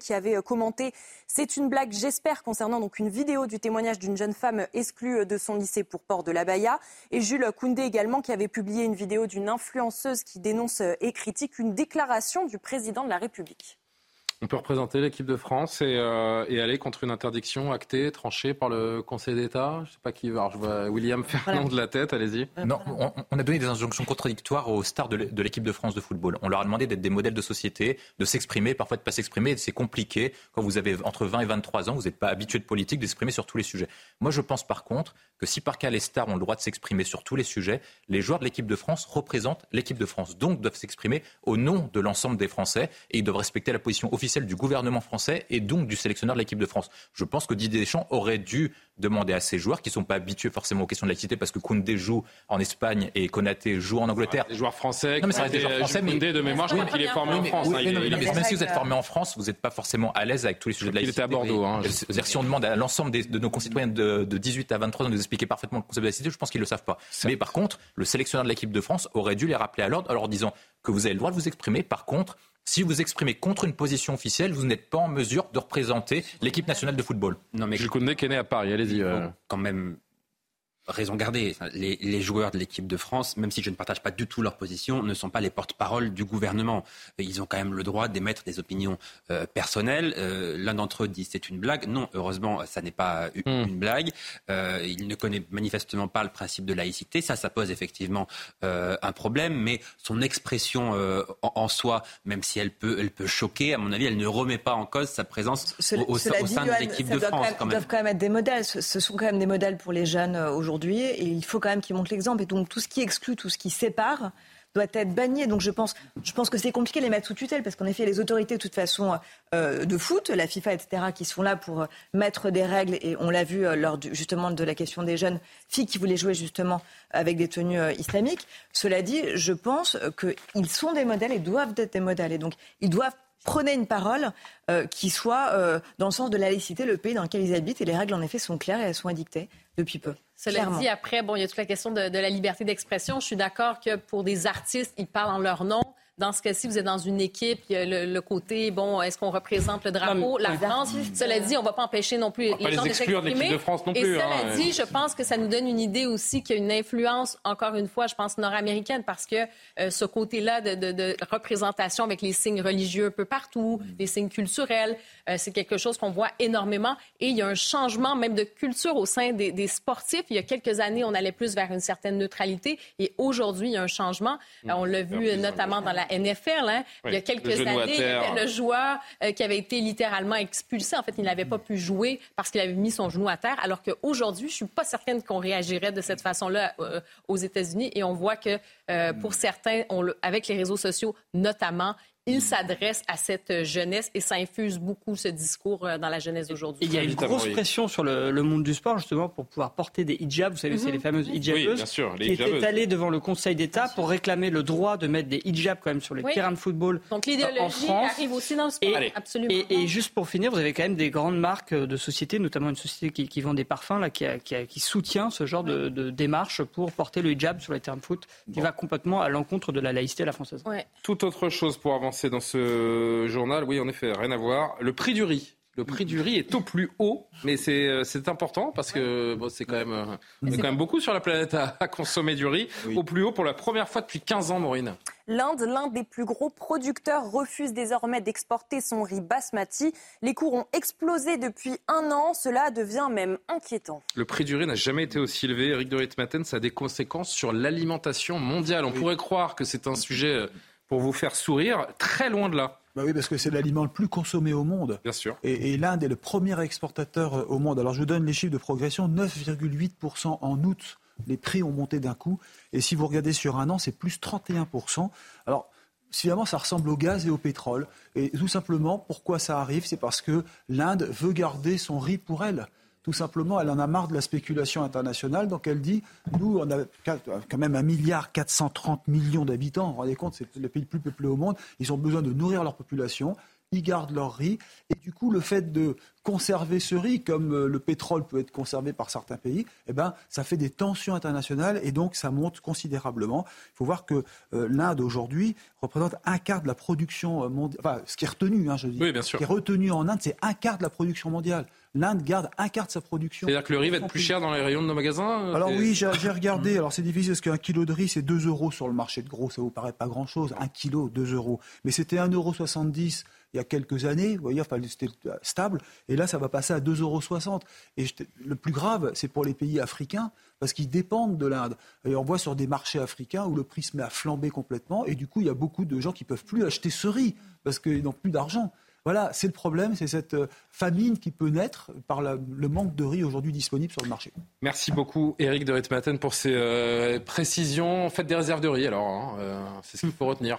qui avait euh, commenté C'est une blague, j'espère, concernant donc une vidéo du témoignage d'une jeune femme exclue de son lycée pour port de la baya. Et Jules Koundé également qui avait publié une vidéo d'une influenceuse qui dénonce et critique une déclaration du président de la République. On peut représenter l'équipe de France et, euh, et, aller contre une interdiction actée, tranchée par le Conseil d'État? Je sais pas qui. Alors je vois William Fernand de la tête. Allez-y. Non, on, a donné des injonctions contradictoires aux stars de l'équipe de France de football. On leur a demandé d'être des modèles de société, de s'exprimer, parfois de pas s'exprimer. C'est compliqué quand vous avez entre 20 et 23 ans, vous n'êtes pas habitué de politique, d'exprimer sur tous les sujets. Moi, je pense par contre que si par cas les stars ont le droit de s'exprimer sur tous les sujets, les joueurs de l'équipe de France représentent l'équipe de France, donc doivent s'exprimer au nom de l'ensemble des Français et ils doivent respecter la position officielle du gouvernement français et donc du sélectionneur de l'équipe de France. Je pense que Didier Deschamps aurait dû demander à ces joueurs qui ne sont pas habitués forcément aux questions de laïcité parce que Koundé joue en Espagne et Konaté joue en Angleterre. des joueurs français. Non, mais ça des joueurs français. Mais Koundé de mémoire, je crois qu'il est formé en France. Même si vous êtes formé en France, vous n'êtes pas forcément à l'aise avec tous les sujets de laïcité. Il était à Bordeaux. Hein, si on demande à l'ensemble de nos concitoyens de, 18 à 23 ans de nous expliquer parfaitement le concept de laïcité, je pense qu'ils ne le savent pas. Mais par contre, le sélectionneur de l'équipe de France aurait dû les rappeler à l'ordre en leur disant que vous avez le droit de vous exprimer. Par contre, si vous exprimez contre une position officielle, vous n'êtes pas en mesure de représenter l'équipe nationale de football. Non, mais je connais est né à Paris, allez-y. Euh. Quand même raison gardée. Les, joueurs de l'équipe de France, même si je ne partage pas du tout leur position, ne sont pas les porte-parole du gouvernement. Ils ont quand même le droit d'émettre des opinions euh, personnelles. Euh, l'un d'entre eux dit c'est une blague. Non, heureusement, ça n'est pas une, hmm. blague. Euh, il ne connaît manifestement pas le principe de laïcité. Ça, ça pose effectivement un problème. Mais son expression en, soi, même si elle peut, elle peut choquer, à mon avis, elle ne remet pas en cause sa présence au, sein de l'équipe de France. Ils doivent quand même être des modèles. Ce sont quand même des modèles pour les jeunes aujourd'hui et il faut quand même qu'ils montrent l'exemple. Et donc tout ce qui exclut, tout ce qui sépare doit être banni. Donc je pense, je pense que c'est compliqué de les mettre sous tutelle parce qu'en effet, les autorités de toute façon euh, de foot, la FIFA, etc., qui sont là pour euh, mettre des règles et on l'a vu euh, lors justement de la question des jeunes filles qui voulaient jouer justement avec des tenues islamiques. Cela dit, je pense qu'ils sont des modèles et doivent être des modèles et donc ils doivent prôner une parole qui soit dans le sens de la laïcité, le pays dans lequel ils habitent et les règles en effet sont claires et elles sont édictées depuis peu. Cela dit, après, bon, il y a toute la question de, la liberté d'expression. Je suis d'accord que pour des artistes, ils parlent en leur nom. Dans ce cas-ci, vous êtes dans une équipe, il y a le, côté, bon, est-ce qu'on représente le drapeau, la France? Cela dit, on ne va pas empêcher non plus les gens de s'exprimer. de France non plus. Et cela hein, dit, je pense que ça nous donne une idée aussi qu'il y a une influence, encore une fois, je pense nord-américaine, parce que euh, ce côté-là de, représentation avec les signes religieux un peu partout, les signes culturels, euh, c'est quelque chose qu'on voit énormément. Et il y a un changement même de culture au sein des, sportifs. Il y a quelques années, on allait plus vers une certaine neutralité. Et aujourd'hui, il y a un changement. Euh, on l'a vu notamment dans la NFL. Hein. Il y a quelques années, le joueur qui avait été littéralement expulsé. En fait, il n'avait pas pu jouer parce qu'il avait mis son genou à terre. Alors qu'aujourd'hui, je suis pas certaine qu'on réagirait de cette façon-là aux États-Unis. Et on voit que pour certains, avec les réseaux sociaux notamment, il s'adresse à cette jeunesse et ça infuse beaucoup ce discours euh, dans la jeunesse d'aujourd'hui. Il y a une grosse pression sur le, monde du sport justement pour pouvoir porter des hijabs. Vous savez, c'est mhm. les fameuses hijabeuses qui étaient allées devant le Conseil d'État pour réclamer le droit de mettre des hijabs quand même sur les terrains de football Donc l'idéologie arrive aussi dans le sport. Et, Absolument. Et, juste pour finir, vous avez quand même des grandes marques de sociétés, notamment une société qui, vend des parfums là, qui, qui, soutient ce genre de, démarche pour porter le hijab sur les terrains de foot, qui va complètement à l'encontre de la laïcité à la française. Tout autre chose pour avancer dans ce journal. Oui, en effet, rien à voir. Le prix du riz. Le prix du riz est au plus haut, mais c'est euh, important parce que bon, c'est quand même, euh, on est quand même beaucoup sur la planète à, consommer du riz. Au plus haut pour la première fois depuis 15 ans, Maureen. L'Inde, l'un des plus gros producteurs, refuse désormais d'exporter son riz basmati. Les cours ont explosé depuis un an. Cela devient même inquiétant. Le prix du riz n'a jamais été aussi élevé. Eric de Ritmaten, ça a des conséquences sur l'alimentation mondiale. On pourrait croire que c'est un sujet euh, pour vous faire sourire, très loin de là. Bah oui, parce que c'est l'aliment le plus consommé au monde. Bien sûr. Et, l'Inde est le premier exportateur euh, au monde. Alors je vous donne les chiffres de progression 9,8% en août. Les prix ont monté d'un coup. Et si vous regardez sur un an, c'est plus 31%. Alors, finalement, ça ressemble au gaz et au pétrole. Et tout simplement, pourquoi ça arrive? C'est parce que l'Inde veut garder son riz pour elle. Tout simplement, elle en a marre de la spéculation internationale. Donc elle dit, nous, on a quand même un milliard 430 millions d'habitants. Vous vous rendez compte, c'est le pays le plus peuplé au monde. Ils ont besoin de nourrir leur population ils gardent leur riz. Et du coup, le fait de conserver ce riz, comme euh, le pétrole peut être conservé par certains pays, eh ben, ça fait des tensions internationales et donc ça monte considérablement. Il faut voir que euh, l'Inde aujourd'hui représente un quart de la production euh, mondiale. Enfin, ce qui est retenu, hein, je dis. Oui, bien sûr. Ce qui est retenu en Inde, c'est un quart de la production mondiale l'Inde garde un quart de sa production. C'est-à-dire que le riz va être plus cher dans les rayons de nos magasins euh, Alors oui, j'ai [LAUGHS] regardé. Alors c'est difficile parce qu'un kilo de riz, c'est 2 euros sur le marché de gros. Ça vous paraît pas grand-chose. Un kilo, 2 euros. Mais c'était 1,70 euro il y a quelques années. Vous voyez, enfin, c'était stable. Et là, ça va passer à 2,60 euros. Et le plus grave, c'est pour les pays africains parce qu'ils dépendent de l'Inde. Et on voit sur des marchés africains où le prix se met à flamber complètement. Et du coup, il y a beaucoup de gens qui peuvent plus acheter ce riz parce qu'ils n'ont plus d'argent. Voilà, c'est le problème, c'est cette euh, famine qui peut naître par le manque de riz aujourd'hui disponible sur le marché. Merci beaucoup, Eric de Ritmaten, pour ces euh, précisions. Faites des réserves de riz, alors, hein, euh, c'est ce qu'il faut retenir.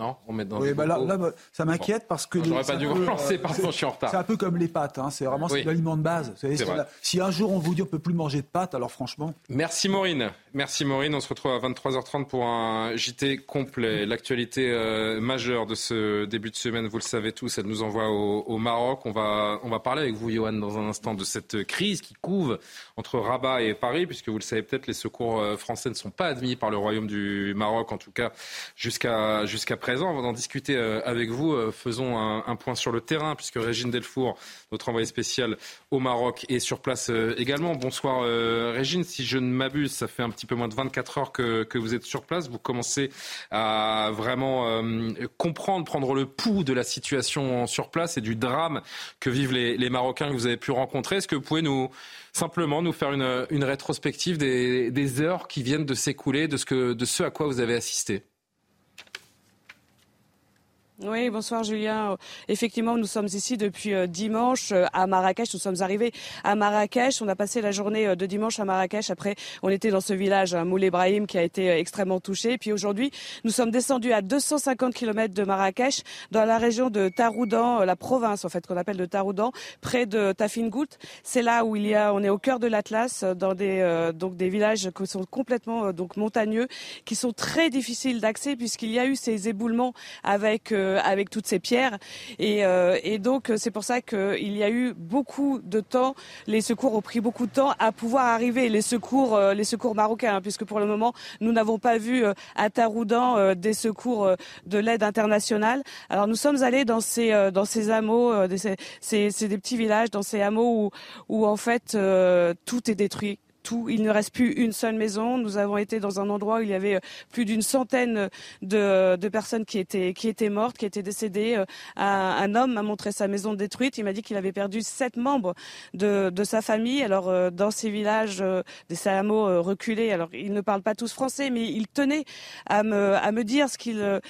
Non, on met dans oui, bah là, là, ça m'inquiète parce que. J'aurais pas dû vous relancer, pardon, je suis en retard. C'est un peu comme les pâtes, hein, c'est vraiment l'aliment de base. Savez, si, un jour on vous dit on peut plus manger de pâtes, alors franchement. Merci Maureen. Merci Maureen. On se retrouve à 23h30 pour un JT complet. L'actualité euh, majeure de ce début de semaine, vous le savez tous, elle nous envoie au, au, Maroc. On va, on va parler avec vous, Johan, dans un instant de cette crise qui couve entre Rabat et Paris, puisque vous le savez peut-être, les secours euh, français ne sont pas admis par le Royaume du Maroc, en tout cas jusqu'à jusqu'à Avant d'en discuter euh, avec vous, euh, faisons un, point sur le terrain, puisque Régine Delfour, notre envoyée spéciale au Maroc, est sur place euh, également. Bonsoir Régine, si je ne m'abuse, ça fait un petit peu moins de 24 heures que, vous êtes sur place. Vous commencez à vraiment comprendre, prendre le pouls de la situation sur place et du drame que vivent les, Marocains que vous avez pu rencontrer. Est-ce que vous pouvez nous simplement nous faire une, rétrospective des, heures qui viennent de s'écouler, de ce à quoi vous avez assisté? Oui, bonsoir Julien. Effectivement, nous sommes ici depuis euh, dimanche euh, à Marrakech. Nous sommes arrivés à Marrakech. On a passé la journée euh, de dimanche à Marrakech. Après, on était dans ce village, Moul Ibrahim, qui a été extrêmement touché. Puis aujourd'hui, nous sommes descendus à 250 km de Marrakech, dans la région de Taroudan, la province en fait qu'on appelle de Taroudan, près de Tafingout. C'est là où il y a, on est au cœur de l'Atlas, dans des donc des villages qui sont complètement donc montagneux, qui sont très difficiles d'accès puisqu'il y a eu ces éboulements avec avec toutes ces pierres. Et, et donc c'est pour ça qu'il y a eu beaucoup de temps. Les secours ont pris beaucoup de temps à pouvoir arriver. Les secours, les secours marocains, hein, puisque pour le moment nous n'avons pas vu à Taroudan des secours de l'aide internationale. Alors nous sommes allés dans ces dans ces hameaux, c'est des petits villages, dans ces hameaux où où en fait tout est détruit tout. Il ne reste plus une seule maison. Nous avons été dans un endroit où il y avait euh, plus d'une centaine de, de, personnes qui étaient, qui étaient mortes, qui étaient décédées. Euh, un, homme m'a montré sa maison détruite. Il m'a dit qu'il avait perdu sept membres de, de sa famille. Alors, euh, dans ces villages, des Salamos reculés, alors ils ne parlent pas tous français, mais ils tenaient à me, à me dire ce qu'ils,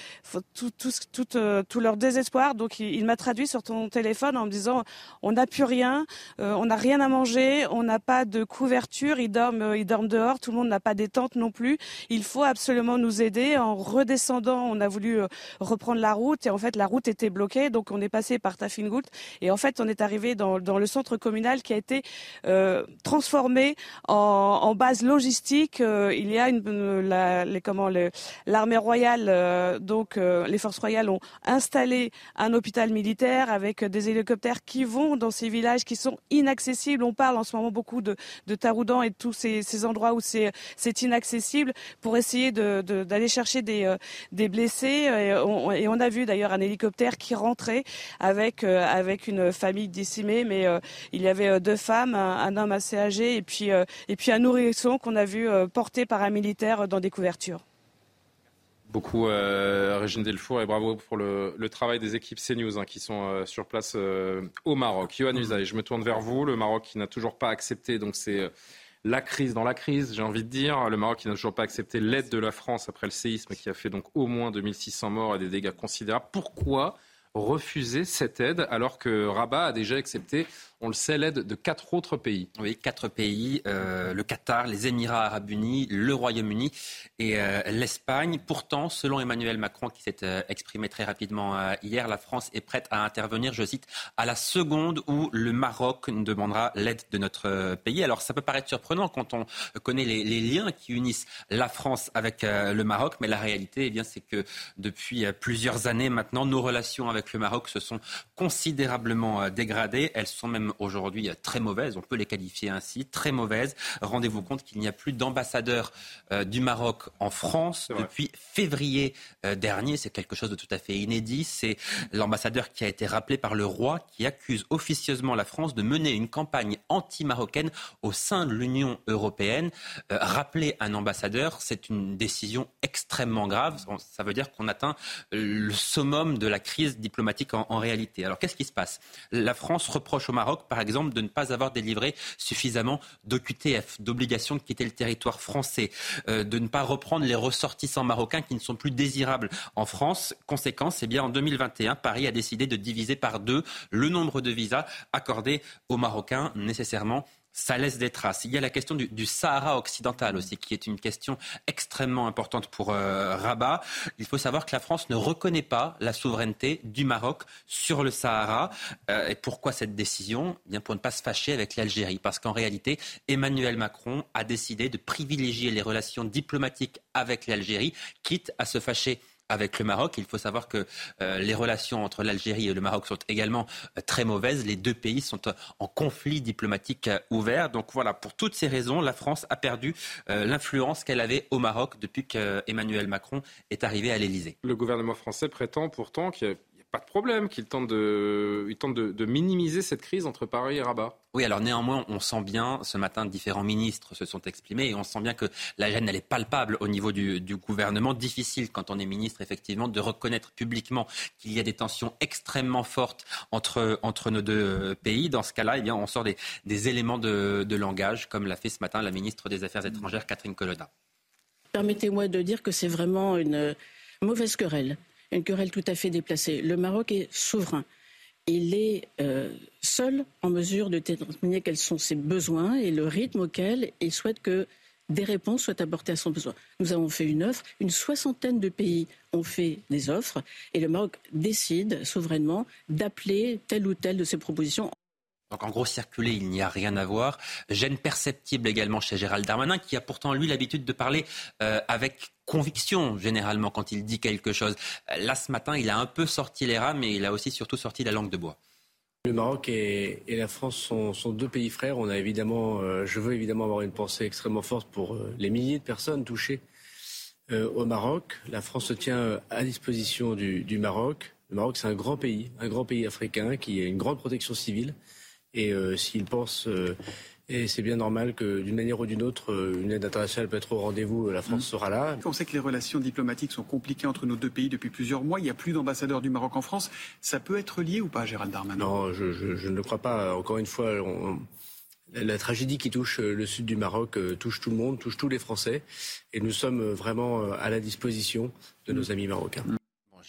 tout, tout, tout, tout, leur désespoir. Donc, il, il m'a traduit sur ton téléphone en me disant, on n'a plus rien, on n'a rien à manger, on n'a pas de couverture ils dorment, euh, ils dorment dehors, tout le monde n'a pas des tentes non plus. Il faut absolument nous aider. En redescendant, on a voulu euh, reprendre la route et en fait la route était bloquée, donc on est passé par Tafingoult et en fait on est arrivé dans, le centre communal qui a été euh, transformé en, base logistique. il y a les, l'armée royale, donc les forces royales ont installé un hôpital militaire avec des hélicoptères qui vont dans ces villages qui sont inaccessibles. On parle en ce moment beaucoup de, de Taroudan et tous ces, endroits où c'est inaccessible pour essayer d'aller chercher des, euh, des blessés. Et on, a vu d'ailleurs un hélicoptère qui rentrait avec, euh, avec une famille décimée, mais euh, il y avait deux femmes, un, homme assez âgé et puis, et puis un nourrisson qu'on a vu porté par un militaire dans des couvertures beaucoup euh, Régine Delfour et bravo pour le, travail des équipes CNews hein, qui sont sur place au Maroc. Yohann Usaï, je me tourne vers vous. Le Maroc qui n'a toujours pas accepté donc c'est la crise dans la crise, j'ai envie de dire. Le Maroc qui n'a toujours pas accepté l'aide de la France après le séisme qui a fait donc au moins 2600 morts et des dégâts considérables. Pourquoi refuser cette aide alors que Rabat a déjà accepté on le sait, l'aide de quatre autres pays. Oui, quatre pays, euh, le Qatar, les Émirats arabes unis, le Royaume-Uni et euh, l'Espagne. Pourtant, selon Emmanuel Macron, qui s'est euh, exprimé très rapidement hier, la France est prête à intervenir, je cite, à la seconde où le Maroc demandera l'aide de notre pays. Alors, ça peut paraître surprenant quand on connaît les, liens qui unissent la France avec le Maroc, mais la réalité, eh bien, c'est que depuis plusieurs années maintenant, nos relations avec le Maroc se sont considérablement dégradées. Elles sont même aujourd'hui très mauvaises, on peut les qualifier ainsi, très mauvaises. Rendez-vous compte qu'il n'y a plus d'ambassadeur euh, du Maroc en France depuis février euh, dernier. C'est quelque chose de tout à fait inédit. C'est l'ambassadeur qui a été rappelé par le roi qui accuse officieusement la France de mener une campagne anti-marocaine au sein de l'Union européenne. Euh, rappeler un ambassadeur, c'est une décision extrêmement grave. Ça veut dire qu'on atteint le summum de la crise diplomatique en, en réalité. Alors qu'est-ce qui se passe? La France reproche au Maroc par exemple, de ne pas avoir délivré suffisamment d'OQTF, d'obligations de quitter le territoire français, euh, de ne pas reprendre les ressortissants marocains qui ne sont plus désirables en France. Conséquence, eh bien, en 2021, Paris a décidé de diviser par deux le nombre de visas accordés aux Marocains nécessairement ça laisse des traces. Il y a la question du, Sahara occidental aussi, qui est une question extrêmement importante pour euh, Rabat. Il faut savoir que la France ne reconnaît pas la souveraineté du Maroc sur le Sahara. Euh, et pourquoi cette décision? Eh Bien Pour ne pas se fâcher avec l'Algérie. Parce qu'en réalité, Emmanuel Macron a décidé de privilégier les relations diplomatiques avec l'Algérie, quitte à se fâcher avec le Maroc. Il faut savoir que euh, les relations entre l'Algérie et le Maroc sont également euh, très mauvaises. Les deux pays sont euh, en conflit diplomatique ouvert. Donc voilà, pour toutes ces raisons, la France a perdu l'influence qu'elle avait au Maroc depuis qu'Emmanuel Macron est arrivé à l'Élysée. Le gouvernement français prétend pourtant qu'il pas de problème qu'il tente, de, il tente de, minimiser cette crise entre Paris et Rabat. Oui, alors néanmoins, on sent bien, ce matin, différents ministres se sont exprimés et on sent bien que la gêne, elle est palpable au niveau du, gouvernement. Difficile, quand on est ministre, effectivement, de reconnaître publiquement qu'il y a des tensions extrêmement fortes entre, entre nos deux pays. Dans ce cas-là, eh bien, on sort des, des éléments de, de langage, comme l'a fait ce matin la ministre des Affaires étrangères, Catherine Colonna. Permettez-moi de dire que c'est vraiment une mauvaise querelle une querelle tout à fait déplacée. Le Maroc est souverain. Il est euh, seul en mesure de déterminer quels sont ses besoins et le rythme auquel il souhaite que des réponses soient apportées à son besoin. Nous avons fait une offre, une soixantaine de pays ont fait des offres et le Maroc décide souverainement d'appeler telle ou telle de ses propositions Donc en gros, circuler, il n'y a rien à voir. Gêne perceptible également chez Gérald Darmanin, qui a pourtant, lui, l'habitude de parler euh, avec conviction, généralement, quand il dit quelque chose. Là, ce matin, il a un peu sorti les rames, mais il a aussi surtout sorti la langue de bois. Le Maroc et, la France sont, deux pays frères. On a évidemment, euh, je veux évidemment avoir une pensée extrêmement forte pour euh, les milliers de personnes touchées au Maroc. La France se tient à disposition du, du Maroc. Le Maroc, c'est un grand pays, un grand pays africain qui a une grande protection civile. Et euh, pensent, euh, et c'est bien normal que d'une manière ou d'une autre, euh, une aide internationale peut être au rendez-vous, la France mm. sera là. On sait que les relations diplomatiques sont compliquées entre nos deux pays depuis plusieurs mois. Il n'y a plus d'ambassadeur du Maroc en France. Ça peut être lié ou pas, Gérald Darmanin? Non, je, ne le crois pas. Encore une fois, la tragédie qui touche le sud du Maroc touche tout le monde, touche tous les Français. Et nous sommes vraiment à la disposition de nos amis marocains.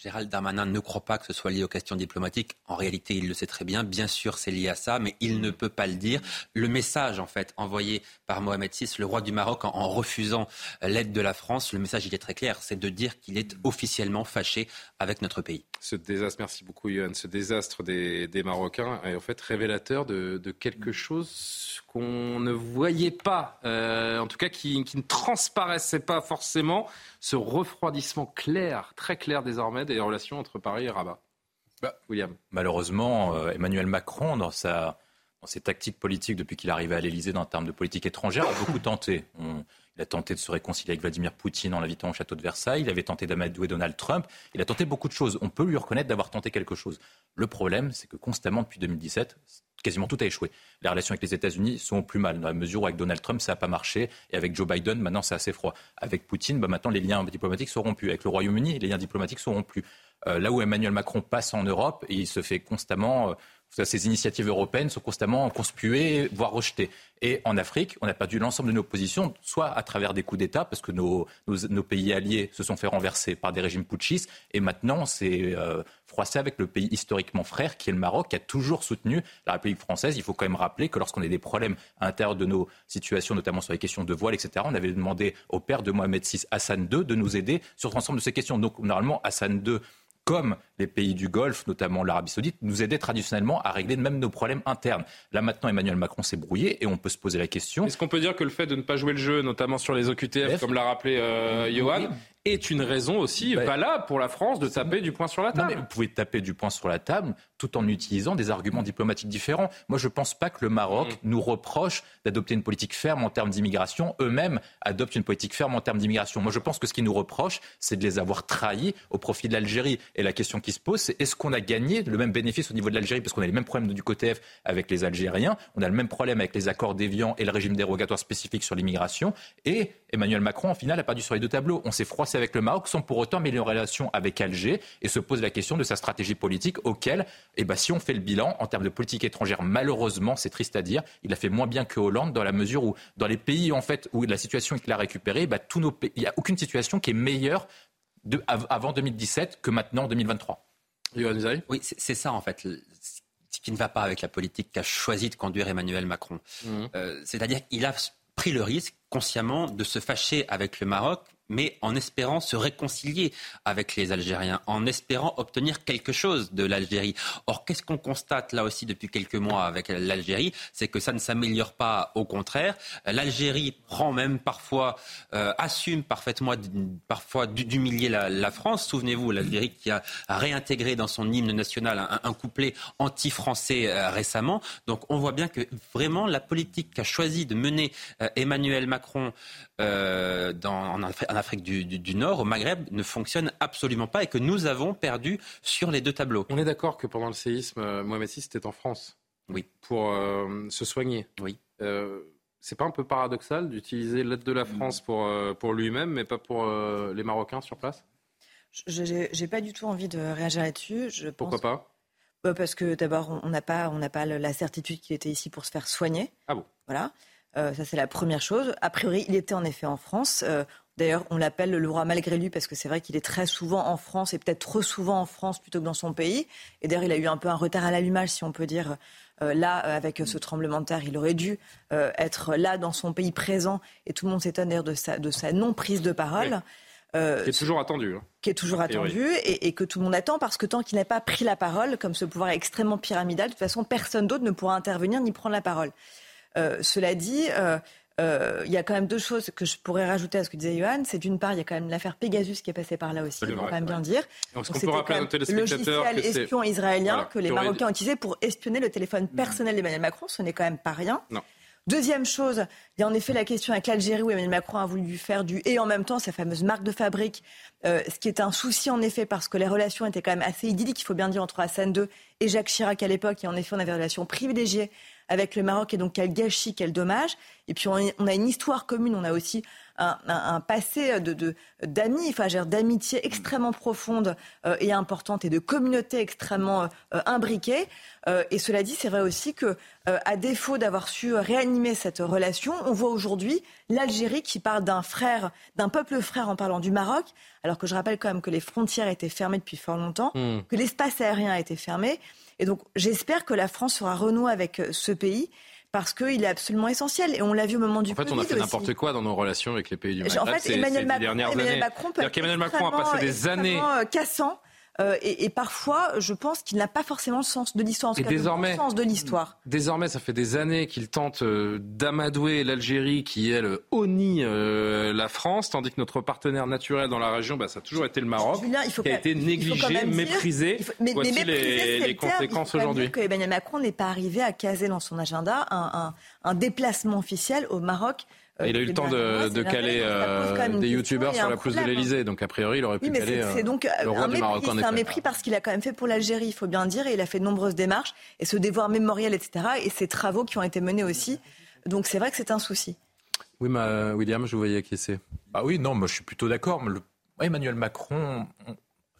Gérald Darmanin ne croit pas que ce soit lié aux questions diplomatiques. En réalité, il le sait très bien. Bien sûr, c'est lié à ça, mais il ne peut pas le dire. Le message, en fait, envoyé par Mohamed VI, le roi du Maroc, en, refusant l'aide de la France, le message, il est très clair. C'est de dire qu'il est officiellement fâché avec notre pays. Ce désastre, merci beaucoup, Yohann. Ce désastre des, Marocains est en fait révélateur de, quelque chose qu'on ne voyait pas, euh, en tout cas qui, ne transparaissait pas forcément ce refroidissement clair, très clair désormais relations entre Paris et Rabat. Bah, William. Malheureusement, euh, Emmanuel Macron, dans, sa, dans ses tactiques politiques depuis qu'il est arrivé à l'Elysée en termes de politique étrangère, a beaucoup tenté. il a tenté de se réconcilier avec Vladimir Poutine en l'invitant au château de Versailles. Il avait tenté d'amadouer Donald Trump. Il a tenté beaucoup de choses. On peut lui reconnaître d'avoir tenté quelque chose. Le problème, c'est que constamment, depuis 2017, quasiment tout a échoué. Les relations avec les États-Unis sont plus mal, dans la mesure où avec Donald Trump, ça n'a pas marché, et avec Joe Biden, maintenant, c'est assez froid. Avec Poutine, bah, maintenant, les liens diplomatiques sont rompus. Avec le Royaume-Uni, les liens diplomatiques sont rompus. Euh, là où Emmanuel Macron passe en Europe, il se fait constamment euh, ces initiatives européennes sont constamment conspuées, voire rejetées. Et en Afrique, on a perdu l'ensemble de nos positions, soit à travers des coups d'État, parce que nos, pays alliés se sont fait renverser par des régimes putschistes, et maintenant c'est euh, froissé avec le pays historiquement frère, qui est le Maroc, qui a toujours soutenu la République française. Il faut quand même rappeler que lorsqu'on a des problèmes à l'intérieur de nos situations, notamment sur les questions de voile, etc., on avait demandé au père de Mohamed VI, Hassan II, de nous aider sur l'ensemble de ces questions. Donc normalement, Hassan II comme les pays du Golfe, notamment l'Arabie saoudite, nous aidaient traditionnellement à régler même nos problèmes internes. Là maintenant, Emmanuel Macron s'est brouillé et on peut se poser la question. Est-ce qu'on peut dire que le fait de ne pas jouer le jeu, notamment sur les OQTF, comme l'a rappelé euh, Johan, est une raison aussi bah, valable pour la France de taper du poing sur la table? vous pouvez taper du poing sur la table tout en utilisant des arguments diplomatiques différents. Moi, je ne pense pas que le Maroc mm. nous reproche d'adopter une politique ferme en termes d'immigration. Eux-mêmes adoptent une politique ferme en termes d'immigration. Moi, je pense que ce qu'ils nous reprochent, c'est de les avoir trahis au profit de l'Algérie. Et la question qui se pose, c'est est-ce qu'on a gagné le même bénéfice au niveau de l'Algérie Parce qu'on a les mêmes problèmes du côté F avec les Algériens. On a le même problème avec les accords déviants et le régime dérogatoire spécifique sur l'immigration. Et Emmanuel Macron, en final, a perdu sur les deux tableaux. On s'est froissé avec le Maroc sans pour autant améliorer les relations avec Alger et se pose la question de sa stratégie politique auquel, eh ben, si on fait le bilan en termes de politique étrangère, malheureusement, c'est triste à dire, il a fait moins bien que Hollande dans la mesure où, dans les pays en fait où la situation qu'il a récupérée, nos pays, il n'y a aucune situation qui est meilleure de, avant 2017 que maintenant en 2023. Oui, c'est ça en fait ce qui ne va pas avec la politique qu'a choisi de conduire Emmanuel Macron. Mmh. Euh, c'est-à-dire qu'il a pris le risque consciemment de se fâcher avec le Maroc mais en espérant se réconcilier avec les Algériens, en espérant obtenir quelque chose de l'Algérie. Or, qu'est-ce qu'on constate là aussi depuis quelques mois avec l'Algérie? C'est que ça ne s'améliore pas, au contraire. L'Algérie prend même parfois, euh, assume parfaitement, parfois d'humilier la, France. Souvenez-vous, l'Algérie qui a réintégré dans son hymne national un, couplet anti-français euh, récemment. Donc, on voit bien que vraiment la politique qu'a choisi de mener euh, Emmanuel Macron dans, en, en Afrique du, Nord, au Maghreb, ne fonctionne absolument pas et que nous avons perdu sur les deux tableaux. On est d'accord que pendant le séisme, euh, Mohamed VI était en France. Oui. Pour euh, se soigner. Oui. Euh, c'est pas un peu paradoxal d'utiliser l'aide de la France pour, euh, pour lui-même, mais pas pour les Marocains sur place? Je n'ai pas du tout envie de réagir là-dessus. Pourquoi pas? Bah, Parce que d'abord, on n'a pas, on pas la certitude qu'il était ici pour se faire soigner. Ah bon? Voilà. ça, c'est la première chose. A priori, il était en effet en France. D'ailleurs, on l'appelle le roi malgré lui parce que c'est vrai qu'il est très souvent en France et peut-être trop souvent en France plutôt que dans son pays. Et d'ailleurs, il a eu un peu un retard à l'allumage, si on peut dire. Euh, là, avec ce tremblement de terre, il aurait dû euh, être là dans son pays présent. Et tout le monde s'étonne d'ailleurs de sa, de sa non-prise de parole. Euh, qui est toujours attendu. Hein, qui est toujours attendu et, et, que tout le monde attend parce que tant qu'il n'a pas pris la parole, comme ce pouvoir est extrêmement pyramidal, de toute façon, personne d'autre ne pourra intervenir ni prendre la parole. Euh, cela dit, euh, euh, il y a quand même deux choses que je pourrais rajouter à ce que disait Johan. C'est d'une part, il y a quand même l'affaire Pegasus qui est passée par là aussi, il faut quand même bien dire. Donc, peut rappeler téléspectateurs que espion israélien que les Marocains ont utilisé pour espionner le téléphone personnel d'Emmanuel Macron. Ce n'est quand même pas rien. Non. Deuxième chose, il y a en effet la question avec l'Algérie où Emmanuel Macron a voulu faire du et en même temps sa fameuse marque de fabrique, euh, ce qui est un souci en effet parce que les relations étaient quand même assez idylliques, il faut bien dire, entre Hassan II et Jacques Chirac à l'époque. Et en effet, on avait des relations privilégiées avec le Maroc et donc quel gâchis, quel dommage. Et puis on a une histoire commune, on a aussi un, passé de, d'amis, enfin, d'amitié extrêmement profonde euh, et importante et de communauté extrêmement euh, imbriquée. Euh, et cela dit, c'est vrai aussi que, à défaut d'avoir su réanimer cette relation, on voit aujourd'hui l'Algérie qui parle d'un frère, d'un peuple frère en parlant du Maroc, alors que je rappelle quand même que les frontières étaient fermées depuis fort longtemps, hmm. que l'espace aérien a été fermé. Et donc, j'espère que la France sera renouée avec ce pays parce qu'il est absolument essentiel. Et on l'a vu au moment du Covid. En fait, on a fait n'importe quoi dans nos relations avec les pays du Maghreb. En fait, Emmanuel, Macron, Emmanuel Macron, peut être Macron a passé des années euh, cassant euh, et, et, parfois, je pense qu'il n'a pas forcément le sens de l'histoire, et désormais, le sens de l'histoire. Désormais, ça fait des années qu'il tente euh, d'amadouer l'Algérie, qui elle euh, la France, tandis que notre partenaire naturel dans la région, bah, ça a toujours été le Maroc, il faut qui a été négligé, méprisé. mais, Voici mais les, les conséquences aujourd'hui. Que Emmanuel Macron n'est pas arrivé à caser dans son agenda un, un, un déplacement officiel au Maroc euh, il a eu le temps de, caler euh, des youtubeurs sur la pelouse de l'Elysée, donc a priori il aurait pu caler c'est donc le roi du Maroc C'est un mépris parce qu'il a quand même fait pour l'Algérie, il faut bien dire, et il a fait de nombreuses démarches, et ce devoir mémoriel, etc., et ces travaux qui ont été menés aussi. Donc c'est vrai que c'est un souci. Oui, ma, William, je vous voyais acquiescer. Ah oui, non, moi je suis plutôt d'accord. Emmanuel Macron,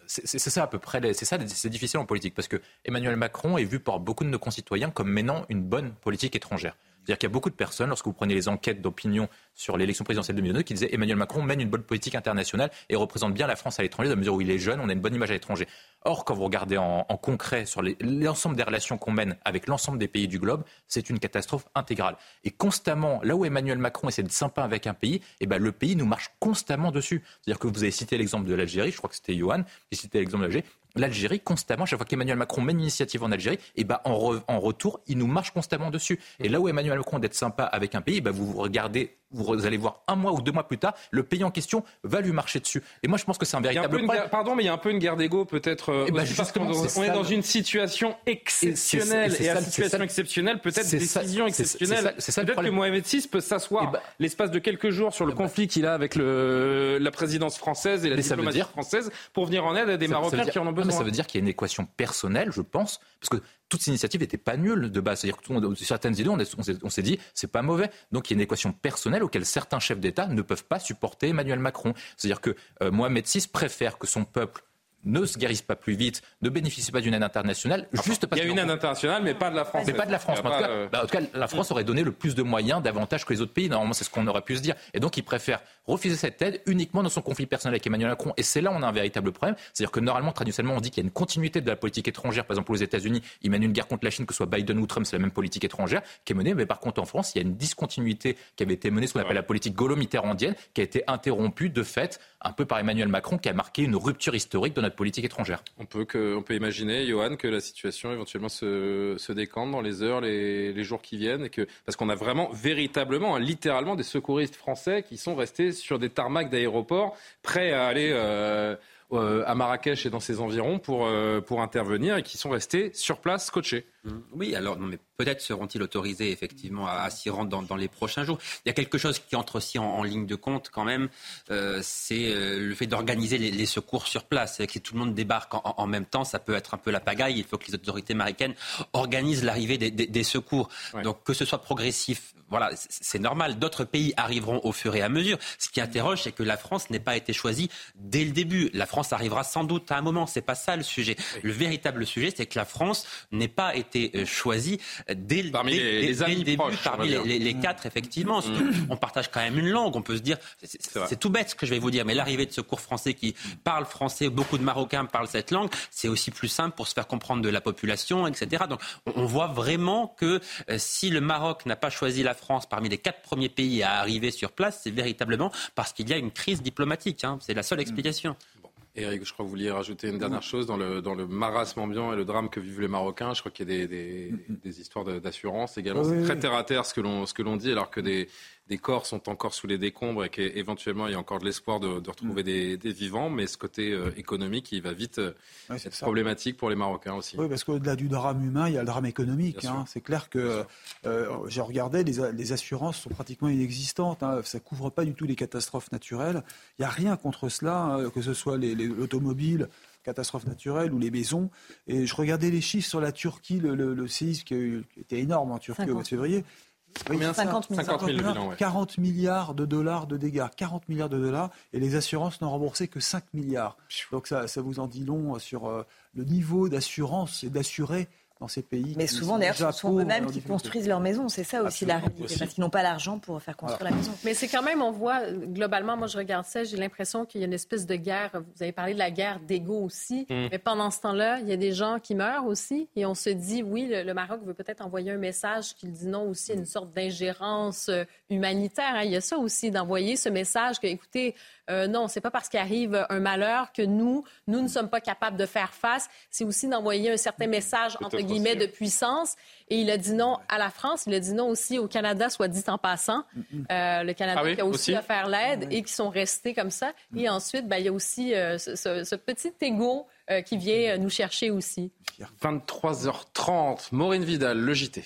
c'est ça à peu près, c'est ça, c'est difficile en politique parce que Emmanuel Macron est vu par beaucoup de nos concitoyens comme menant une bonne politique étrangère. C'est-à-dire qu'il y a beaucoup de personnes, lorsque vous prenez les enquêtes d'opinion sur l'élection présidentielle de 2002, qui disaient Emmanuel Macron mène une bonne politique internationale et représente bien la France à l'étranger, dans la mesure où il est jeune, on a une bonne image à l'étranger. Or, quand vous regardez en, concret sur l'ensemble des relations qu'on mène avec l'ensemble des pays du globe, c'est une catastrophe intégrale. Et constamment, là où Emmanuel Macron essaie de sympa avec un pays, eh ben, le pays nous marche constamment dessus. C'est-à-dire que vous avez cité l'exemple de l'Algérie, je crois que c'était Johan qui citait l'exemple de l'Algérie l'Algérie constamment, chaque fois qu'Emmanuel Macron mène une initiative en Algérie, et eh ben en, en, retour, il nous marche constamment dessus. Et là où Emmanuel Macron d'être sympa avec un pays, ben vous regardez vous allez voir un mois ou deux mois plus tard, le pays en question va lui marcher dessus. Et moi, je pense que c'est un véritable problème. Pardon, mais il y a un peu une guerre d'ego, peut-être. Euh, eh ben, parce qu'on est, dans une situation exceptionnelle. Et, à situation exceptionnelle, peut-être décision exceptionnelle. Peut-être que Mohamed VI peut s'asseoir eh ben, l'espace de quelques jours sur le eh ben, conflit qu'il a avec le, la présidence française et la diplomatie française pour venir en aide à des Marocains qui en ont besoin. Ça veut dire qu'il y a une équation personnelle, je pense, parce que toutes ces initiatives n'étaient pas nulles de base. C'est-à-dire que certaines idées, on s'est dit, c'est pas mauvais. Donc il y a une équation personnelle auquel certains chefs d'État ne peuvent pas supporter Emmanuel Macron. C'est-à-dire que euh, Mohamed VI préfère que son peuple ne se guérissent pas plus vite, ne bénéficient pas d'une aide internationale, juste parce Il y a une aide internationale, mais pas de la France. Mais pas de la France. En, bah, tout cas, la France aurait donné le plus de moyens, davantage que les autres pays. Normalement, c'est ce qu'on aurait pu se dire. Et donc, il préfère refuser cette aide uniquement dans son conflit personnel avec Emmanuel Macron. Et c'est là où on a un véritable problème. C'est-à-dire que normalement, traditionnellement, on dit qu'il y a une continuité de la politique étrangère. Par exemple, aux États-Unis, ils mènent une guerre contre la Chine, que ce soit Biden ou Trump, c'est la même politique étrangère qui est menée. Mais par contre, en France, il y a une discontinuité qui avait été menée, ce qu'on appelle la politique gaulo-mitterrandienne, qui a été interrompue de fait un peu par Emmanuel Macron, qui a marqué une rupture historique de notre politique étrangère. On peut, que, on peut imaginer, Johan, que la situation éventuellement se, se décante dans les heures, les, jours qui viennent, et parce qu'on a vraiment, véritablement, hein, littéralement, des secouristes français qui sont restés sur des tarmacs d'aéroports, prêts à aller euh, euh, à Marrakech et dans ses environs pour, euh, pour intervenir, et qui sont restés sur place scotchés. Oui, alors non, mais peut-être seront-ils autorisés effectivement à, s'y rendre dans, les prochains jours. Il y a quelque chose qui entre aussi en, ligne de compte quand même, euh, c'est euh, le fait d'organiser les, secours sur place. Que tout le monde débarque en, même temps, ça peut être un peu la pagaille. Il faut que les autorités américaines organisent l'arrivée des, secours. Donc que ce soit progressif, voilà, c'est normal. D'autres pays arriveront au fur et à mesure. Ce qui interroge, c'est que la France n'ait pas été choisie dès le début. La France arrivera sans doute à un moment. C'est pas ça le sujet. Le véritable sujet, c'est que la France n'ait pas été choisie dès, parmi les, début, parmi les, quatre, effectivement. Mm. On partage quand même une langue. On peut se dire, c'est tout bête ce que je vais vous dire, mais l'arrivée de ce cours français qui parle français, beaucoup de Marocains parlent cette langue, c'est aussi plus simple pour se faire comprendre de la population, etc. Donc on, voit vraiment que euh, si le Maroc n'a pas choisi la France parmi les quatre premiers pays à arriver sur place, c'est véritablement parce qu'il y a une crise diplomatique. Hein. C'est la seule explication. Eric, je crois que vous vouliez rajouter une dernière chose dans le, dans le marasme ambiant et le drame que vivent les Marocains. Je crois qu'il y a des, des, des histoires d'assurance également. C'est très terre à terre ce que l'on dit, alors que des, des corps sont encore sous les décombres et qu'éventuellement il y a encore de l'espoir de, retrouver mm. des, vivants, mais ce côté euh, économique, il va vite euh, être problématique pour les Marocains aussi. Oui, parce qu'au-delà du drame humain, il y a le drame économique. Hein. C'est clair que euh, j'ai regardé, les, assurances sont pratiquement inexistantes. Hein. Ça couvre pas du tout les catastrophes naturelles. Il n'y a rien contre cela, hein, que ce soit l'automobile catastrophes naturelles ou les maisons. Et je regardais les chiffres sur la Turquie, le, séisme qui, était énorme en Turquie au mois de février. 50, milliards. 40 milliards de dollars de dégâts. 40 milliards de dollars. Et les assurances n'ont remboursé que 5 milliards. Donc ça, ça vous en dit long sur euh, le niveau d'assurance et d'assurer ces pays. Mais souvent, d'ailleurs, ce sont eux-mêmes qui construisent leur maison. C'est ça aussi la réalité, parce qu'ils n'ont pas l'argent pour faire construire la maison. Mais c'est quand même, on voit, globalement, moi je regarde ça, j'ai l'impression qu'il y a une espèce de guerre. Vous avez parlé de la guerre d'ego aussi. Mm. Mais pendant ce temps-là, il y a des gens qui meurent aussi. Et on se dit, oui, le, Maroc veut peut-être envoyer un message qui dit non aussi à une sorte d'ingérence euh, humanitaire. Hein. Il y a ça aussi, d'envoyer ce message que, écoutez, euh, non, c'est pas parce qu'il arrive un malheur que nous, nous ne sommes pas capables de faire face. C'est aussi d'envoyer un certain message, entre guillemets, de puissance. Et il a dit non à la France, il a dit non aussi au Canada, soit dit en passant. Euh, le Canada ah qui a aussi, offert l'aide et qui sont restés comme ça. Et ensuite, ben, il y a aussi euh, ce, petit égo qui vient nous chercher aussi. 23h30, Maureen Vidal, le JT.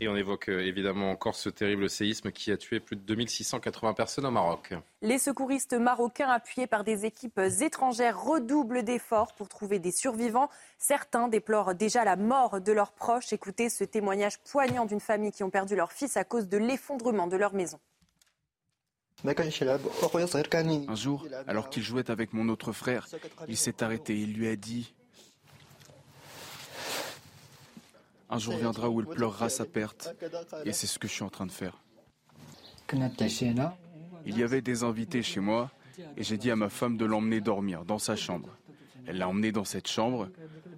Et on évoque euh, évidemment encore ce terrible séisme qui a tué plus de 2680 personnes au Maroc. Les secouristes marocains, appuyés par des équipes étrangères, redoublent d'efforts pour trouver des survivants. Certains déplorent déjà la mort de leurs proches. Écoutez ce témoignage poignant d'une famille qui ont perdu leur fils à cause de l'effondrement de leur maison. Un jour, alors qu'il jouait avec mon autre frère, il s'est arrêté. Il lui a dit Un jour viendra où il pleurera sa perte. Et c'est ce que je suis en train de faire. Il y avait des invités chez moi et j'ai dit à ma femme de l'emmener dormir dans sa chambre. Elle l'a emmené dans cette chambre.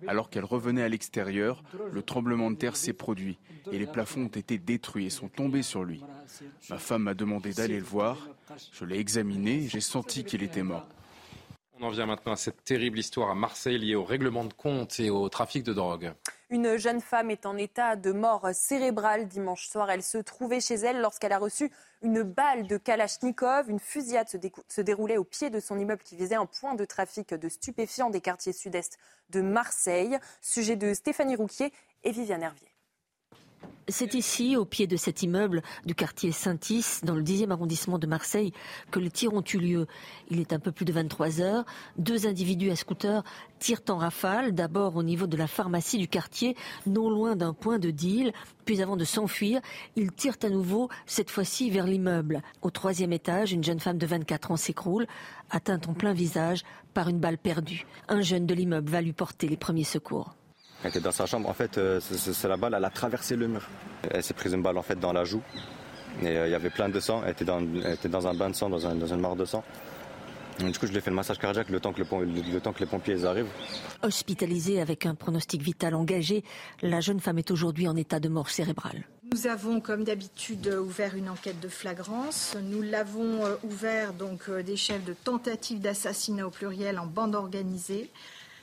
Alors qu'elle revenait à l'extérieur, le tremblement de terre s'est produit et les plafonds ont été détruits et sont tombés sur lui. Ma femme m'a demandé d'aller le voir. Je l'ai examiné et j'ai senti qu'il était mort. On en vient maintenant à cette terrible histoire à Marseille liée au règlement de compte et au trafic de drogue. Une jeune femme est en état de mort cérébrale dimanche soir. Elle se trouvait chez elle lorsqu'elle a reçu une balle de Kalachnikov. Une fusillade se, déroulait au pied de son immeuble qui visait un point de trafic de stupéfiants des quartiers sud-est de Marseille. Sujet de Stéphanie Rouquier et Viviane Hervier. C'est ici, au pied de cet immeuble du quartier Saint-Is, dans le 10e arrondissement de Marseille, que les tirs ont eu lieu. Il est un peu plus de 23 heures. Deux individus à scooter tirent en rafale, d'abord au niveau de la pharmacie du quartier, non loin d'un point de deal. Puis avant de s'enfuir, ils tirent à nouveau, cette fois-ci vers l'immeuble. Au troisième étage, une jeune femme de 24 ans s'écroule, atteinte en plein visage par une balle perdue. Un jeune de l'immeuble va lui porter les premiers secours. Elle était dans sa chambre, en fait, euh, c'est la balle, elle a traversé le mur. Elle s'est prise une balle en fait dans la joue. Et euh, il y avait plein de sang, elle était dans, était dans un bain de sang, dans, un, dans une mare de sang. du coup, je lui ai fait le massage cardiaque le temps que, le, temps que les pompiers arrivent. Hospitalisée avec un pronostic vital engagé, la jeune femme est aujourd'hui en état de mort cérébrale. Nous avons, comme d'habitude, ouvert une enquête de flagrance. Nous l'avons euh, ouvert donc des chefs de tentative d'assassinat au pluriel en bande organisée.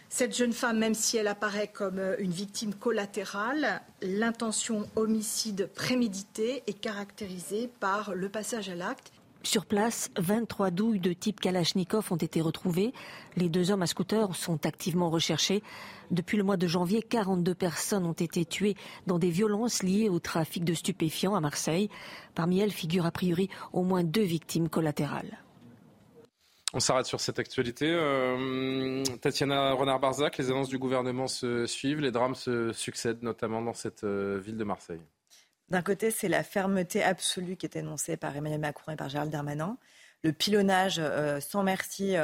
Cette jeune femme, même si elle apparaît comme euh, une victime collatérale, l'intention homicide prémédité est caractérisée par le passage à l'acte. Sur place, 23 douilles de type Kalachnikov ont été retrouvées. Les deux hommes à scooter sont activement recherchés. Depuis le mois de janvier, 42 personnes ont été tuées dans des violences liées au trafic de stupéfiants à Marseille. Parmi elles figurent a priori au moins deux victimes collatérales. On s'arrête sur cette actualité. Euh, Tatiana Renard-Barzac, les annonces du gouvernement se suivent, les drames se succèdent, notamment dans cette euh, ville de Marseille. D'un côté, c'est la fermeté absolue qui est énoncée par Emmanuel Macron et par Gérald Darmanin, le pilonnage euh, sans merci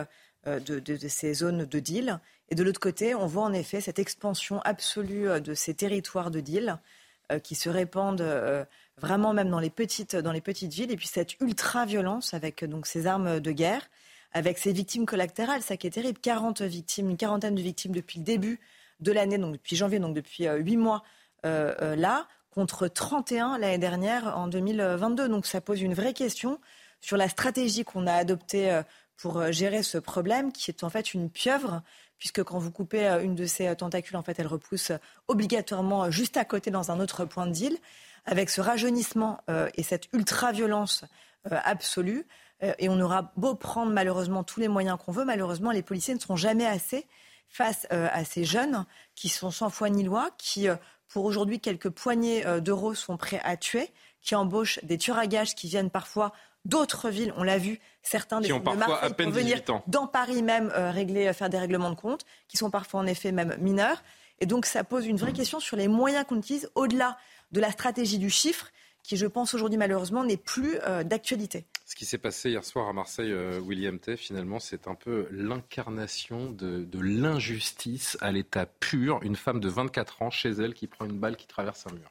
de, ces zones de deal. Et de l'autre côté, on voit en effet cette expansion absolue de ces territoires de deal qui se répandent vraiment même dans les petites, dans les petites villes. Et puis cette ultra-violence avec donc ces armes de guerre, avec ces victimes collatérales, ça qui est terrible. 40 victimes, une quarantaine de victimes depuis le début de l'année, donc depuis janvier, donc depuis huit mois là, contre 31 l'année dernière en 2022. Donc ça pose une vraie question sur la stratégie qu'on a adoptée euh, pour euh, gérer ce problème, qui est en fait une pieuvre, puisque quand vous coupez euh, une de ces tentacules, en fait, elle repousse obligatoirement juste à côté dans un autre point de deal, avec ce rajeunissement et cette ultra-violence absolue. Et on aura beau prendre malheureusement tous les moyens qu'on veut, malheureusement les policiers ne seront jamais assez face à ces jeunes qui sont sans foi ni loi, qui pour aujourd'hui quelques poignées d'euros sont prêts à tuer, qui embauchent des tueurs à gages qui viennent parfois d'autres villes, on l'a vu, certains des qui ont de parfois Marseille à peine venir 18 ans. dans Paris même euh, régler, euh, faire des règlements de compte, qui sont parfois en effet même mineurs. Et donc ça pose une vraie question sur les moyens qu'on utilise au-delà de la stratégie du chiffre, qui je pense aujourd'hui malheureusement n'est plus euh, d'actualité. Ce qui s'est passé hier soir à Marseille, William Tay, finalement, c'est un peu l'incarnation de, de l'injustice à l'état pur. Une femme de 24 ans chez elle qui prend une balle qui traverse un mur.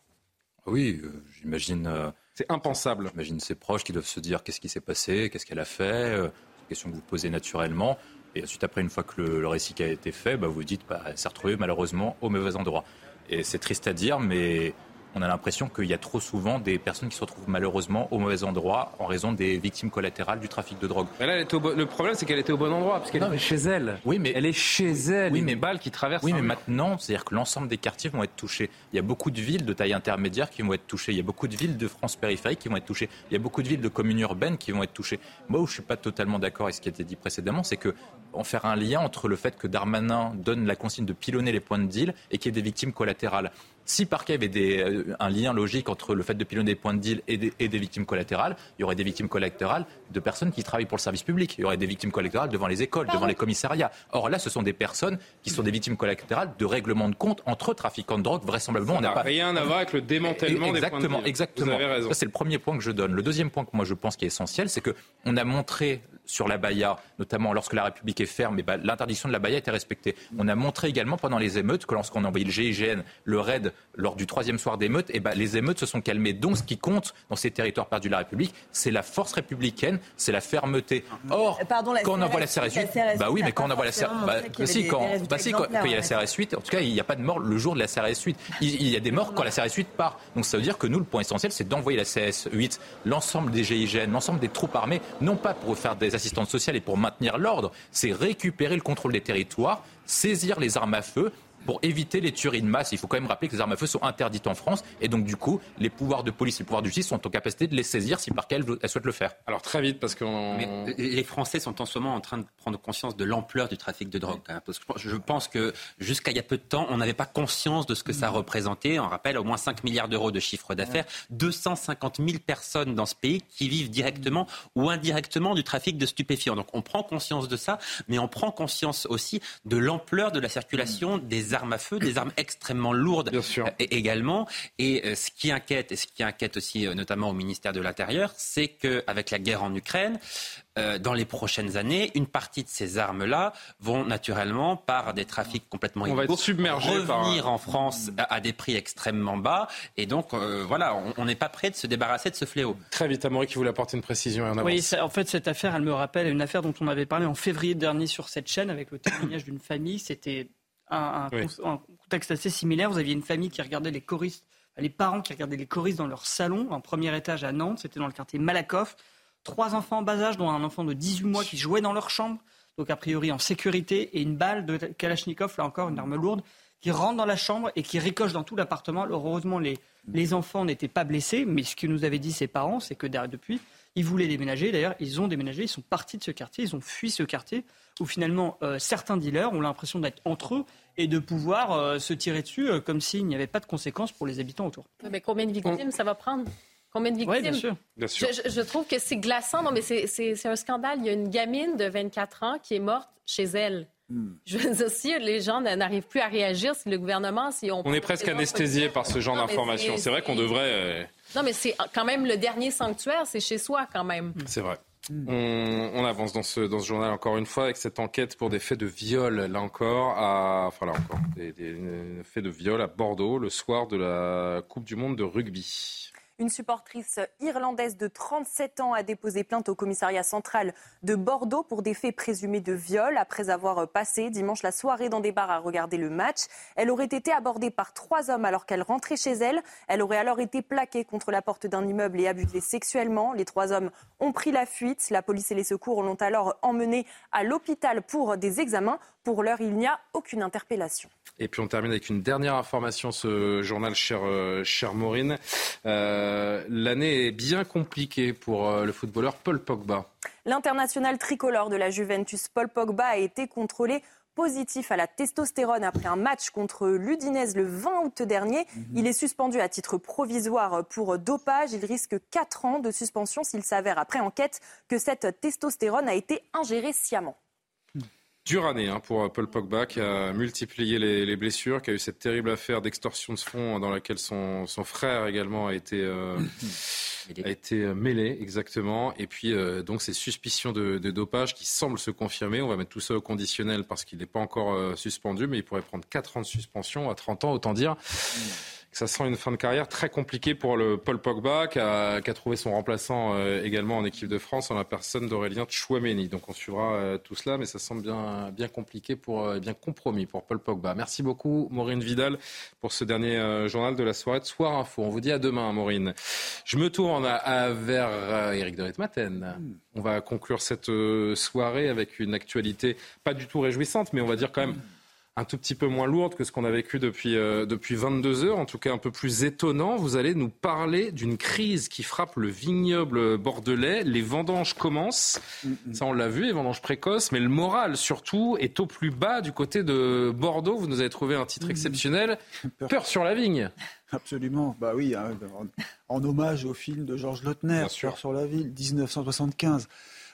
Oui, j'imagine. c'est impensable. J'imagine ses proches qui doivent se dire qu'est-ce qui s'est passé, qu'est-ce qu'elle a fait. Euh, c'est une question que vous posez naturellement. Et ensuite, après, une fois que le, le récit a été fait, bah, vous dites bah, elle s'est retrouvée malheureusement au mauvais endroit. Et c'est triste à dire, mais on a l'impression qu'il y a trop souvent des personnes qui se retrouvent malheureusement au mauvais endroit en raison des victimes collatérales du trafic de drogue. Mais là, elle était au Le problème, c'est qu'elle était au bon endroit, parce qu'elle Non, est chez elle. Oui, mais Elle est chez elle. Oui, mais- balle qui traverse. Oui, mais maintenant, c'est-à-dire que l'ensemble des quartiers vont être touchés. Il y a beaucoup de villes de taille intermédiaire qui vont être touchées. Il y a beaucoup de villes de France périphérique qui vont être touchées. Il y a beaucoup de villes de communes urbaines qui vont être touchées. Moi, où je suis pas totalement d'accord avec ce qui a été dit précédemment, c'est que en faire un lien entre le fait que Darmanin donne la consigne de pilonner les points de deal et qu'il y ait des victimes collatérales. Si par cas il y avait des, euh, un lien logique entre le fait de pilonner des points de deal et des, et des victimes collatérales, il y aurait des victimes collatérales de personnes qui travaillent pour le service public. Il y aurait des victimes collatérales devant les écoles, devant les commissariats. Or là, ce sont des personnes qui sont des victimes collatérales de règlements de compte entre trafiquants de drogue. Vraisemblablement, on Ça n'a n'a pas rien à voir avec le démantèlement des points de exactement, deal. exactement. Vous avez raison. Ça, c'est le premier point que je donne. Le deuxième point que moi je pense qui est essentiel, c'est que on a montré sur la Baïa, notamment lorsque la République est ferme, et ben, l'interdiction de la Baïa était respectée. On a montré également pendant les émeutes que lorsqu'on a envoyé le GIGN, le RAID, lors du troisième soir d'émeutes, et ben, les émeutes se sont calmées. Donc ce qui compte dans ces territoires perdus de la République, c'est la force républicaine, c'est la fermeté. Or, Euh, Pardon, la quand on envoie la CRS 8, la CRS bah oui, mais quand on envoie la CRS, bah, bah, si, quand, bah, si, quand, il y a la CRS 8, en tout cas, il n'y a pas de mort le jour de la CRS 8. Il, il y a des morts quand la CRS 8 part. Donc ça veut dire que nous, le point essentiel, c'est d'envoyer la CRS 8, l'ensemble des GIGN, l'ensemble des troupes armées, non pas pour faire des assistantes sociales et pour maintenir l'ordre, c'est récupérer le contrôle des territoires, saisir les armes à feu pour éviter les tueries de masse. Il faut quand même rappeler que les armes à feu sont interdites en France et donc du coup, les pouvoirs de police et les pouvoirs de justice sont en capacité de les saisir si par cas elles, elles souhaitent le faire. Alors très vite, parce qu'on... Mais les Français sont en ce moment en train de prendre conscience de l'ampleur du trafic de drogue. même, parce que je pense que jusqu'à il y a peu de temps, on n'avait pas conscience de ce que ça représentait. On rappelle au moins 5 milliards d'euros de chiffre d'affaires, 250 000 personnes dans ce pays qui vivent directement ou indirectement du trafic de stupéfiants. Donc on prend conscience de ça, mais on prend conscience aussi de l'ampleur de la circulation des armes à feu, des armes extrêmement lourdes euh, et- également. Et euh, ce qui inquiète, et ce qui inquiète aussi euh, notamment au ministère de l'Intérieur, c'est qu'avec la guerre en Ukraine, euh, dans les prochaines années, une partie de ces armes-là vont naturellement, par des trafics complètement On va illégaux, être submergé par revenir en France à, à des prix extrêmement bas. Et donc, euh, voilà, on- n'est pas prêt de se débarrasser de ce fléau. Très vite, Amaury qui voulait apporter une précision et on avance. Oui, ça- en fait, cette affaire, elle me rappelle une affaire dont on avait parlé en février dernier sur cette chaîne avec le témoignage d'une famille. C'était un, un Oui. con- un contexte assez similaire. Vous aviez une famille qui regardait les choristes, les parents qui regardaient les choristes dans leur salon, un premier étage à Nantes. C'était dans le quartier Malakoff. Trois enfants en bas âge, dont un enfant de 18 mois qui jouait dans leur chambre, donc a priori en sécurité, et une balle de Kalachnikov, là encore une arme lourde, qui rentre dans la chambre et qui ricoche dans tout l'appartement. Heureusement, les, les enfants n'étaient pas blessés, mais ce que nous avaient dit ses parents, c'est que depuis, ils voulaient déménager. D'ailleurs, ils ont déménagé, ils sont partis de ce quartier, ils ont fui ce quartier où finalement euh, certains dealers ont l'impression d'être entre eux et de pouvoir euh, se tirer dessus euh, comme s'il n'y avait pas de conséquences pour les habitants autour. Mais combien de victimes ça va prendre? Combien de victimes? Oui, bien sûr. Bien sûr. Je, je- je trouve que c'est glaçant. Non, mais c'est- un scandale. Il y a une gamine de 24 ans qui est morte chez elle. Je veux dire, si les gens n'arrivent plus à réagir, si le gouvernement, si on... On est presque anesthésié par ce genre d'informations. c'est- C'est vrai qu'on devrait... Non, mais c'est quand même le dernier sanctuaire, c'est chez soi quand même. C'est vrai. On, avance dans ce, dans ce journal encore une fois avec cette enquête pour des faits de viol, là encore, à, enfin là encore, des, des faits de viol à Bordeaux le soir de la Coupe du Monde de rugby. Une supportrice irlandaise de 37 ans a déposé plainte au commissariat central de Bordeaux pour des faits présumés de viol après avoir passé dimanche la soirée dans des bars à regarder le match. Elle aurait été abordée par trois hommes alors qu'elle rentrait chez elle. Elle aurait alors été plaquée contre la porte d'un immeuble et abusée sexuellement. Les trois hommes ont pris la fuite. La police et les secours l'ont alors emmenée à l'hôpital pour des examens. Pour l'heure, il n'y a aucune interpellation. Et puis on termine avec une dernière information, ce journal, cher, euh, cher Maureen. Euh, l'année est bien compliquée pour euh, le footballeur Paul Pogba. L'international tricolore de la Juventus, Paul Pogba, a été contrôlé positif à la testostérone après un match contre l'Udinese le 20 août dernier. Mhm. Il est suspendu à titre provisoire pour dopage. Il risque 4 ans de suspension s'il s'avère après enquête que cette testostérone a été ingérée sciemment. Dure année hein, pour Paul Pogba qui a multiplié les, blessures, qui a eu cette terrible affaire d'extorsion de fonds dans laquelle son, frère également a été, euh, a été euh, mêlé, exactement. Et puis euh, donc ces suspicions de, dopage qui semblent se confirmer. On va mettre tout ça au conditionnel parce qu'il n'est pas encore suspendu, mais il pourrait prendre 4 ans de suspension à 30 ans, autant dire ça sent une fin de carrière très compliquée pour le Paul Pogba, qui a, trouvé son remplaçant euh, également en équipe de France en la personne d'Aurélien Chouameni. Donc on suivra euh, tout cela, mais ça semble bien, bien compliqué pour, euh, bien compromis pour Paul Pogba. Merci beaucoup, Maureen Vidal, pour ce dernier journal de la soirée de Soir Info. On vous dit à demain, Maureen. Je me tourne vers Eric de Ritmaten. On va conclure cette soirée avec une actualité pas du tout réjouissante, mais on va dire quand même un tout petit peu moins lourde que ce qu'on a vécu depuis, euh, depuis 22 heures, en tout cas un peu plus étonnant. Vous allez nous parler d'une crise qui frappe le vignoble bordelais. Les vendanges commencent, ça on l'a vu, les vendanges précoces, mais le moral surtout est au plus bas du côté de Bordeaux. Vous nous avez trouvé un titre exceptionnel, [LAUGHS] Peur sur la vigne. Absolument, bah oui, hein, en, hommage au film de Georges Lautner, Peur sur la ville, 1975.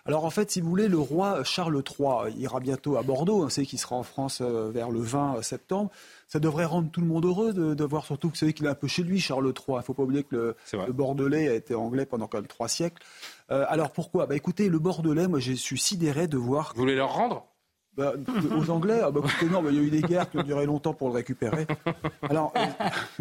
Alors en fait, si vous voulez, le roi Charles III ira bientôt à Bordeaux. On sait qu'il sera en France euh, vers le 20 septembre. Ça devrait rendre tout le monde heureux de, voir surtout que savez qu'il est un peu chez lui, Charles III. Il ne faut pas oublier que le, Bordelais a été anglais pendant quand même trois siècles. Euh, alors pourquoi? Bah, Écoutez, le Bordelais, moi j'ai suis sidéré de voir... Vous voulez leur rendre? Bah, aux Anglais, ah bah, non, bah, il y a eu des guerres qui ont duré longtemps pour le récupérer. Alors,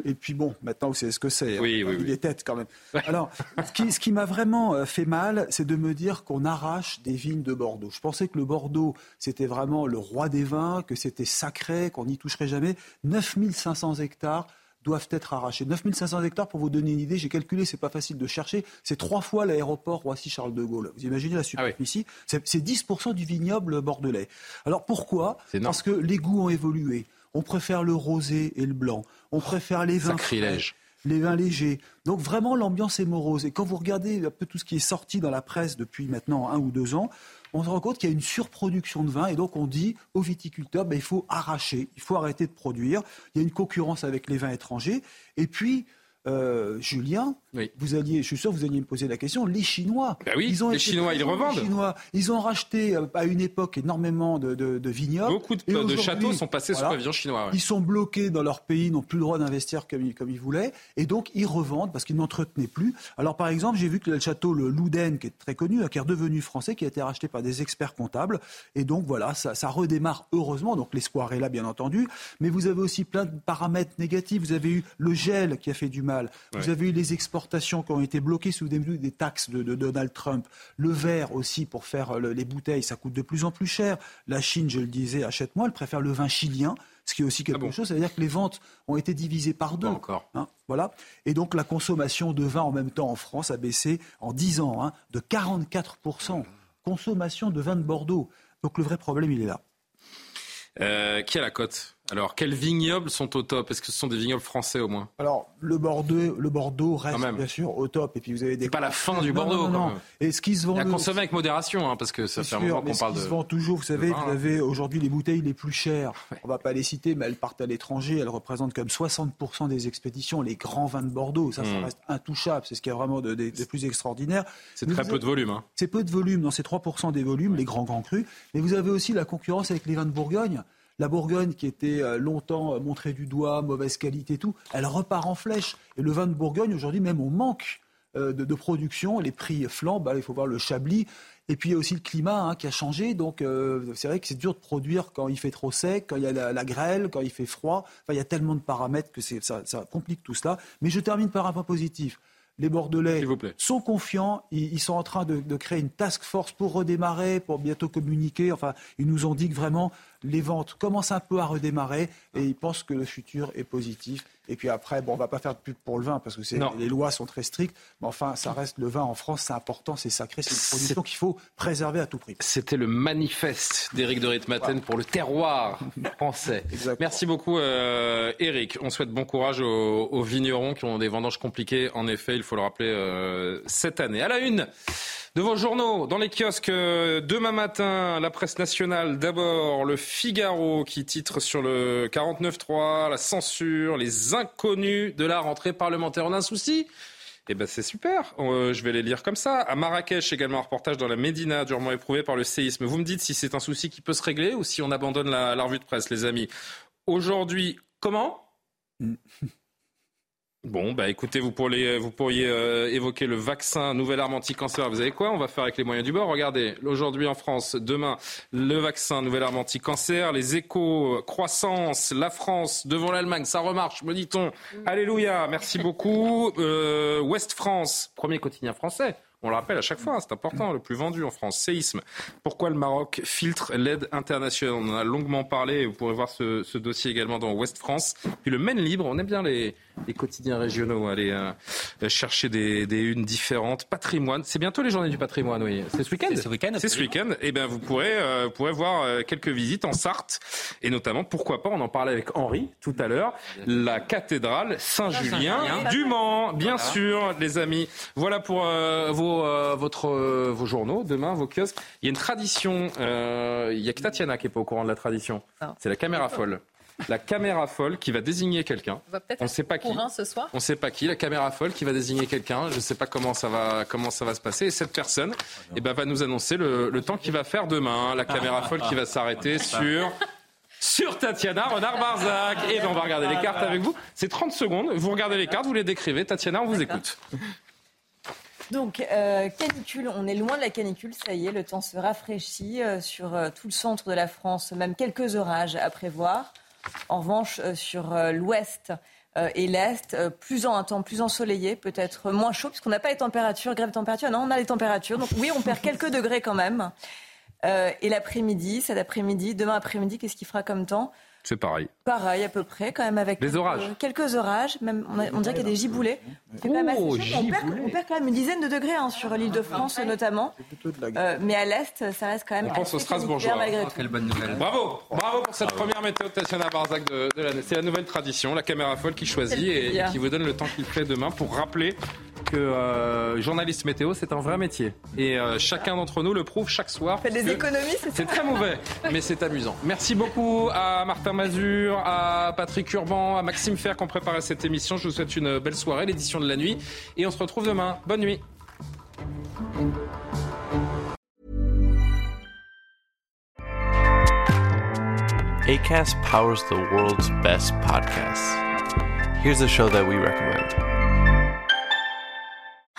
et, puis bon, maintenant vous savez ce que c'est. Oui, hein. oui, oui. des têtes quand même. Alors, ce qui, ce qui m'a vraiment euh, fait mal, c'est de me dire qu'on arrache des vignes de Bordeaux. Je pensais que le Bordeaux, c'était vraiment le roi des vins, que c'était sacré, qu'on n'y toucherait jamais. 9500 hectares doivent être arrachés. 9500 hectares, pour vous donner une idée, j'ai calculé, c'est pas facile de chercher, c'est trois fois l'aéroport Roissy-Charles de Gaulle. Vous imaginez la superficie? Ah C'est 10% du vignoble bordelais. Alors pourquoi? Parce que les goûts ont évolué. On préfère le rosé et le blanc. On préfère les vins. Sacrilège les vins légers. Donc vraiment, l'ambiance est morose. Et quand vous regardez un peu tout ce qui est sorti dans la presse depuis maintenant un ou deux ans, on se rend compte qu'il y a une surproduction de vin et donc on dit aux viticulteurs, ben, il faut arracher, il faut arrêter de produire. Il y a une concurrence avec les vins étrangers. Et puis, euh, Julien, vous alliez, je suis sûr que vous alliez me poser la question, les Chinois. Bah oui, ils ont les Chinois, ils revendent. Chinois, ils ont racheté euh, à une époque énormément de, de, vignobles. Beaucoup de, châteaux sont passés sous pavillon chinois. Ils sont bloqués dans leur pays, n'ont plus le droit d'investir comme, comme, ils voulaient, et donc ils revendent parce qu'ils n'entretenaient plus. Alors par exemple, j'ai vu que le château le Louden, qui est très connu, hein, qui est redevenu français, qui a été racheté par des experts comptables, et donc voilà, ça, ça redémarre heureusement. Donc l'espoir est là, bien entendu, mais vous avez aussi plein de paramètres négatifs. Vous avez eu le gel qui a fait du mal. Vous avez eu les exportations qui ont été bloquées sous des, des taxes de, Donald Trump. Le verre aussi pour faire les bouteilles, ça coûte de plus en plus cher. La Chine, je le disais, achète moins. Elle préfère le vin chilien ce qui est aussi quelque ah chose, c'est-à-dire que les ventes ont été divisées par deux. encore. Hein, voilà. Et donc la consommation de vin en même temps en France a baissé en 10 ans hein, de 44%. Consommation de vin de Bordeaux. Donc le vrai problème, il est là. Euh, qui a la cote? Alors, quels vignobles sont au top? Est-ce que ce sont des vignobles français au moins? Alors, le Bordeaux, le Bordeaux reste bien sûr au top. Et puis vous avez des. C'est pas la fin du Bordeaux. Non, non, Et ce qui se vend. A consommer avec modération, hein, parce que ça fait un moment qu'on parle de. Ce qui se vend toujours, vous savez, vous avez aujourd'hui les bouteilles les plus chères. On va pas les citer, mais elles partent à l'étranger. Elles représentent comme 60% des expéditions. Les grands vins de Bordeaux, ça, ça hmm. reste intouchable. C'est ce qui est vraiment de, plus extraordinaire. C'est très peu de volume. Hein. C'est peu de volume. Dans ces 3% des volumes, les grands grands crus. Mais vous avez aussi la concurrence avec les vins de Bourgogne. La Bourgogne, qui était euh, longtemps euh, montrée du doigt, mauvaise qualité et tout, elle repart en flèche. Et le vin de Bourgogne, aujourd'hui, même, on manque de, de, production, les prix flambent. Bah, il faut voir le Chablis. Et puis il y a aussi le climat hein, qui a changé. Donc euh, c'est vrai que c'est dur de produire quand il fait trop sec, quand il y a la, grêle, quand il fait froid. Enfin, il y a tellement de paramètres que ça complique tout cela. Mais je termine par un point positif les Bordelais sont confiants. Ils, sont en train de, de, créer une task force pour redémarrer, pour bientôt communiquer. Enfin, ils nous ont dit que vraiment les ventes commencent un peu à redémarrer et ils pensent que le futur est positif. Et puis après, bon, on va pas faire de pub pour le vin parce que les lois sont très strictes. Mais enfin, ça reste le vin en France, c'est important, c'est sacré, c'est une production qu'il faut préserver à tout prix. C'était le manifeste d'Éric de Ritmaten pour le terroir français. [LAUGHS] Merci beaucoup, euh, Éric. On souhaite bon courage aux, vignerons qui ont des vendanges compliquées. En effet, il faut le rappeler euh, cette année. À la une de vos journaux dans les kiosques euh, demain matin. La presse nationale, d'abord le Figaro qui titre sur le 49.3, la censure, les inconnus de la rentrée parlementaire. On a un souci? Eh ben c'est super, euh, je vais les lire comme ça. À Marrakech, également un reportage dans la Médina, durement éprouvé par le séisme. Vous me dites si c'est un souci qui peut se régler ou si on abandonne la, la revue de presse, les amis. Aujourd'hui, comment? [LAUGHS] Bon, bah écoutez, vous pourriez, euh, évoquer le vaccin, nouvelle arme anti-cancer. Vous savez quoi? On va faire avec les moyens du bord. Regardez, aujourd'hui en France, demain, le vaccin, nouvelle arme anti-cancer, les échos, croissance, la France devant l'Allemagne, ça remarche, me dit-on. Alléluia, merci beaucoup. Euh, Ouest France, premier quotidien français. On le rappelle à chaque fois, c'est important, le plus vendu en France, séisme. Pourquoi le Maroc filtre l'aide internationale? On en a longuement parlé, vous pourrez voir ce, ce dossier également dans Ouest France. Puis le Maine Libre, on aime bien les, les quotidiens régionaux, aller euh, chercher des, des unes différentes. Patrimoine, c'est bientôt les journées du patrimoine, oui. C'est ce week-end C'est ce week-end. C'est ce week-end. Eh bien, vous pourrez, euh, vous pourrez voir euh, quelques visites en Sarthe, et notamment, pourquoi pas, on en parlait avec Henri tout à l'heure, la cathédrale Saint-Julien du Mans, bien sûr, les amis. Voilà pour vos, votre, vos journaux, demain, vos kiosques. Il y a une tradition, il y a que Tatiana qui est pas au courant de la tradition. C'est la caméra folle la caméra folle qui va désigner quelqu'un. On ne sait pas qui. Ce soir. On ne sait pas qui. La caméra folle qui va désigner quelqu'un. Je ne sais pas comment ça va comment ça va se passer. Et cette personne, eh ben, va nous annoncer le, temps qu'il va faire demain. La caméra folle qui va s'arrêter sur sur Tatiana Renard-Barzac. Et ben, on va regarder les cartes avec vous. C'est 30 secondes. Vous regardez les cartes, vous les décrivez. Tatiana, on vous écoute. Donc, euh, canicule, on est loin de la canicule, ça y est, le temps se rafraîchit euh, sur euh, tout le centre de la France, même quelques orages à prévoir. En revanche, euh, sur euh, l'ouest euh, et l'est, plus en un temps plus ensoleillé, peut-être moins chaud, puisqu'on n'a pas les températures, grève température. Non, on a les températures. Donc oui, on perd quelques degrés quand même. et l'après-midi, cet après-midi, demain après-midi, qu'est-ce qu'il fera comme temps? C'est pareil. Pareil, à peu près, quand même, avec des orages. quelques orages. Même, on, dirait qu'il y a des giboulets. Oh, on, perd, quand même une dizaine de degrés hein, sur l'île de France, notamment. Euh, mais à l'est, ça reste quand même. On pense aux Strasbourgeois. Oh, quelle bonne nouvelle. Bravo, bravo pour cette première météo de Tatiana Barzac de, de l'année. C'est la nouvelle tradition, la caméra folle qui choisit et, qui vous donne le temps qu'il fait demain pour rappeler que euh, journaliste météo, c'est un vrai métier. Et euh, chacun d'entre nous le prouve chaque soir. Fait des économies, c'est très mauvais, mais c'est amusant. Merci beaucoup à Martin Mazur, à Patrick Urban, à Maxime Fer qui ont préparé cette émission. Je vous souhaite une belle soirée, l'édition de la nuit. Et on se retrouve demain. Bonne nuit. ACAST powers the world's best podcasts. Here's a show that we recommend.